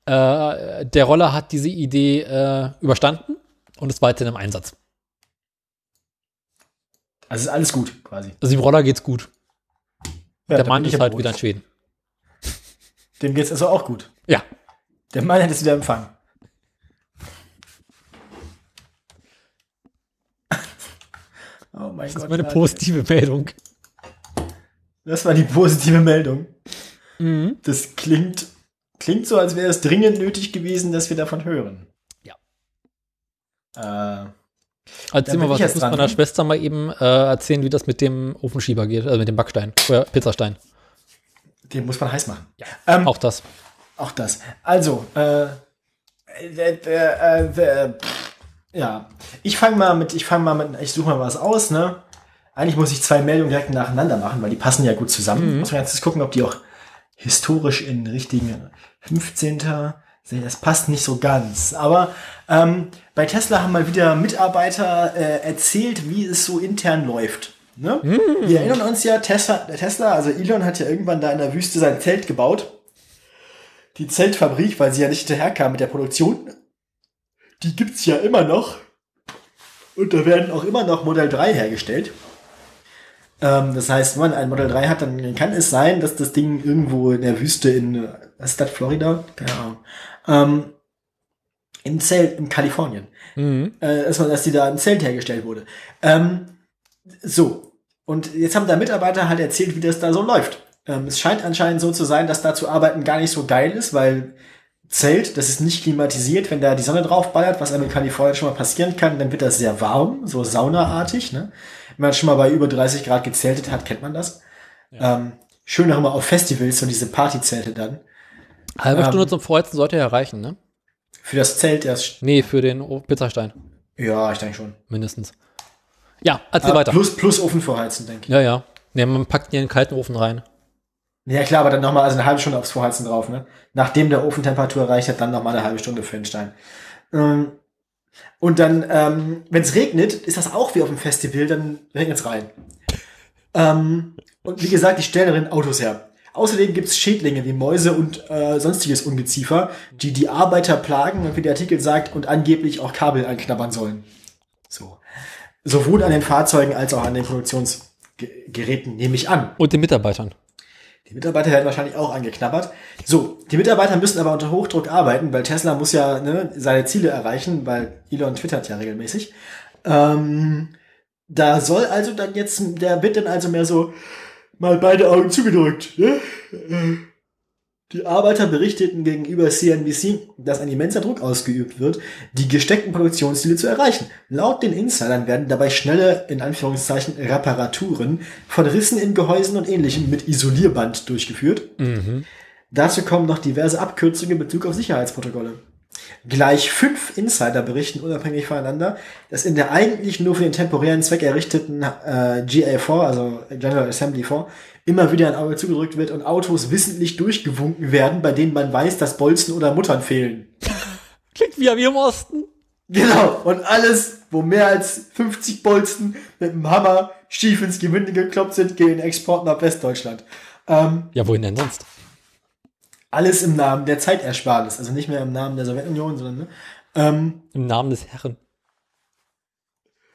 äh, der Roller hat diese Idee äh, überstanden und ist weiterhin im Einsatz. Also ist alles gut, quasi. Also dem Roller geht's gut. Ja, der Mann ist halt wieder in. Schweden. Dem geht's also auch gut. Ja. Der Mann hat es wieder empfangen. Oh mein Das Gott. ist meine Leute. positive Meldung. Das war die positive Meldung. Mhm. Das klingt, klingt so, als wäre es dringend nötig gewesen, dass wir davon hören. Ja. Äh, mal ich was, ich jetzt muss meiner ne? Schwester mal eben äh, erzählen, wie das mit dem Ofenschieber geht, also mit dem Backstein, oder Pizzastein. den muss man heiß machen. Ähm, Auch das. Auch das. Also, äh, äh, äh, äh, pff, ja, ich fange mal mit, ich fange mal mit, ich suche mal was aus, ne? Eigentlich muss ich zwei Meldungen direkt nacheinander machen, weil die passen ja gut zusammen. Muss man jetzt gucken, ob die auch historisch in richtigen 15. sehen. Das passt nicht so ganz. Aber ähm, bei Tesla haben mal wieder Mitarbeiter äh, erzählt, wie es so intern läuft. Ne? Wir erinnern uns ja, Tesla, Tesla, also Elon hat ja irgendwann da in der Wüste sein Zelt gebaut die Zeltfabrik, weil sie ja nicht hinterherkam mit der Produktion, die gibt's ja immer noch. Und da werden auch immer noch Modell 3 hergestellt. Ähm, das heißt, wenn man ein Modell 3 hat, dann kann es sein, dass das Ding irgendwo in der Wüste in, was ist das, Florida? Keine Ahnung. Ähm, Im Zelt in Kalifornien. Mhm. Äh, dass die da im Zelt hergestellt wurde. Ähm, so. Und jetzt haben da Mitarbeiter halt erzählt, wie das da so läuft. Ähm, es scheint anscheinend so zu sein, dass da zu arbeiten gar nicht so geil ist, weil Zelt, das ist nicht klimatisiert, wenn da die Sonne drauf ballert, was einem in Kalifornien schon mal passieren kann, dann wird das sehr warm, so saunaartig. Ne? Wenn man schon mal bei über 30 Grad gezeltet hat, kennt man das. Ähm, schön auch immer auf Festivals, so diese Partyzelte dann. Halbe Ähm, Stunde zum Vorheizen sollte er erreichen, ne? Für das Zelt erst, Nee, für den Pizzastein. ja, ich denke schon. Mindestens. Ja, erzähl Ah, weiter. plus, plus Ofen vorheizen, denke ich. Ja, ja. Nee, man packt ihn in den kalten Ofen rein. Ja klar, aber dann nochmal also eine halbe Stunde aufs Vorheizen drauf, ne? Nachdem der Ofentemperatur erreicht hat, dann nochmal eine halbe Stunde für den Stein. Ähm, und dann, ähm, wenn es regnet, ist das auch wie auf dem Festival, dann regnet es rein. Ähm, und wie gesagt, die stellen darin Autos her. Außerdem gibt's Schädlinge wie Mäuse und äh, sonstiges Ungeziefer, die die Arbeiter plagen und wie der Artikel sagt, und angeblich auch Kabel einknabbern sollen. So. Sowohl an den Fahrzeugen als auch an den Produktionsgeräten, nehme ich an. Und den Mitarbeitern. Die Mitarbeiter werden wahrscheinlich auch angeknabbert. So, die Mitarbeiter müssen aber unter Hochdruck arbeiten, weil Tesla muss ja ne, seine Ziele erreichen, weil Elon twittert ja regelmäßig. Ähm, da soll also dann jetzt, der wird dann also mehr so mal beide Augen zugedrückt. Ne? Die Arbeiter berichteten gegenüber CNBC, dass ein immenser Druck ausgeübt wird, die gesteckten Produktionsziele zu erreichen. Laut den Insidern werden dabei schnelle, in Anführungszeichen, Reparaturen von Rissen in Gehäusen und ähnlichem mit Isolierband durchgeführt. Dazu kommen noch diverse Abkürzungen in Bezug auf Sicherheitsprotokolle. Gleich fünf Insider berichten unabhängig voneinander, dass in der eigentlich nur für den temporären Zweck errichteten äh, GA4, also General Assembly 4, immer wieder ein Auge zugedrückt wird und Autos wissentlich durchgewunken werden, bei denen man weiß, dass Bolzen oder Muttern fehlen. Klingt wie im Osten. Genau, und alles, wo mehr als 50 Bolzen mit dem Hammer schief ins Gewinde gekloppt sind, gehen in Export nach Westdeutschland. Ähm, Ja, wohin denn sonst? alles im Namen der Zeitersparnis, also nicht mehr im Namen der Sowjetunion, sondern ne? ähm, Im Namen des Herren.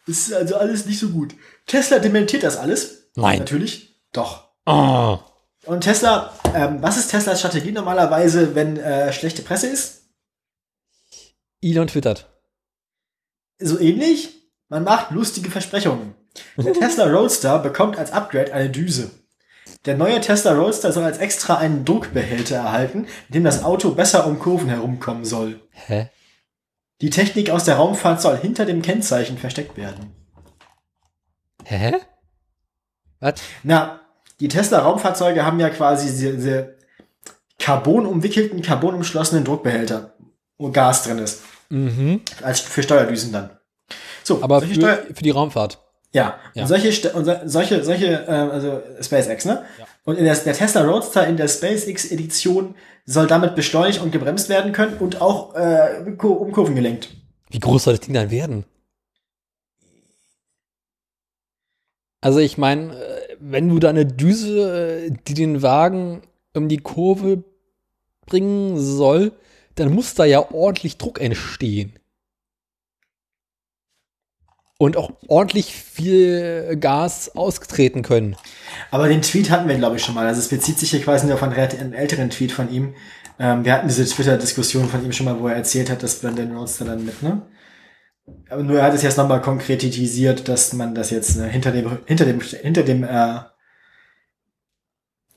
ist also alles nicht so gut. Tesla dementiert das alles. Nein. Natürlich. Doch. Oh. Und Tesla, ähm, was ist Teslas Strategie normalerweise, wenn äh, schlechte Presse ist? Elon twittert. So ähnlich? Man macht lustige Versprechungen. Der Tesla Roadster bekommt als Upgrade eine Düse. Der neue Tesla Roadster soll als extra einen Druckbehälter erhalten, mit dem das Auto besser um Kurven herumkommen soll. Hä? Die Technik aus der Raumfahrt soll hinter dem Kennzeichen versteckt werden. Hä? Was? Na, die Tesla-Raumfahrzeuge haben ja quasi diese, diese carbonumwickelten, carbonumschlossenen Druckbehälter, wo Gas drin ist. Mhm. Als für Steuerdüsen dann. So, Aber für, Steuer für die Raumfahrt. ja, Ja. Und solche, und so- solche, solche, äh, also SpaceX, ne? Und in der, der Tesla Roadster in der SpaceX-Edition soll damit beschleunigt und gebremst werden können und auch äh, um Kurven gelenkt. Wie groß soll das Ding dann werden? Also ich meine, äh, wenn du da eine Düse, äh, die den Wagen um die Kurve bringen soll, dann muss da ja ordentlich Druck entstehen. Und auch ordentlich viel Gas ausgetreten können. Aber den Tweet hatten wir, glaube ich, schon mal. Also es bezieht sich hier quasi nur auf einen, einen älteren Tweet von ihm. Ähm, wir hatten diese Twitter-Diskussion von ihm schon mal, wo er erzählt hat, dass Brandon Roadster dann mit, ne? Aber nur er hat es jetzt nochmal konkretisiert, dass man das jetzt ne, hinter dem, hinter dem, hinter dem, äh,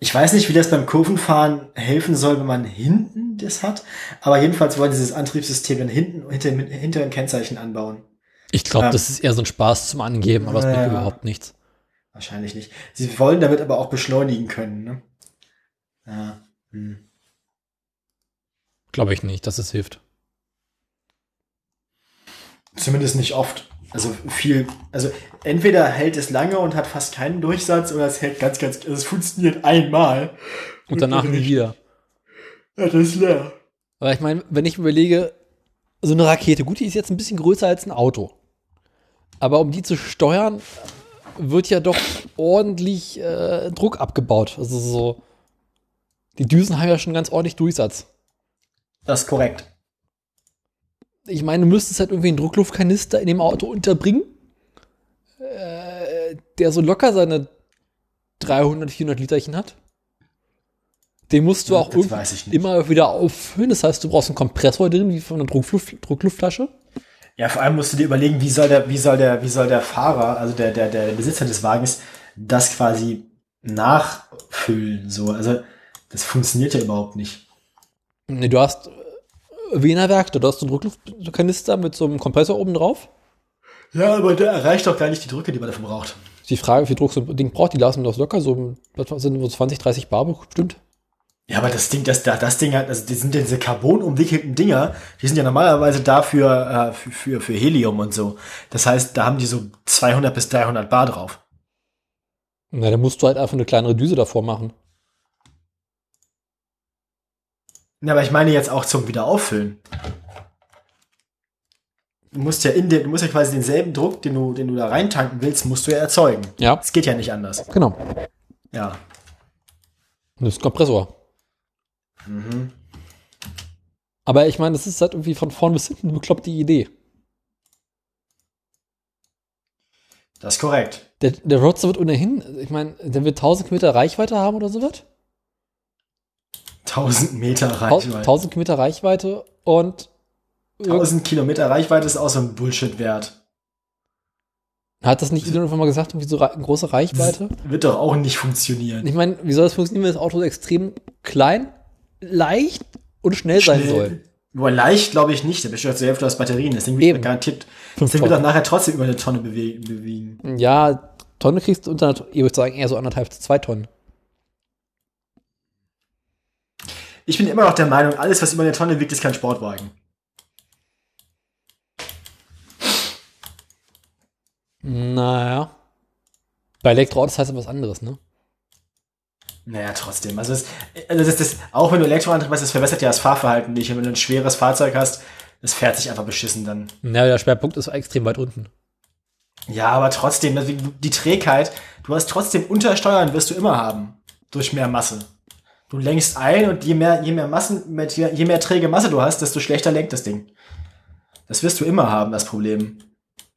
ich weiß nicht, wie das beim Kurvenfahren helfen soll, wenn man hinten das hat, aber jedenfalls wollen sie dieses Antriebssystem dann hinten, hinter, dem- hinter dem Kennzeichen anbauen. Ich glaube, Ähm. das ist eher so ein Spaß zum Angeben, aber es bringt Ja. überhaupt nichts. Wahrscheinlich nicht. Sie wollen damit aber auch beschleunigen können, ne? Ja. Hm. Glaube ich nicht, dass es hilft. Zumindest nicht oft. Also viel, also entweder hält es lange und hat fast keinen Durchsatz oder es hält ganz, ganz, also es funktioniert einmal. Und danach nie wieder. Ja, das ist leer. Aber ich meine, wenn ich überlege, so eine Rakete, gut, die ist jetzt ein bisschen größer als ein Auto. Aber um die zu steuern, wird ja doch ordentlich äh, Druck abgebaut. Also so. Die Düsen haben ja schon ganz ordentlich Durchsatz. Das ist korrekt. Ich meine, du müsstest halt irgendwie einen Druckluftkanister in dem Auto unterbringen, äh, der so locker seine 300, 400 Literchen hat. Den musst du Ja, auch immer wieder auffüllen. Das heißt, du brauchst einen Kompressor drin, wie von einer Druckluft, Druckluftflasche. Ja, vor allem musst du dir überlegen, wie soll der, wie soll der, wie soll der Fahrer, also der, der, der Besitzer des Wagens, das quasi nachfüllen, so. Also, das funktioniert ja überhaupt nicht. Nee, du hast Wiener Werkstatt, du hast so einen Druckluftkanister mit so einem Kompressor oben drauf. Ja, aber der erreicht doch gar nicht die Drücke, die man dafür braucht. Die Frage, wie viel Druck so ein Ding braucht, die lassen das locker, so sind so 20, 30 Bar bestimmt. Ja, aber das Ding, das, das, das Ding hat, also die sind ja diese carbonumwickelten Dinger, die sind ja normalerweise dafür, äh, für, für, für Helium und so. Das heißt, da haben die so 200 bis 300 Bar drauf. Na, dann musst du halt einfach eine kleinere Düse davor machen. Ja, aber ich meine jetzt auch zum Wiederauffüllen. Du musst ja in den, du musst ja quasi denselben Druck, den du, den du da reintanken willst, musst du ja erzeugen. Ja, Es geht ja nicht anders. genau. Ja. Das ist Kompressor. Aber ich meine, das ist halt irgendwie von vorn bis hinten eine bekloppte Idee. Das ist korrekt. Der, der Roadster wird ohnehin, ich meine, der wird 1000 Kilometer Reichweite haben oder sowas. 1000 Meter Reichweite. 1000 Kilometer Reichweite und 1000 Kilometer Reichweite ist auch so ein Bullshit-Wert. hat das nicht irgendwann mal gesagt, irgendwie so rei- große Reichweite? Wird doch auch nicht funktionieren. Ich meine, wie soll das funktionieren, wenn das Auto extrem klein, leicht und schnell, sein soll? Nur leicht glaube ich nicht. Der besteht zur Hälfte aus Batterien. Das Eben. wird garantiert. Das Ding wird auch nachher trotzdem über eine Tonne bewe bewegen. Ja, Tonne kriegst du unter, einer- ich würde sagen, eher so anderthalb zu zwei Tonnen. Ich bin immer noch der Meinung, alles, was über eine Tonne wiegt, ist kein Sportwagen. Naja. Bei Elektroautos heißt das was anderes, ne? Naja, trotzdem. Also, das, also das, das, auch wenn du Elektroantrieb hast, das verbessert ja das Fahrverhalten nicht. Und wenn du ein schweres Fahrzeug hast, das fährt sich einfach beschissen dann. Ja, der Schwerpunkt ist extrem weit unten. Ja, aber trotzdem, die- die Trägheit, du hast trotzdem Untersteuern, wirst du immer haben. Durch mehr Masse. Du lenkst ein und je mehr, je mehr Massen, je, mehr träge Masse du hast, desto schlechter lenkt das Ding. Das wirst du immer haben, das Problem.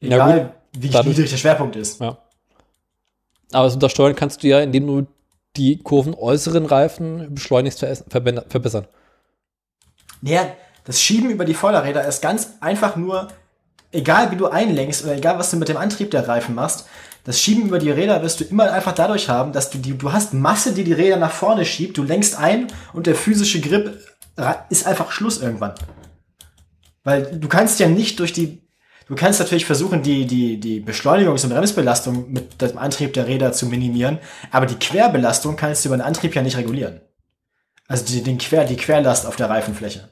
Ja, Egal, wie Dadurch- niedrig der Schwerpunkt ist. Ja. Aber das untersteuern kannst du ja, indem du die kurvenäußeren Reifen beschleunigst ver verbe- verbessern. Naja, das Schieben über die Vorderräder ist ganz einfach nur egal wie du einlenkst oder egal was du mit dem Antrieb der Reifen machst, das Schieben über die Räder wirst du immer einfach dadurch haben, dass du die, du hast Masse, die die Räder nach vorne schiebt, du lenkst ein und der physische Grip ist einfach Schluss irgendwann. Weil du kannst ja nicht durch die, du kannst natürlich versuchen, die, die, die Beschleunigungs- und Bremsbelastung mit dem Antrieb der Räder zu minimieren, aber die Querbelastung kannst du über den Antrieb ja nicht regulieren. Also die, den Quer, die Querlast auf der Reifenfläche.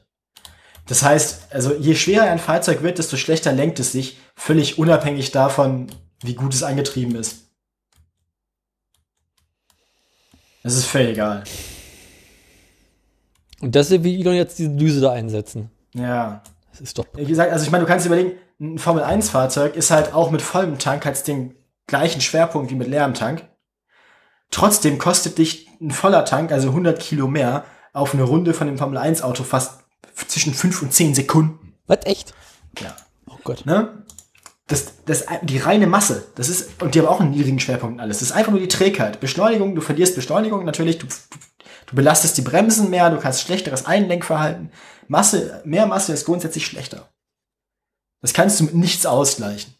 Das heißt, also je schwerer ein Fahrzeug wird, desto schlechter lenkt es sich, völlig unabhängig davon, wie gut es angetrieben ist. Es ist völlig egal. Und deshalb will Elon jetzt diese Düse da einsetzen. Ja. Das ist doch. Wie gesagt, also ich meine, du kannst dir überlegen, ein Formel-1-Fahrzeug ist halt auch mit vollem Tank, hat den gleichen Schwerpunkt wie mit leerem Tank. Trotzdem kostet dich ein voller Tank, also 100 Kilo mehr, auf eine Runde von dem Formel-1-Auto fast zwischen 5 und 10 Sekunden. Was, echt? Ja. Oh Gott. Ne? Das, das, die reine Masse, das ist, und die haben auch einen niedrigen Schwerpunkt und alles. Das ist einfach nur die Trägheit. Beschleunigung, du verlierst Beschleunigung natürlich, du, du, belastest die Bremsen mehr, du hast schlechteres Einlenkverhalten. Masse, mehr Masse ist grundsätzlich schlechter. Das kannst du mit nichts ausgleichen.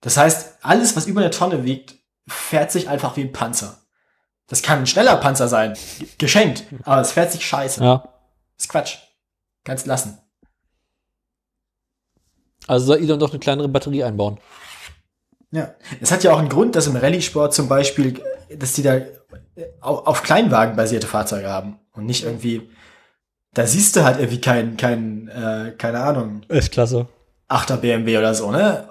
Das heißt, alles, was über eine Tonne wiegt, fährt sich einfach wie ein Panzer. Das kann ein schneller Panzer sein, geschenkt, aber es fährt sich scheiße. Ja. ist Quatsch. Kannst lassen. Also soll Elon doch eine kleinere Batterie einbauen. Ja. Es hat ja auch einen Grund, dass im Rallye-Sport zum Beispiel, dass die da äh, au- auf Kleinwagen basierte Fahrzeuge haben und nicht irgendwie, da siehst du halt irgendwie kein, kein, äh, keine Ahnung, Ist klasse. 8er BMW oder so, ne?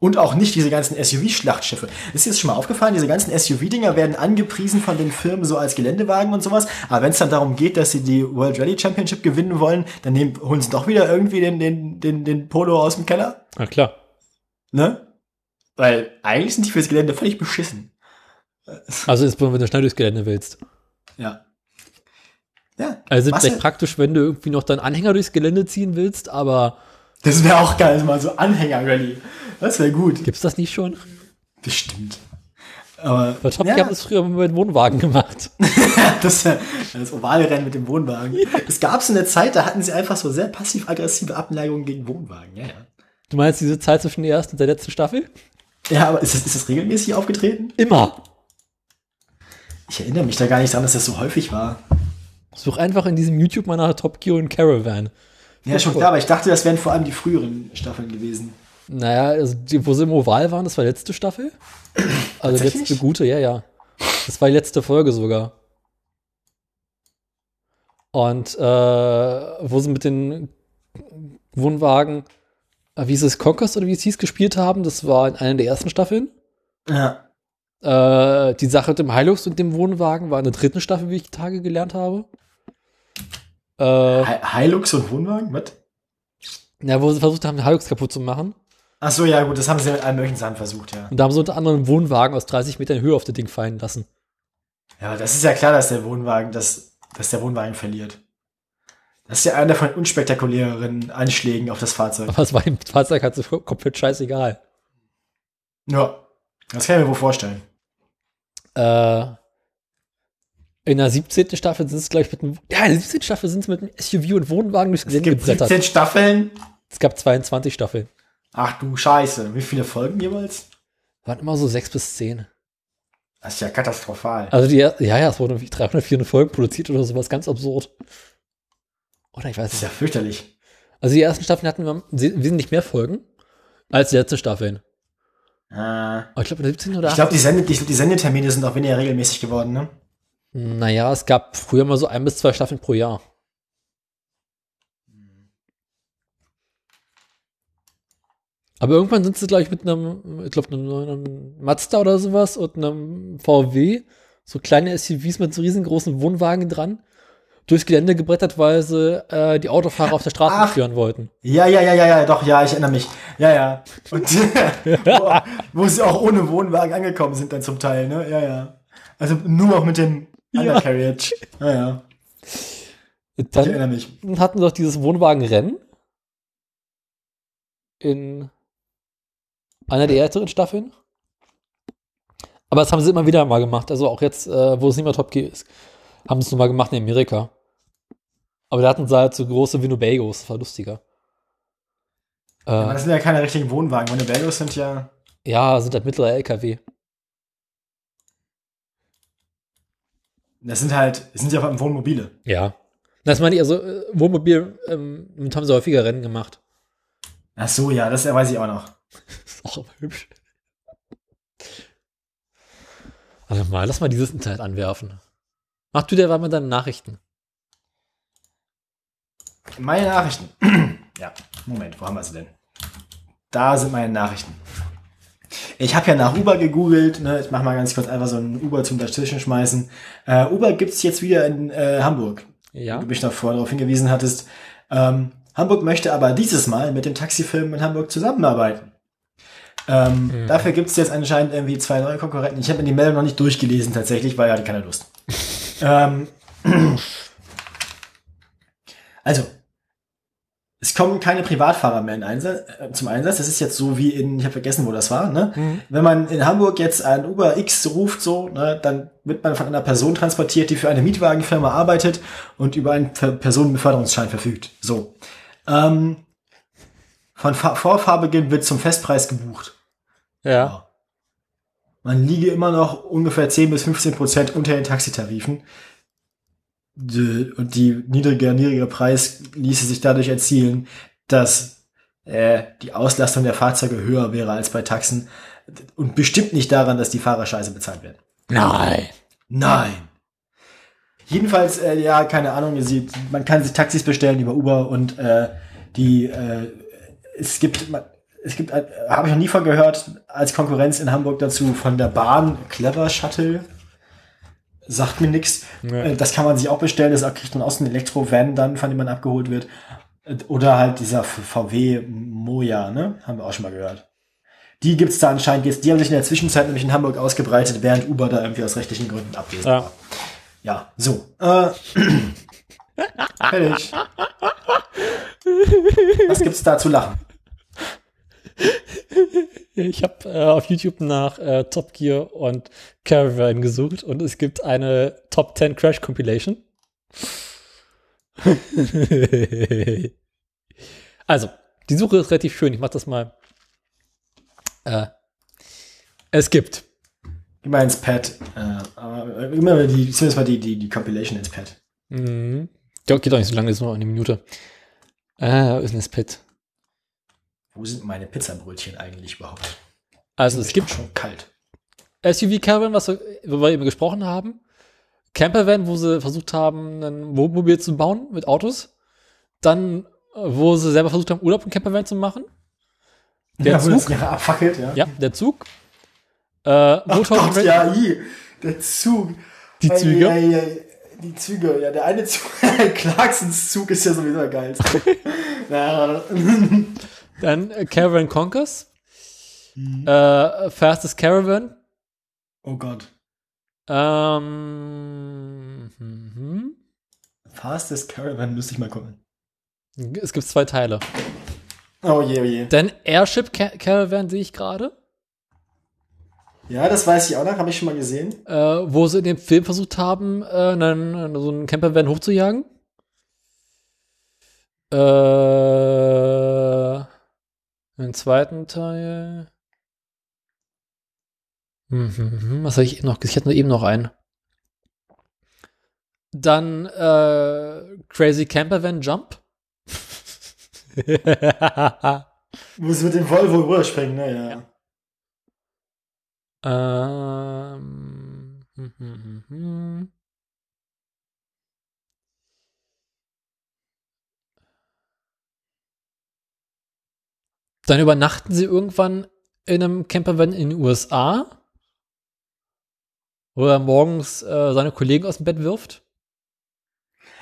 Und auch nicht diese ganzen SUV-Schlachtschiffe. Ist dir das schon mal aufgefallen? Diese ganzen SUV-Dinger werden angepriesen von den Firmen so als Geländewagen und sowas. Aber wenn es dann darum geht, dass sie die World Rally Championship gewinnen wollen, dann nehmen, holen sie doch wieder irgendwie den, den, den, den Polo aus dem Keller. Na klar. Ne? Weil eigentlich sind die fürs Gelände völlig beschissen. Also insbesondere, wenn du schnell durchs Gelände willst. Ja. Ja. Also Was- vielleicht praktisch, wenn du irgendwie noch deinen Anhänger durchs Gelände ziehen willst, aber Das wäre auch geil, mal so Anhänger-Rally. Das wäre gut. gibt's das nicht schon? Bestimmt. Aber Bei Top ja, Gear haben das früher mit Wohnwagen gemacht. das, das Ovalrennen mit dem Wohnwagen. Es gab so eine Zeit, da hatten sie einfach so sehr passiv-aggressive Abneigungen gegen Wohnwagen. Ja, ja. Du meinst diese Zeit zwischen der ersten und der letzten Staffel? Ja, aber ist das, ist das regelmäßig aufgetreten? Immer. Ich erinnere mich da gar nicht dran, dass das so häufig war. Such einfach in diesem YouTube mal nach Top Gear und Caravan. Ja, schon klar, aber ich dachte, das wären vor allem die früheren Staffeln gewesen. Naja, also die, wo sie im Oval waren, das war letzte Staffel. Also die letzte gute, ja, ja. Das war die letzte Folge sogar. Und äh, wo sie mit den Wohnwagen, äh, wie ist es, Conquest oder wie es hieß, gespielt haben, das war in einer der ersten Staffeln. Ja. Äh, die Sache mit dem Hilux und dem Wohnwagen war in der dritten Staffel, wie ich die Tage gelernt habe. Äh, Hi- Hilux und Wohnwagen? Was? ja, wo sie versucht haben, den Hilux kaputt zu machen. Ach so, ja, gut, das haben sie mit allen möglichen Sachen versucht, ja. Und da haben sie unter anderem einen Wohnwagen aus 30 Metern Höhe auf das Ding fallen lassen. Ja, das ist ja klar, dass der Wohnwagen, dass, dass der Wohnwagen verliert. Das ist ja einer von unspektakuläreren Anschlägen auf das Fahrzeug. Aber es war dem Fahrzeug halt so komplett scheißegal. Ja, das kann ich mir wohl vorstellen. Äh, in der 17. Staffel sind es, glaube ich, mit einem. Ja, in der 17. Staffel sind es mit einem SUV und Wohnwagen durchs Es Gelände gibt gebrettert. 17 Staffeln. Es gab 22 Staffeln. Ach du Scheiße. Wie viele Folgen jeweils? Waren immer so 6 bis 10. Das ist ja katastrophal. Also die, ja, ja, es wurden irgendwie 300, 400 Folgen produziert oder sowas, ganz absurd. Oder ich weiß Das ist nicht. ja fürchterlich. Also die ersten Staffeln hatten wir wesentlich mehr Folgen als die letzten Staffeln. Äh, Aber ich glaube, in der 17. oder ich glaube, die, Sende, die, die Sendetermine sind auch weniger regelmäßig geworden, ne? Naja, es gab früher mal so ein bis zwei Staffeln pro Jahr. Aber irgendwann sind sie, glaube ich, mit einem, ich glaube, einem, einem Mazda oder sowas und einem VW, so kleine SUVs mit so riesengroßen Wohnwagen dran, durchs Gelände gebrettert, weil sie äh, die Autofahrer auf der Straße Ach. führen wollten. Ja, ja, ja, ja, ja, doch, ja, ich erinnere mich. Ja, ja. Und wo, wo sie auch ohne Wohnwagen angekommen sind dann zum Teil, ne? Ja, ja. Also nur noch mit dem. Undercarriage. Ja, ja. Ich Dann erinnere mich. hatten sie doch dieses Wohnwagenrennen in einer der älteren Staffeln. Aber das haben sie immer wieder mal gemacht. Also auch jetzt, äh, wo es nicht mehr Top Gear ist, haben sie es nochmal gemacht in Amerika. Aber da hatten sie halt so große Winnebagos, das war lustiger. Äh, Aber das sind ja keine richtigen Wohnwagen. Winnebagos sind ja. ja, sind halt mittlere LKW. Das sind halt, das sind ja vor allem Wohnmobile. Ja. Das meine ich, also äh, Wohnmobil, ähm, haben sie häufiger Rennen gemacht. Ach so, ja, das weiß ich auch noch. ist auch aber hübsch. Also mal, lass mal dieses Internet anwerfen. Mach du der war mit deinen Nachrichten. Meine Nachrichten. ja, Moment, wo haben wir sie denn? Da sind meine Nachrichten. Ich habe ja nach Uber gegoogelt. Ne? Ich mache mal ganz kurz einfach so ein Uber zum dazwischen schmeißen. Äh, Uber gibt's jetzt wieder in äh, Hamburg. Ja. Du mich noch vorher darauf hingewiesen hattest. Ähm, Hamburg möchte aber dieses Mal mit dem Taxifilm in Hamburg zusammenarbeiten. Ähm, Dafür gibt's jetzt anscheinend irgendwie zwei neue Konkurrenten. Ich habe mir die Meldung noch nicht durchgelesen tatsächlich, weil ich hatte keine Lust. ähm, also, es kommen keine Privatfahrer mehr in Einsatz, äh, zum Einsatz. Das ist jetzt so wie in, ich habe vergessen, wo das war. Ne? Mhm. Wenn man in Hamburg jetzt ein Uber X ruft, so, ne, dann wird man von einer Person transportiert, die für eine Mietwagenfirma arbeitet und über einen Personenbeförderungsschein verfügt. So. Ähm, von Fa Vorfahrbeginn wird zum Festpreis gebucht. Ja. Man liege immer noch ungefähr 10 bis 15 Prozent unter den Taxitarifen. Und die niedrige, niedrige Preis ließe sich dadurch erzielen, dass äh, die Auslastung der Fahrzeuge höher wäre als bei Taxen. Und bestimmt nicht daran, dass die Fahrer scheiße bezahlt werden. Nein. Nein. Jedenfalls, äh, ja, keine Ahnung, sie, man kann sich Taxis bestellen über Uber und äh, die, äh, es gibt, man, es gibt, äh, habe ich noch nie von gehört, als Konkurrenz in Hamburg dazu von der Bahn Clever Shuttle. Sagt mir nix. Nee. Äh, Das kann man sich auch bestellen, das kriegt man aus dem Elektro-Van dann, von dem man abgeholt wird. Äh, Oder halt dieser VW Moja, ne? Haben wir auch schon mal gehört. Die gibt's da anscheinend jetzt. Die haben sich in der Zwischenzeit nämlich in Hamburg ausgebreitet, während Uber da irgendwie aus rechtlichen Gründen abwesend Ja. war. Ja, so. Äh, fertig. Was gibt's da zu lachen? Ich habe äh, auf YouTube nach äh, Top Gear und Caravan gesucht und es gibt eine Top 10 Crash Compilation. also, die Suche ist relativ schön. Ich mach das mal. Äh, es gibt mal ins Pad. Äh, immer die, zumindest mal die, die, die Compilation ins Pad. Mhm. Ja, geht auch nicht so lange, ist nur eine Minute. Ah, ist das Pit? Wo sind meine Pizzabrötchen eigentlich überhaupt? Also es gibt schon kalt. SUV Caravan, was wir, wo wir eben gesprochen haben. Campervan, wo sie versucht haben, ein Wohnmobil zu bauen mit Autos. Dann, wo sie selber versucht haben, Urlaub im Campervan zu machen. Der ja, Zug. Jahre abfackelt, ja. Ja, der Zug. Äh, Motorrad- Gott, ja, i, der Zug. Die Züge. ei, ei, die Züge, ja, der eine Zug, Clarksons Zug ist ja sowieso der geilste. Dann äh, Caravan Conquers. Mhm. Äh, Fastest Caravan. oh Gott. Ähm, mhm. Fastest Caravan müsste ich mal gucken. Es gibt zwei Teile. Oh je, oh je. Dann Airship Ca Caravan sehe ich gerade. Ja, das weiß ich auch noch, habe ich schon mal gesehen. äh, wo sie in dem Film versucht haben, äh, einen, so einen Campervan hochzujagen. Äh, den zweiten Teil. Hm, hm, hm, Was habe ich eben noch? Ich hatte nur eben noch einen. Dann äh, Crazy Campervan Jump. Muss mit dem Volvo rüberspringen, ne, ja. Ähm, hm, hm, hm, Dann übernachten sie irgendwann in einem Campervan in den USA, wo er morgens äh, seine Kollegen aus dem Bett wirft.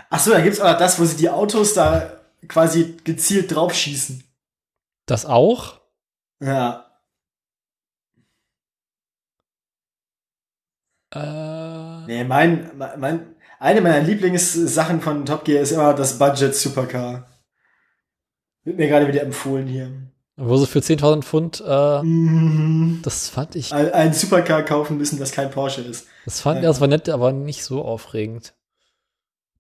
Ach so, da gibt's aber das, wo sie die Autos da quasi gezielt draufschießen. Das auch. Ja. Äh, Nee, mein, mein, eine meiner Lieblingssachen von Top Gear ist immer das Budget Supercar. Wird mir gerade wieder empfohlen hier. Wo sie für 10.000 Pfund, äh, Mhm. das fand ich, Ein, ein Supercar kaufen müssen, das kein Porsche ist. das fand, das war nett, aber nicht so aufregend.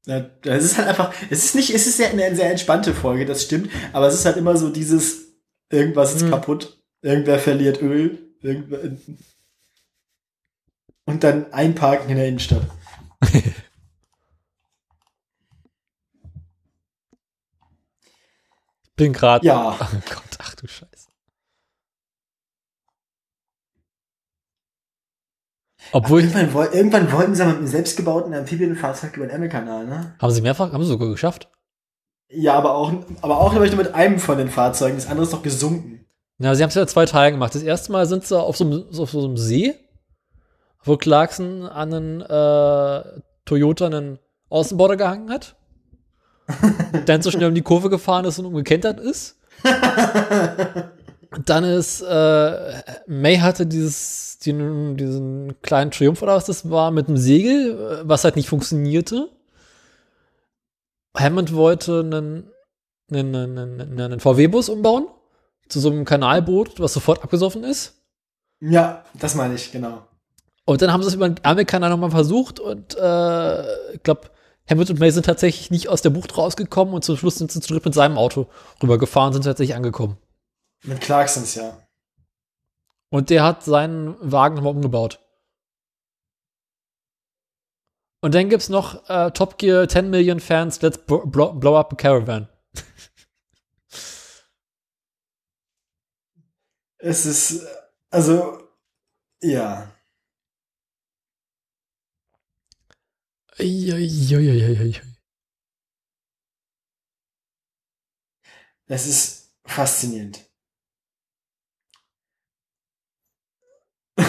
Ja, Das ist halt einfach, es ist nicht, es ist ja eine sehr entspannte Folge, das stimmt, aber es ist halt immer so dieses, irgendwas ist Hm. kaputt, irgendwer verliert Öl, irgendwer, und dann einparken in der Innenstadt. Bin gerade. Ja. Oh Gott, ach du Scheiße. Obwohl, Irgendwann, woll- irgendwann wollten sie mit einem selbstgebauten Amphibienfahrzeug über den Ärmelkanal, ne? haben sie mehrfach, haben sie sogar geschafft. Ja, aber auch, aber auch glaube ich, nur mit einem von den Fahrzeugen. Das andere ist doch gesunken. Ja, sie haben es ja zwei Teilen gemacht. Das erste Mal sind sie auf so einem, auf so einem See, wo Clarkson an einen äh, Toyota einen Außenborder gehangen hat. dann so schnell um die Kurve gefahren ist und umgekentert ist. Dann ist, äh, May hatte dieses, den, diesen kleinen Triumph oder was das war, mit dem Segel, äh, was halt nicht funktionierte. Hammond wollte einen, einen, einen, einen, einen VW-Bus umbauen zu so einem Kanalboot, was sofort abgesoffen ist. Ja, das meine ich, genau. Und dann haben sie es über den Ärmelkanal nochmal versucht und äh, ich glaube, Hammond und May sind tatsächlich nicht aus der Bucht rausgekommen und zum Schluss sind sie zu dritt mit seinem Auto rübergefahren, sind tatsächlich angekommen. Mit Clarksons, ja. Und der hat seinen Wagen nochmal umgebaut. Und dann gibt's noch äh, Top Gear 10 Million Fans, let's blo blow, blow up a caravan. Es ist, äh, also, ja. Es ist faszinierend.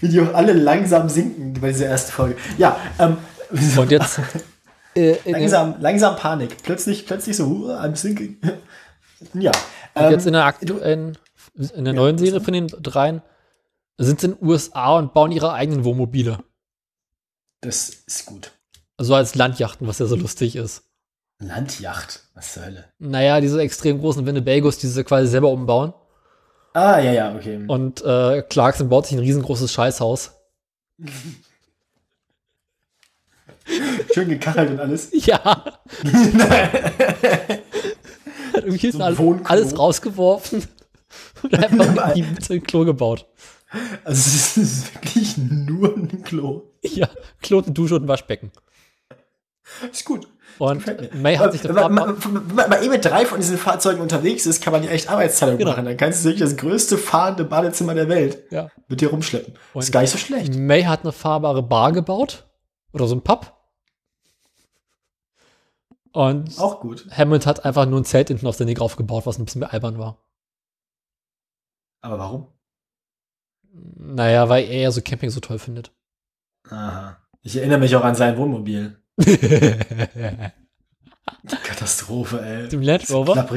Wie die auch alle langsam sinken bei dieser ersten Folge. Ja, ähm, Und jetzt äh, langsam, langsam Panik. Plötzlich, plötzlich so, uh, I'm sinking. ja. Und ähm, jetzt in der aktuellen, in der neuen Serie von den dreien sind sie in den USA und bauen ihre eigenen Wohnmobile. Das ist gut. Also als Landjachten, was ja so lustig ist. Landjacht. Was zur Hölle? Naja, diese extrem großen Winnebagos, die sie quasi selber umbauen. Ah, ja, ja, okay. Und äh, Clarkson baut sich ein riesengroßes Scheißhaus. Schön gekachelt und alles. Ja. Hat irgendwie ein alles, alles rausgeworfen und einfach in die Klo gebaut. Also es ist wirklich nur ein Klo. Ja, Klo, eine Dusche und ein Waschbecken. Ist gut. Und. May hat sich das man, man, wenn man mal eh mit drei von diesen Fahrzeugen unterwegs ist, kann man ja echt Arbeitsteilung Genau. machen. Dann kannst du wirklich das größte fahrende Badezimmer der Welt ja. mit dir rumschleppen. Und- ist gar nicht so schlecht. May hat eine fahrbare Bar gebaut. Oder so ein Pub. Und Auch gut. Hammond hat einfach nur ein Zelt hinten auf der Neger aufgebaut, was ein bisschen albern war. Aber warum? Naja, weil er ja so Camping so toll findet. Aha. Ich erinnere mich auch an sein Wohnmobil. Katastrophe, ey. Dem Land Rover?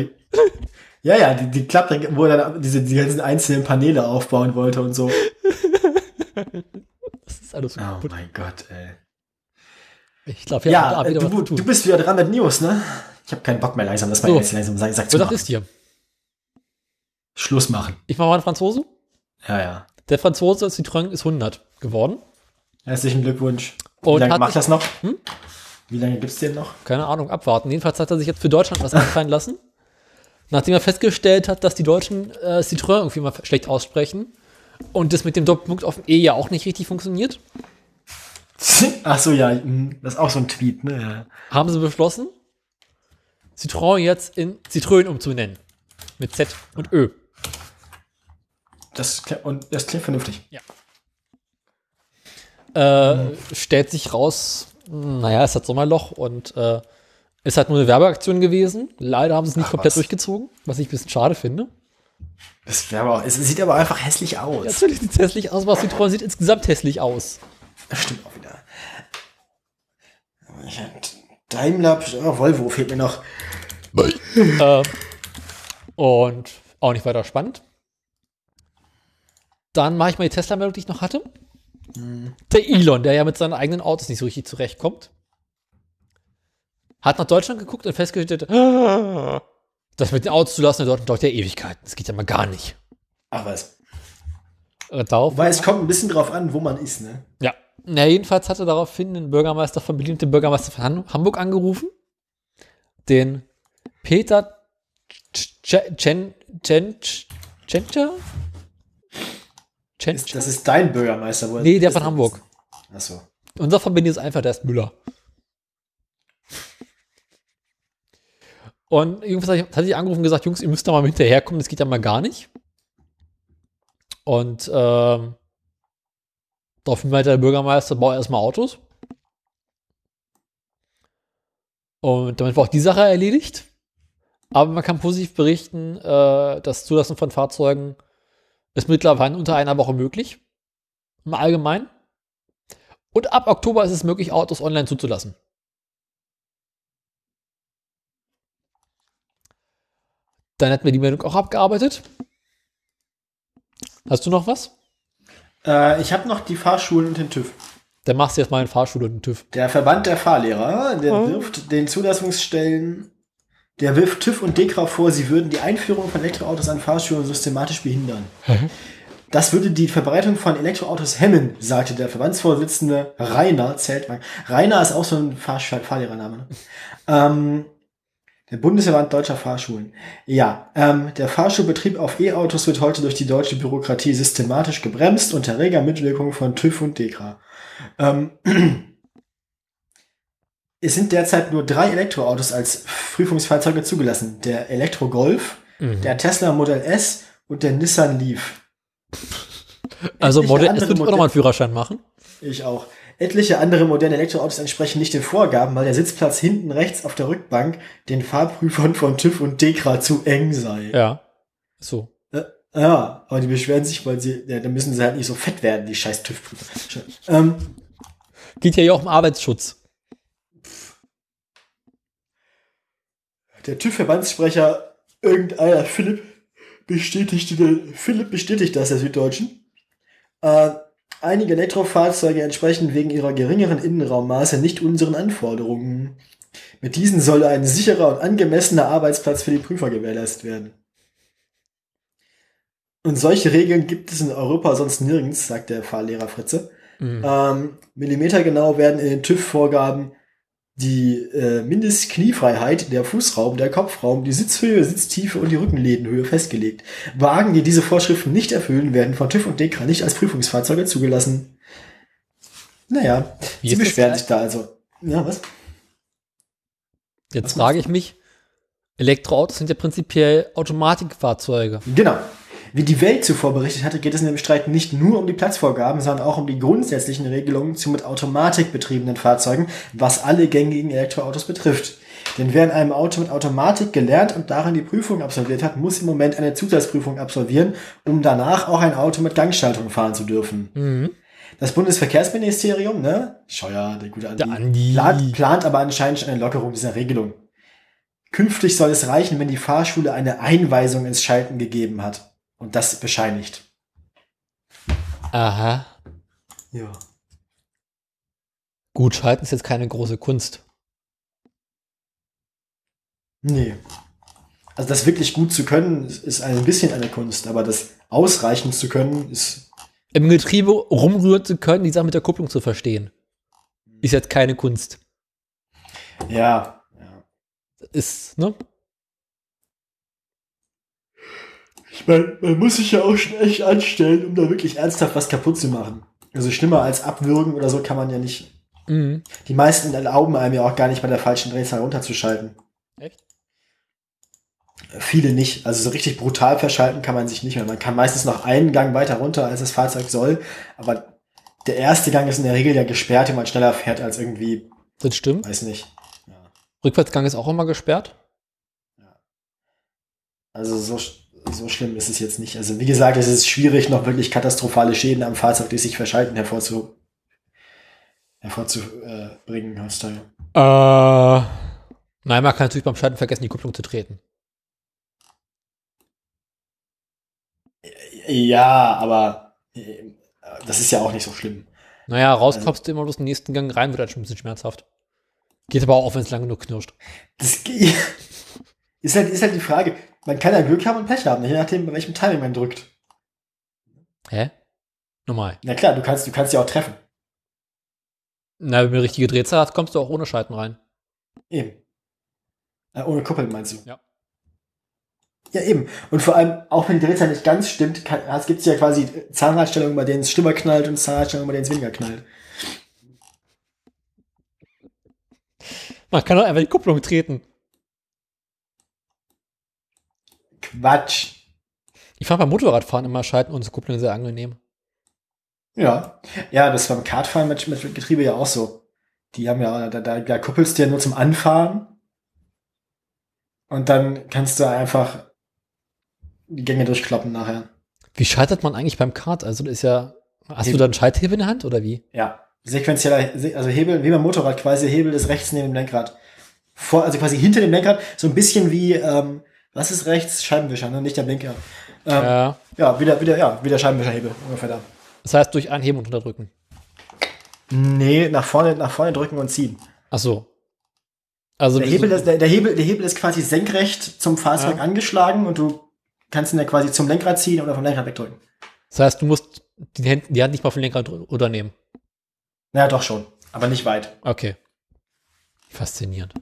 Ja, ja, die, die Klapprig, wo er dann diese, die ganzen einzelnen Paneele aufbauen wollte und so. Das ist alles so Oh kaputt. mein Gott, ey. Ich glaube, Ja, da äh, du, du bist wieder dran mit News, ne? Ich habe keinen Bock mehr langsam, dass man So. jetzt langsam sagt, sagt So, zu das machen. ist hier. Schluss machen. Ich mache mal einen Franzosen. Ja, ja. Der Franzose Citroën ist 100 geworden. Herzlichen Glückwunsch. Wie Und lange hat macht das noch? Hm? Wie lange gibt's den noch? Keine Ahnung, abwarten. Jedenfalls hat er sich jetzt für Deutschland was einfallen lassen. Nachdem er festgestellt hat, dass die Deutschen äh, Citroën irgendwie mal schlecht aussprechen und das mit dem Doppelpunkt auf dem E ja auch nicht richtig funktioniert, Ach so, ja, hm, das ist auch so ein Tweet, ne? Ja. haben sie beschlossen, Citroën jetzt in Citroën umzunennen. Mit Z und Ö. Das, klingt- und das klingt vernünftig. Äh, stellt sich raus, naja, es hat Sommerloch und äh, es hat nur eine Werbeaktion gewesen. Leider haben sie es nicht Ach, komplett was. durchgezogen, was ich ein bisschen schade finde. Aber auch, es sieht aber einfach hässlich aus. Natürlich sieht es hässlich aus, aber Citroën sieht insgesamt hässlich aus. Das stimmt auch wieder. Daimler, oh, Volvo fehlt mir noch. äh, und auch nicht weiter spannend. Dann mache ich mal die Tesla-Meldung, die ich noch hatte. Der Elon, der ja mit seinen eigenen Autos nicht so richtig zurechtkommt, hat nach Deutschland geguckt und festgestellt, "Ah, das mit den Autos zu lassen Deutschland dauert ja Ewigkeiten. Das geht ja mal gar nicht. Ach was. Äh, darauf, Weil es kommt ein bisschen drauf an, wo man ist, ne? ja, Na, jedenfalls hatte daraufhin den Bürgermeister von Berlin, den Bürgermeister von Han Hamburg angerufen, den Peter Chen, Chen, Chen, Tschentscher? Ist, das ist dein Bürgermeister, wo Nee, der von Hamburg. Achso. Unser Verbindung ist einfach, der ist Müller. Und Jungs hat sich angerufen und gesagt, Jungs, ihr müsst da mal hinterherkommen, das geht ja mal gar nicht. Und ähm, daraufhin meinte der Bürgermeister, bau erstmal Autos. Und damit war auch die Sache erledigt. Aber man kann positiv berichten, äh, das Zulassen von Fahrzeugen ist mittlerweile unter einer Woche möglich. Im Allgemeinen. Und ab Oktober ist es möglich, Autos online zuzulassen. Dann hätten wir die Meldung auch abgearbeitet. Hast du noch was? Äh, ich habe noch die Fahrschulen und den TÜV. Dann machst du jetzt mal einen Fahrschule und einen TÜV. Der Verband der Fahrlehrer, der Oh. wirft den Zulassungsstellen, der wirft TÜV und DEKRA vor, sie würden die Einführung von Elektroautos an Fahrschulen systematisch behindern. Das würde die Verbreitung von Elektroautos hemmen, sagte der Verbandsvorsitzende Rainer Zeltmann. Rainer ist auch so ein Fahr Fahrlehrername. Ne? ähm, der Bundesverband deutscher Fahrschulen. Ja, ähm, der Fahrschulbetrieb auf E-Autos wird heute durch die deutsche Bürokratie systematisch gebremst unter reger Mitwirkung von TÜV und DEKRA. Ähm, es sind derzeit nur drei Elektroautos als Prüfungsfahrzeuge zugelassen. Der Elektro Golf, Mhm. der Tesla Model S und der Nissan Leaf. Also etliche Modell, andere es wird auch nochmal einen Führerschein machen. Ich auch. Etliche andere moderne Elektroautos entsprechen nicht den Vorgaben, weil der Sitzplatz hinten rechts auf der Rückbank den Fahrprüfern von TÜV und DEKRA zu eng sei. Ja. So. Äh, ja, aber die beschweren sich, weil sie, ja, dann müssen sie halt nicht so fett werden, die scheiß TÜV-Prüfer. ähm, Geht ja hier auch um Arbeitsschutz. Der TÜV-Verbandssprecher, irgendeiner Philipp, bestätigte, Philipp bestätigt das der Süddeutschen. Äh, einige Elektrofahrzeuge entsprechen wegen ihrer geringeren Innenraummaße nicht unseren Anforderungen. Mit diesen soll ein sicherer und angemessener Arbeitsplatz für die Prüfer gewährleistet werden. Und solche Regeln gibt es in Europa sonst nirgends, sagt der Fahrlehrer Fritze. Mhm. Ähm, Millimetergenau werden in den TÜV-Vorgaben die äh, Mindestkniefreiheit, der Fußraum, der Kopfraum, die Sitzhöhe, Sitztiefe und die Rückenlädenhöhe festgelegt. Wagen, die diese Vorschriften nicht erfüllen, werden von TÜV und DEKRA nicht als Prüfungsfahrzeuge zugelassen. Naja, Wie sie beschweren sich da also. Ja, was? Jetzt was frage ich mich, Elektroautos sind ja prinzipiell Automatikfahrzeuge. Genau. Wie die Welt zuvor berichtet hatte, geht es in dem Streit nicht nur um die Platzvorgaben, sondern auch um die grundsätzlichen Regelungen zu mit Automatik betriebenen Fahrzeugen, was alle gängigen Elektroautos betrifft. Denn wer in einem Auto mit Automatik gelernt und darin die Prüfung absolviert hat, muss im Moment eine Zusatzprüfung absolvieren, um danach auch ein Auto mit Gangschaltung fahren zu dürfen. Mhm. Das Bundesverkehrsministerium, ne? Scheuer, der gute Andi, Der Andi. Plant, plant aber anscheinend schon eine Lockerung dieser Regelung. Künftig soll es reichen, wenn die Fahrschule eine Einweisung ins Schalten gegeben hat und das bescheinigt. Aha. Ja. Gut, Schalten ist jetzt keine große Kunst. Nee. Also das wirklich gut zu können, ist- ein bisschen eine Kunst, aber das ausreichend zu können, ist Im Getriebe rumrühren zu können, die Sache mit der Kupplung zu verstehen, ist jetzt keine Kunst. ja. ja. Ist, ne? Ich meine, man muss sich ja auch schon echt anstellen, um da wirklich ernsthaft was kaputt zu machen. Also schlimmer als abwürgen oder so kann man ja nicht. Mhm. Die meisten erlauben einem ja auch gar nicht bei der falschen Drehzahl runterzuschalten. Echt? Viele nicht. Also so richtig brutal verschalten kann man sich nicht mehr. Man kann meistens noch einen Gang weiter runter, als das Fahrzeug soll. Aber der erste Gang ist in der Regel ja gesperrt, wenn man schneller fährt als irgendwie, Das stimmt. weiß nicht. Rückwärtsgang ist auch immer gesperrt. Also so, so schlimm ist es jetzt nicht. Also wie gesagt, es ist schwierig, noch wirklich katastrophale Schäden am Fahrzeug, die sich verschalten, hervorzu, hervorzubringen heutzutage. Äh. Nein, man kann natürlich beim Schalten vergessen, die Kupplung zu treten. Ja, aber äh, das ist ja auch nicht so schlimm. Naja, rauskommst du immer bloß den nächsten Gang rein, wird dann schon ein bisschen schmerzhaft. Geht aber auch, wenn es lange nur knirscht. Das ist halt, ist halt die Frage. Man kann ja Glück haben und Pech haben, je nachdem, bei welchem Timing man drückt. Hä? Normal. Na klar, du kannst, du kannst ja auch treffen. Na, wenn du eine richtige Drehzahl hast, kommst du auch ohne Schalten rein. Eben. Äh, ohne Kuppel meinst du? Ja. Ja, eben. Und vor allem, auch wenn die Drehzahl nicht ganz stimmt, gibt es ja quasi Zahnradstellungen, bei denen es schlimmer knallt und Zahnradstellungen, bei denen es weniger knallt. Man kann doch einfach die Kupplung treten. Quatsch. Ich fand beim Motorradfahren immer Schalten und Kupplung sehr angenehm. Ja. Ja, das war beim Kartfahren mit, mit Getriebe ja auch so. Die haben ja, da, da, da kuppelst du ja nur zum Anfahren. Und dann kannst du einfach die Gänge durchkloppen nachher. Wie schaltet man eigentlich beim Kart? Also, das ist ja. Hast du da einen Schalthebel in der Hand oder wie? Ja. Sequenzieller, also Hebel, wie beim Motorrad quasi, Hebel ist rechts neben dem Lenkrad. Vor, also quasi hinter dem Lenkrad, so ein bisschen wie, ähm, was ist rechts? Scheibenwischer, ne? nicht der Blinker. Ähm, Ja. ja, wieder, wieder, ja, wieder Scheibenwischerhebel, ungefähr da. Das heißt, durch Anheben und Unterdrücken. Nee, nach vorne, nach vorne drücken und ziehen. Ach so. Also, Der Hebel, so, ist, der, der, Hebel, der Hebel ist quasi senkrecht zum Fahrzeug Ja. angeschlagen und du kannst ihn ja quasi zum Lenkrad ziehen oder vom Lenkrad wegdrücken. das heißt, du musst die Hand, die Hand nicht mal vom Lenkrad oder nehmen. Naja, doch schon, aber nicht weit. Okay. Faszinierend.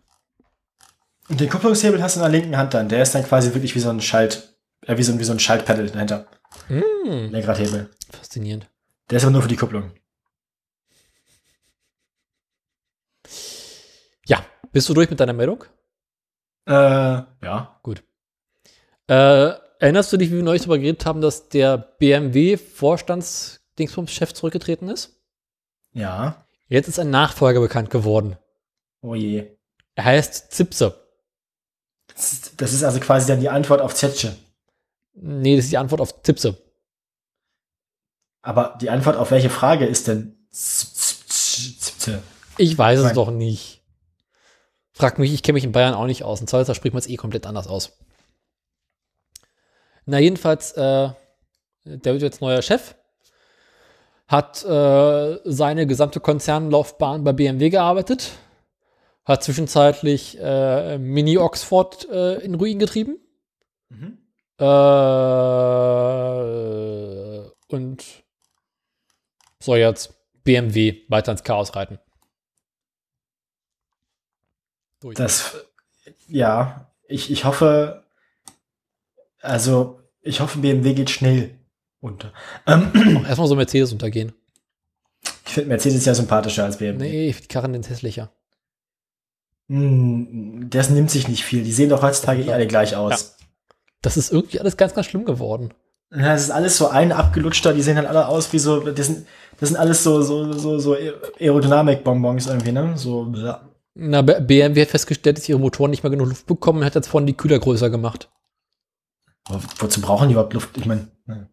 Und den Kupplungshebel hast du in der linken Hand dann. Der ist dann quasi wirklich wie so ein Schalt, äh, wie so, ein- wie so ein Schaltpedal dahinter. Mm, Lenkradhebel. faszinierend. Der ist aber nur für die Kupplung. Ja, bist du durch mit deiner Meldung? Äh, ja. Äh, erinnerst du dich, wie wir neulich darüber geredet haben, dass der BMW-Vorstands-Dingsbums-Chef zurückgetreten ist? Ja. Jetzt ist ein Nachfolger bekannt geworden. Oh je. Er heißt Zipse. Das ist, also quasi dann die Antwort auf Zetsche. Nee, das ist die Antwort auf Zipse. Aber die Antwort auf welche Frage ist denn Z- Z- Z- Z- Ich weiß es doch nicht. Frag mich, ich kenne mich in Bayern auch nicht aus. In Zollster spricht man es eh komplett anders aus. Na, jedenfalls, äh, der wird jetzt neuer Chef. Hat äh, seine gesamte Konzernlaufbahn bei BMW gearbeitet. Hat zwischenzeitlich äh, Mini Oxford äh, in Ruin getrieben. Mhm. Äh, und soll jetzt BMW weiter ins Chaos reiten. Durch. Das, ja, ich, ich hoffe, also, ich hoffe, BMW geht schnell unter. Ähm, Erstmal so Mercedes untergehen. ich finde Mercedes ja sympathischer als BMW. Nee, ich finde Karren sind hässlicher. Hm, Das nimmt sich nicht viel. Die sehen doch heutzutage eh alle gleich aus. Das ist irgendwie alles ganz, ganz schlimm geworden. Ja, das ist alles so ein abgelutschter, die sehen halt alle aus wie so, das sind, das sind alles so, so, so, so Aerodynamik-Bonbons irgendwie, ne? So, ja. Na, BMW hat festgestellt, dass ihre Motoren nicht mehr genug Luft bekommen und hat jetzt vorne die Kühler größer gemacht. Aber wozu brauchen die überhaupt Luft? Ich meine, ne.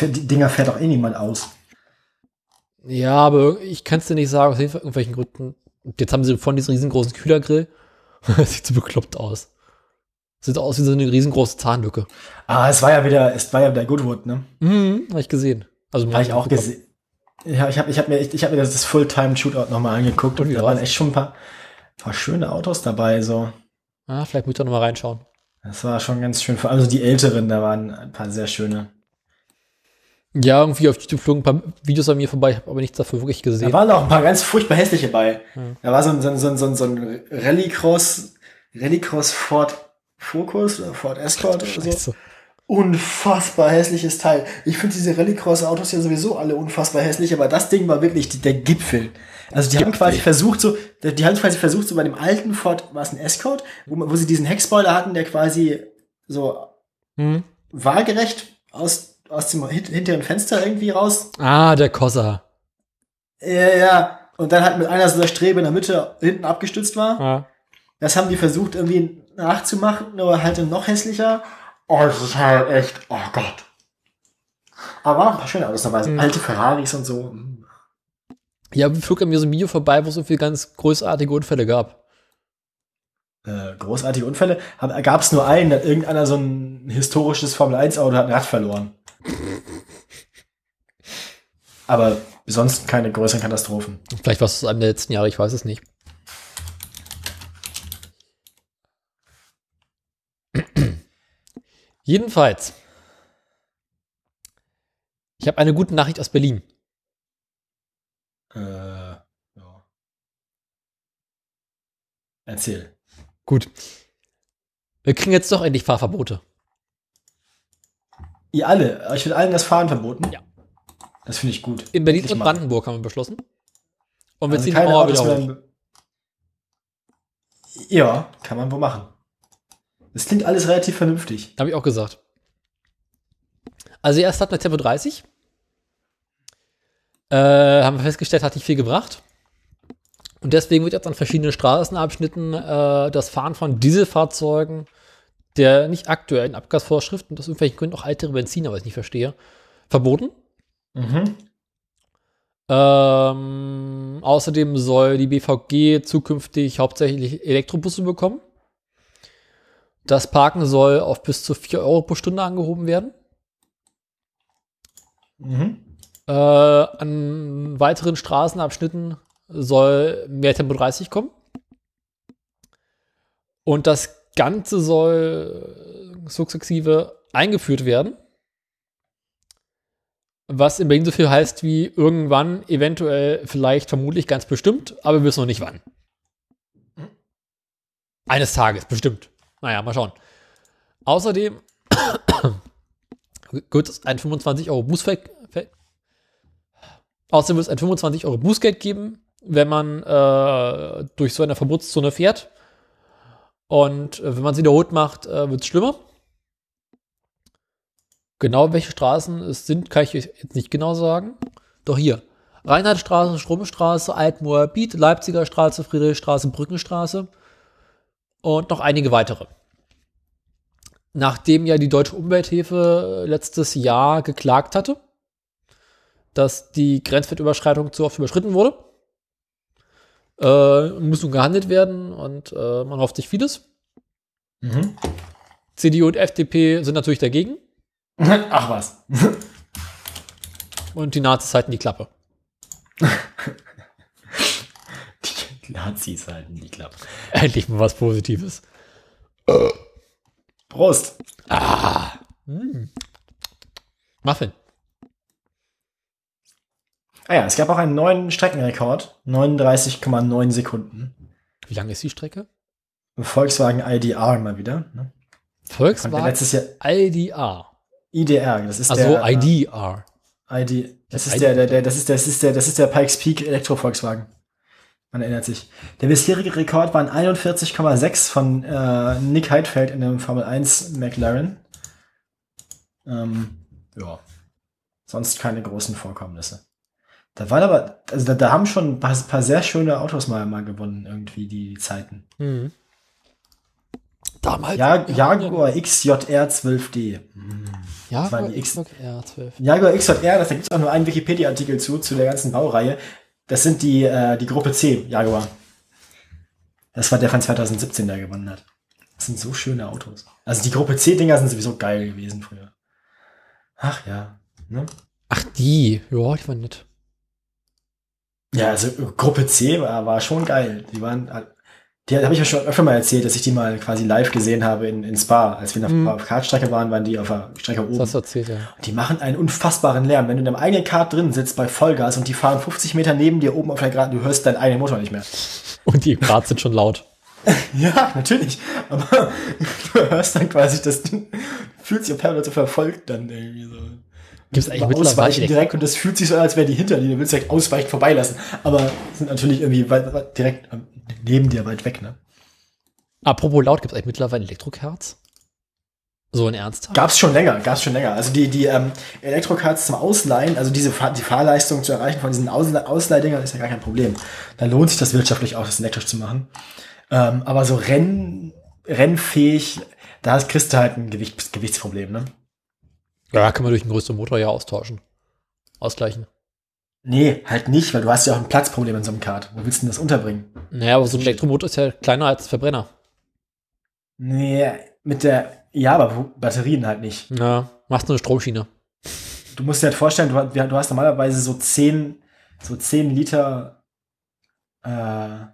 Die Dinger fährt doch eh niemand aus. Ja, aber ich kann es dir nicht sagen, aus irgendwelchen Gründen. Und Jetzt haben sie vorne diesen riesengroßen Kühlergrill. Sieht so bekloppt aus. Sieht aus wie so eine riesengroße Zahnlücke. Ah, es war ja wieder, es war ja wieder Goodwood, ne? Mhm, habe ich gesehen. Also Habe ich auch gesehen. Ja, ich habe ich hab mir, ich, ich hab mir das Fulltime-Shootout nochmal angeguckt Und und da waren echt schon ein paar, paar schöne Autos dabei, so. Ah, vielleicht muss ich da nochmal reinschauen. Das war schon ganz schön. Vor allem so die älteren, da waren ein paar sehr schöne. Ja, irgendwie auf YouTube flogen ein paar Videos an mir vorbei, ich habe aber nichts dafür wirklich Da gesehen. waren auch ein paar ganz furchtbar hässliche bei. Hm. Da war so ein, so ein, so ein, so ein, so ein Rallycross, Rallycross Ford Focus oder Ford Escort oder so. Unfassbar hässliches Teil. Ich finde diese Rallycross-Autos ja sowieso alle unfassbar hässlich, aber das Ding war wirklich die, der Gipfel. Also die haben quasi versucht, so, die haben quasi versucht, so bei dem alten Ford, war es ein Escort, wo, man- wo sie diesen Heckspoiler hatten, der quasi so Hm? waagerecht aus, aus dem hint- hinteren Fenster irgendwie raus Ah, der Cosa. Ja, ja. Und dann halt mit einer so einer Strebe in der Mitte hinten abgestützt war. Ah. Das haben die versucht irgendwie nachzumachen, nur halt noch hässlicher. Oh, das ist halt echt, oh Gott. Aber waren ein paar schöne Autos dabei, Mhm. alte Ferraris und so. Ja, flog an mir so ein Video vorbei, wo es so viele ganz großartige Unfälle gab. Äh, großartige Unfälle. Gab es nur einen, dass irgendeiner so ein historisches Formel-1-Auto hat ein Rad verloren. Aber sonst keine größeren Katastrophen. Vielleicht war es einem der letzten Jahre, ich weiß es nicht. Jedenfalls, ich habe eine gute Nachricht aus Berlin. Äh, ja. Erzähl. Gut. Wir kriegen jetzt doch endlich Fahrverbote. Ihr alle, euch wird allen das Fahren verboten? Ja. Das finde ich gut. In Berlin und. Brandenburg haben wir beschlossen. Und wir Also ziehen die keine Mauer wieder hoch. Ja, kann man wohl machen. Das klingt alles relativ vernünftig. Habe ich auch gesagt. Also erst hatten wir Tempo 30. Äh, haben wir festgestellt, hat nicht viel gebracht. Und deswegen wird jetzt an verschiedenen Straßenabschnitten äh, das Fahren von Dieselfahrzeugen der nicht aktuellen Abgasvorschriften, das irgendwelchen Gründen auch ältere Benziner, was ich nicht verstehe, verboten. Mhm. Ähm, außerdem soll die BVG zukünftig hauptsächlich Elektrobusse bekommen. Das Parken soll auf bis zu 4 Euro pro Stunde angehoben werden. Mhm. Äh, an weiteren Straßenabschnitten soll mehr Tempo 30 kommen. Und das Ganze soll sukzessive eingeführt werden. Was in Berlin so viel heißt wie irgendwann, eventuell, vielleicht, vermutlich, ganz bestimmt, aber wir wissen noch nicht wann. Eines Tages, bestimmt. Naja, mal schauen. Außerdem wird es ein 25 Euro Bußgeld. Außerdem wird es ein 25 Euro Bußgeld geben, wenn man äh, durch so eine Verbotszone fährt. Und äh, wenn man es wiederholt macht, äh, wird es schlimmer. Genau welche Straßen es sind, kann ich euch jetzt nicht genau sagen. Doch hier. Reinhardtstraße, Stromstraße, Altmoor, Biet, Leipziger Straße, Friedrichstraße, Brückenstraße und noch einige weitere. Nachdem ja die Deutsche Umwelthilfe letztes Jahr geklagt hatte, dass die Grenzwertüberschreitung zu oft überschritten wurde, äh, muss nun gehandelt werden und äh, man hofft sich vieles. Mhm. CDU und FDP sind natürlich dagegen Ach was. und die Nazis halten die Klappe. Die Nazis halten die Klappe. Endlich mal was Positives. Prost. Muffin. Ah ja, es gab auch einen neuen Streckenrekord. 39,9 Sekunden. Wie lang ist die Strecke? Volkswagen IDR mal wieder. Ne? Volkswagen letztes Jahr IDR. IDR, das ist Also der äh, IDR. ID. Das Das ist der, der, der, das ist der, das ist der, das ist der Pikes Peak Elektro Volkswagen. Man erinnert sich. Der bisherige Rekord waren 41,6 von äh, Nick Heidfeld in einem Formel 1 McLaren. Ähm, ja. Sonst keine großen Vorkommnisse. Da waren aber, also da, da haben schon ein paar, paar sehr schöne Autos mal, mal gewonnen, irgendwie, die Zeiten. Mhm. Damals. Ja, Jaguar XJR 12D. Ja, war die X- ja, 12. Jaguar XJR, das, da gibt es auch nur einen Wikipedia-Artikel zu, zu der ganzen Baureihe. Das sind die, äh, die Gruppe C, Jaguar. Das war der von 2017, der gewonnen hat. Das sind so schöne Autos. Also die Gruppe C-Dinger sind sowieso geil gewesen früher. Ach ja. Ne? Ach, die. Ja, die waren nett. Ja, also Gruppe C war, war schon geil. Die waren, äh, die habe ich ja schon öfter mal erzählt, dass ich die mal quasi live gesehen habe in, in Spa. Als wir Mhm. auf Kartstrecke waren, waren die auf der Strecke oben. Das erzählt, ja. Die machen einen unfassbaren Lärm. Wenn du in deinem eigenen Kart drin sitzt bei Vollgas und die fahren 50 Meter neben dir oben auf der Geraden, du hörst deinen eigenen Motor nicht mehr. Und die Rad sind schon laut. Ja, natürlich. Aber du hörst dann quasi, dass du fühlst dich auf einmal so verfolgt dann irgendwie so. Gibt's Du eigentlich mittlerweile direkt und das fühlt sich so an, als wäre die hinter dir. Du willst direkt ausweichen, vorbeilassen. Aber sind natürlich irgendwie weit, weit, direkt ähm, neben dir weit weg, ne? Apropos laut, gibt es eigentlich mittlerweile Elektrokarts? So in Ernsthaft? Gab's schon länger, gab's schon länger. Also die, die ähm, Elektrokarts zum Ausleihen, also diese die Fahrleistung zu erreichen von diesen Ausle Ausleihdingern ist ja gar kein Problem. Da lohnt sich das wirtschaftlich auch, das elektrisch zu machen. Ähm, aber so Renn, rennfähig, da hast- kriegst du halt ein Gewicht, Gewichtsproblem, ne? Ja, kann man durch einen größeren Motor ja austauschen. Ausgleichen. Nee, halt nicht, weil du hast ja auch ein Platzproblem in so einem Kart. Wo willst du denn das unterbringen? Naja, aber so ein Elektromotor ist ja kleiner als Verbrenner. Nee, mit der, ja, aber Batterien halt nicht. Ja, machst nur eine Stromschiene. Du musst dir halt vorstellen, du, hast- du hast normalerweise so 10, so 10 Liter, äh,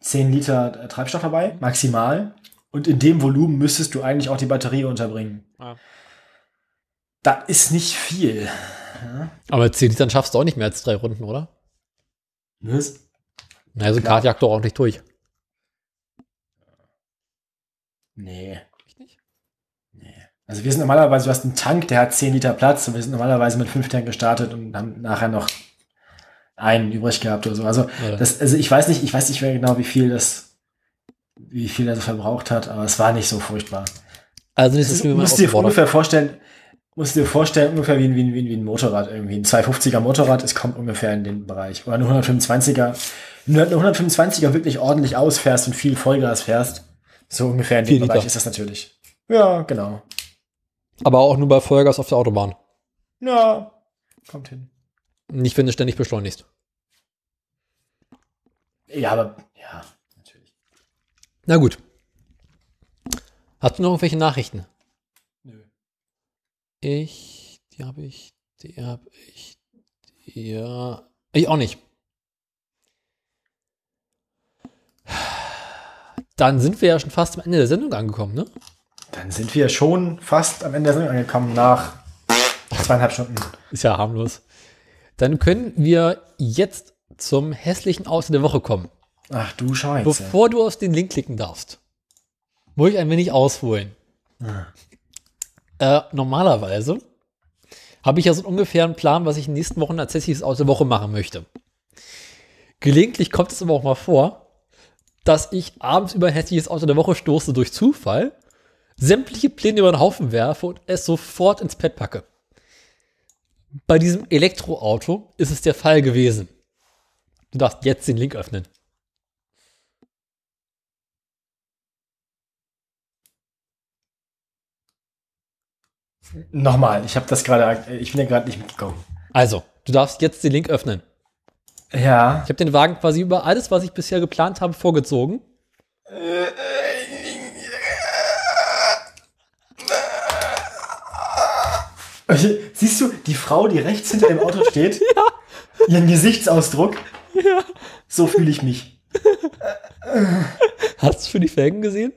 10 Liter Treibstoff dabei, maximal. Und in dem Volumen müsstest du eigentlich auch die Batterie unterbringen. Ja. Das ist nicht viel. Ja. Aber 10 Litern schaffst du auch nicht mehr als drei Runden, oder? Was? Naja, so ein Klar. Kart jagt doch ordentlich durch. Nee. Nicht? Nee. Also wir sind normalerweise, du hast einen Tank, der hat 10 Liter Platz und wir sind normalerweise mit 5 Tank gestartet und haben nachher noch einen übrig gehabt oder so. Also, Ja. das, also ich weiß nicht, ich weiß nicht mehr genau, wie viel das, wie viel er so verbraucht hat, aber es war nicht so furchtbar. Also nicht Das ist, viel musst du dir ungefähr vorstellen, musst du dir vorstellen, ungefähr wie ein, wie, ein, wie, ein, Motorrad irgendwie. Ein 250er Motorrad, es kommt ungefähr in den Bereich. Oder ein 125er. Wenn du eine 125er wirklich ordentlich ausfährst und viel Vollgas fährst, so ungefähr in dem Vier Liter. Bereich ist das natürlich. Ja, genau. Aber auch nur bei Vollgas auf der Autobahn. Ja, kommt hin. Nicht, wenn du ständig beschleunigst. Ja, aber, ja, natürlich. Na gut. Hast du noch irgendwelche Nachrichten? Ich, die habe ich, die habe ich, ja, ich auch nicht. Dann sind wir ja schon fast am Ende der Sendung angekommen, ne? Dann sind wir schon fast am Ende der Sendung angekommen nach zweieinhalb Stunden. Ist ja harmlos. Dann können wir jetzt zum hässlichen Außer der Woche kommen. Ach du Scheiße. Bevor du auf den Link klicken darfst, muss ich ein wenig ausholen. Ah. Äh, normalerweise habe ich ja so ungefähr einen Plan, was ich in den nächsten Wochen als hässliches Aus der Woche machen möchte. Gelegentlich kommt es aber auch mal vor, dass ich abends über ein hässliches Auto der Woche stoße durch Zufall, sämtliche Pläne über den Haufen werfe und es sofort ins Pad packe. Bei diesem Elektroauto ist es der Fall gewesen. Du darfst jetzt den Link öffnen. Nochmal, ich habe das gerade, ich bin ja gerade nicht mitgekommen. Also, du darfst jetzt den Link öffnen. Ja. Ich habe den Wagen quasi über alles, was ich bisher geplant habe, vorgezogen. Siehst du, die Frau, die rechts hinter dem Auto steht, ihren Gesichtsausdruck, so fühle ich mich. Hast du schon die Felgen gesehen?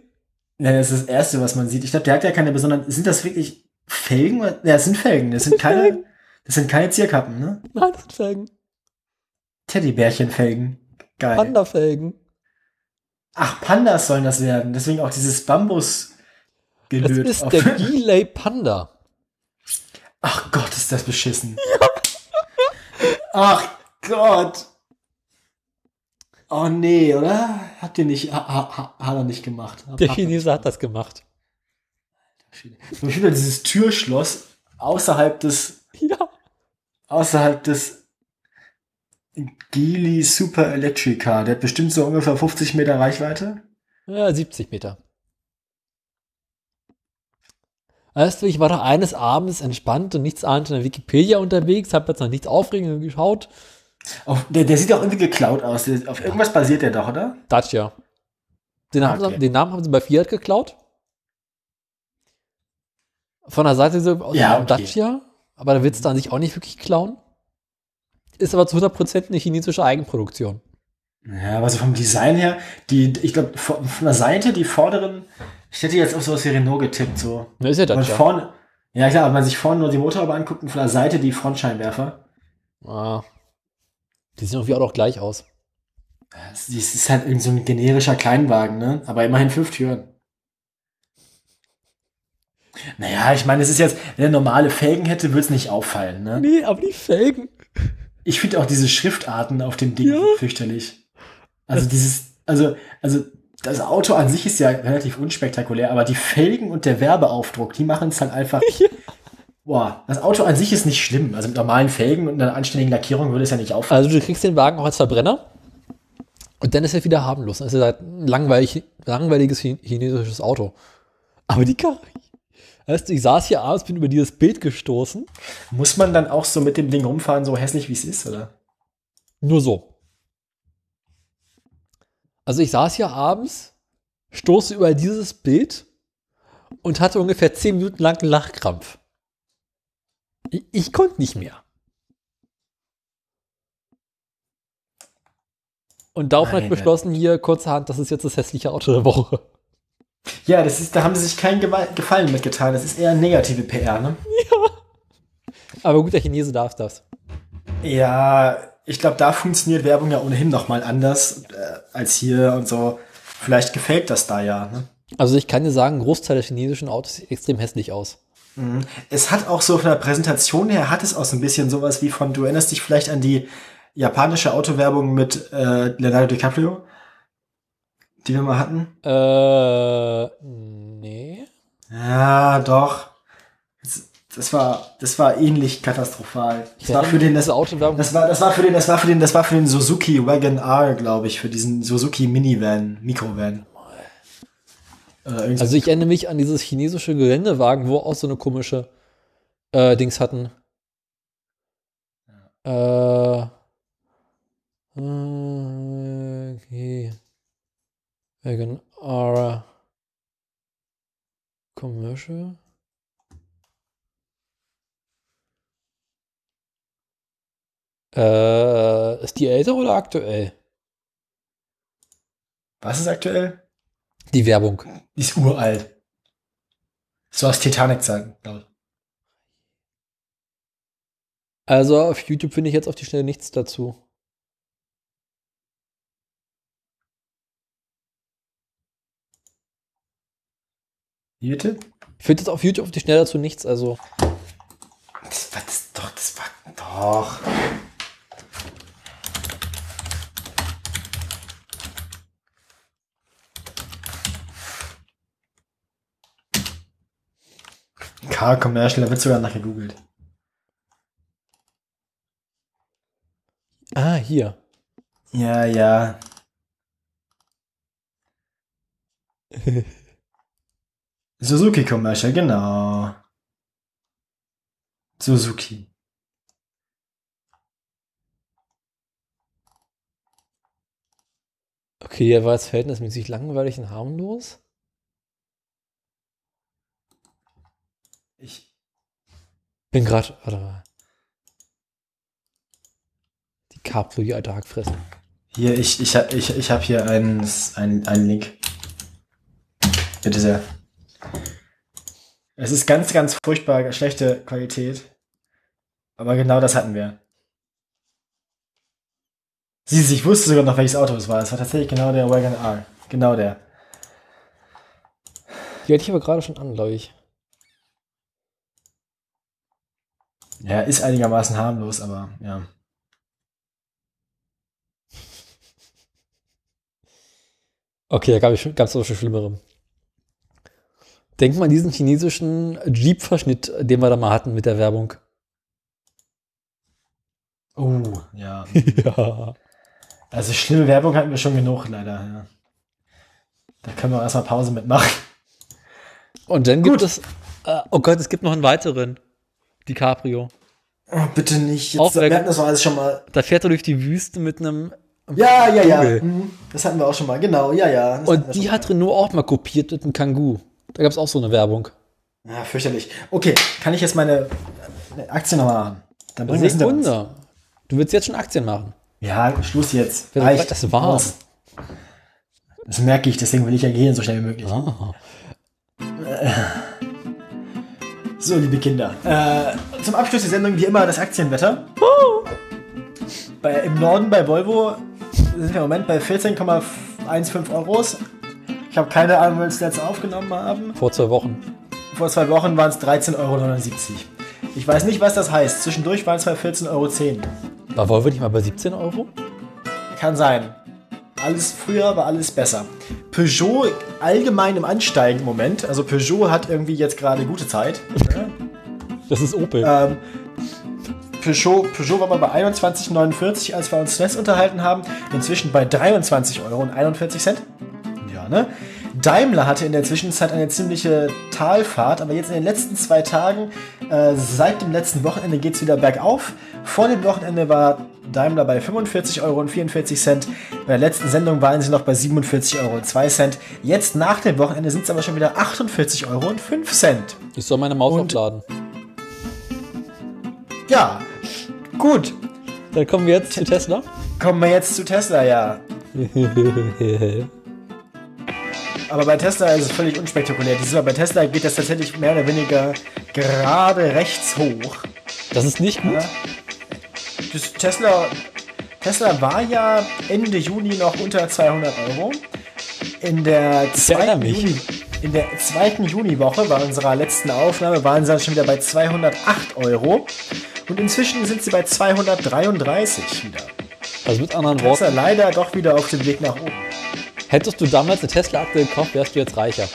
Ja, das ist das Erste, was man sieht. Ich glaube, der hat ja keine besonderen. Sind das wirklich Felgen? Ja, es sind Felgen. Das sind keine. Das sind keine Zierkappen, ne? Nein, das sind Felgen. Teddybärchenfelgen. Geil. Panda-Felgen. Ach, Pandas sollen das werden. Deswegen auch dieses Bambus Das gelöt. ist auf- der Delay Panda. Ach Gott, ist das beschissen. Ach Gott. Oh nee, oder? Habt ihr nicht, ha, ha, ha, hat er nicht gemacht. Hab- Der er Chinese hat das gemacht. Nicht. Und wieder dieses Türschloss außerhalb des, Ja. außerhalb des Geely Super Electric Car. Der hat bestimmt so ungefähr 50 Meter Reichweite. Ja, 70 Meter. Weißt du, ich war da eines Abends entspannt und nichts ahnend in der Wikipedia unterwegs, habe jetzt noch nichts Aufregendes geschaut. Auf, der, der sieht auch irgendwie geklaut aus. Der, auf irgendwas basiert der doch, oder? Dacia. Den, haben Okay. sie, den Namen haben sie bei Fiat geklaut. Von der Seite so aus Ja, dem okay. Dacia, aber da willst du an sich auch nicht wirklich klauen. Ist aber zu 100% eine chinesische Eigenproduktion. Ja, aber so vom Design her, die, ich glaube, von, von der Seite, die vorderen, ich hätte jetzt auf sowas wie Renault getippt, so. Ne, ist ja Dacia. vorne, ja klar, wenn man sich vorne nur die Motorhaube anguckt und von der Seite die Frontscheinwerfer. Ah. Die sehen irgendwie auch noch gleich aus. Das ist halt irgend so ein generischer Kleinwagen, ne? Aber immerhin fünf Türen. Naja, ich meine, es ist jetzt, wenn er normale Felgen hätte, würde es nicht auffallen, ne? Nee, aber die Felgen. Ich finde auch diese Schriftarten auf dem Ding Ja. fürchterlich. Also dieses, also, also das Auto an sich ist ja relativ unspektakulär, aber die Felgen und der Werbeaufdruck, die machen es halt einfach. Ja. Boah, das Auto an sich ist nicht schlimm. Also mit normalen Felgen und einer anständigen Lackierung würde es ja nicht auffallen. Also du kriegst den Wagen auch als Verbrenner. Und dann ist er wieder harmlos. Dann ist er halt ein langweilig, langweiliges chi- chinesisches Auto. Aber die Karre. Weißt du, ich saß hier abends, bin über dieses Bild gestoßen. Muss man dann auch so mit dem Ding rumfahren, so hässlich wie es ist, oder? Nur so. Also ich saß hier abends, stoße über dieses Bild und hatte ungefähr 10 Minuten lang einen Lachkrampf. Ich, ich konnte nicht mehr. Und darauf habe ich beschlossen, hier kurzerhand, das ist jetzt das hässliche Auto der Woche. Ja, das ist, da haben sie sich keinen Gefallen mitgetan. Das ist eher negative PR, ne? Aber gut, der Chinese darf das. Ja, ich glaube, da funktioniert Werbung ja ohnehin noch mal anders äh, als hier und so. Vielleicht gefällt das da ja, ne? Also ich kann dir sagen, ein Großteil der chinesischen Autos sieht extrem hässlich aus. Mhm. Es hat auch so von der Präsentation her, hat es auch so ein bisschen sowas wie von, du erinnerst dich vielleicht an die japanische Autowerbung mit äh, Leonardo DiCaprio, die wir mal hatten? Äh, nee. Ja, doch. Das, war, das war ähnlich katastrophal. Das war für den, das, Autowerbung. das war, das war für den, das war für den, das war für den Suzuki Wagon R, glaube ich, für diesen Suzuki Minivan, Mikrovan. Also ich erinnere mich an dieses chinesische Geländewagen, wo auch so eine komische äh, Dings hatten. Äh, äh, okay. Wagon R Commercial. Äh, ist die älter oder aktuell? was ist aktuell? Die Werbung. Die ist uralt. So aus Titanic-Zeiten, glaube ich. Also auf YouTube finde ich jetzt auf die Schnelle nichts dazu. Bitte? Ich finde jetzt auf YouTube auf die Schnelle dazu nichts. Also Das war das doch, das war doch. Car Commercial, da wird sogar nach gegoogelt. Ah, hier. Ja, ja. Suzuki Commercial, genau. Suzuki. Okay, der war jetzt verhältnismäßig langweilig und harmlos. Ich, Bin gerade. Warte mal. Die Caplo, die alte Hackfressen. hier, ich, ich, ich, ich habe hier einen, einen, einen Link. Bitte sehr. Es ist ganz, ganz furchtbar schlechte Qualität. Aber genau das hatten wir. Siehst du, ich wusste sogar noch, welches Auto es war. Es war tatsächlich genau der Wagon R. Genau der. Die hatte ich aber gerade schon an, glaube ich. Ja, ist einigermaßen harmlos, aber ja. Okay, da gab es schon Schlimmere. Denk mal an diesen chinesischen Jeep-Verschnitt, den wir da mal hatten mit der Werbung. Oh, ja. ja. Also schlimme Werbung hatten wir schon genug, leider. Ja. Da können wir auch erstmal Pause mitmachen. Und dann Gut. gibt es. Äh, oh Gott, es gibt noch einen weiteren. Die Cabrio. Oh, bitte nicht. Jetzt, Auch wir hatten das alles schon mal. Da fährt er durch die Wüste mit einem. Ja, ja, ja. Mhm. Das hatten wir auch schon mal. Genau, ja, ja. Das Und die hat Renault auch mal kopiert mit einem Kangoo. Da gab es auch so eine Werbung. Ja, fürchterlich. Okay, kann ich jetzt meine äh, Aktien nochmal machen? Dann bringen wir es. Sekunde. Du willst jetzt schon Aktien machen. Ja, Schluss jetzt. Wer sagt, das war? Aus. Das merke ich, deswegen will ich ja gehen, so schnell wie möglich. Ah. So, liebe Kinder. Äh, zum Abschluss der Sendung wie immer das Aktienwetter. Bei, Im Norden bei Volvo sind wir im Moment bei 14,15 Euros. Ich habe keine Ahnung, wann wir das letzte aufgenommen haben. Vor zwei Wochen. Vor zwei Wochen waren es 13,79 Euro. Ich weiß nicht, was das heißt. Zwischendurch waren es bei 14,10 Euro. War Volvo nicht mal bei 17 Euro? Kann sein. Alles früher war alles besser. Peugeot allgemein im Ansteigen im Moment. Also Peugeot hat irgendwie jetzt gerade gute Zeit. Das ist Opel. Ähm, Peugeot, Peugeot war mal bei 21,49, als wir uns zuletzt unterhalten haben. Inzwischen bei 23,41 Euro. Ne? Daimler hatte in der Zwischenzeit eine ziemliche Talfahrt, aber jetzt in den letzten zwei Tagen, äh, seit dem letzten Wochenende geht es wieder bergauf. Vor dem Wochenende war Daimler bei 45,44 Euro. Bei der letzten Sendung waren sie noch bei 47,02 Euro. Jetzt nach dem Wochenende sind es aber schon wieder 48,05 Euro. Ich soll meine Maus und- aufladen. Ja, gut. Dann kommen wir jetzt zu Tesla. Kommen wir jetzt zu Tesla, ja. Aber bei Tesla ist es völlig unspektakulär. Dieses Mal bei Tesla geht das tatsächlich mehr oder weniger gerade rechts hoch. Das ist nicht gut. Das Tesla, Tesla war ja Ende Juni noch unter 200 Euro. In der zweiten mich. Juni, In der zweiten Juniwoche, bei unserer letzten Aufnahme, waren sie dann schon wieder bei 208 Euro. Und inzwischen sind sie bei 233 wieder. Also mit anderen Tesla Worten, leider doch wieder auf dem Weg nach oben. Hättest du damals eine Tesla-Aktie gekauft, wärst du jetzt reicher.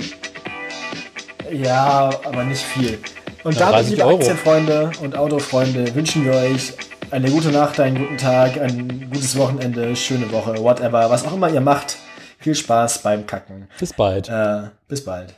Ja, aber nicht viel. Und Ja, damit, 30 liebe Euro. Aktienfreunde und Autofreunde, wünschen wir euch eine gute Nacht, einen guten Tag, ein gutes Wochenende, schöne Woche, whatever, was auch immer ihr macht. Viel Spaß beim Kacken. Bis bald. Äh, bis bald.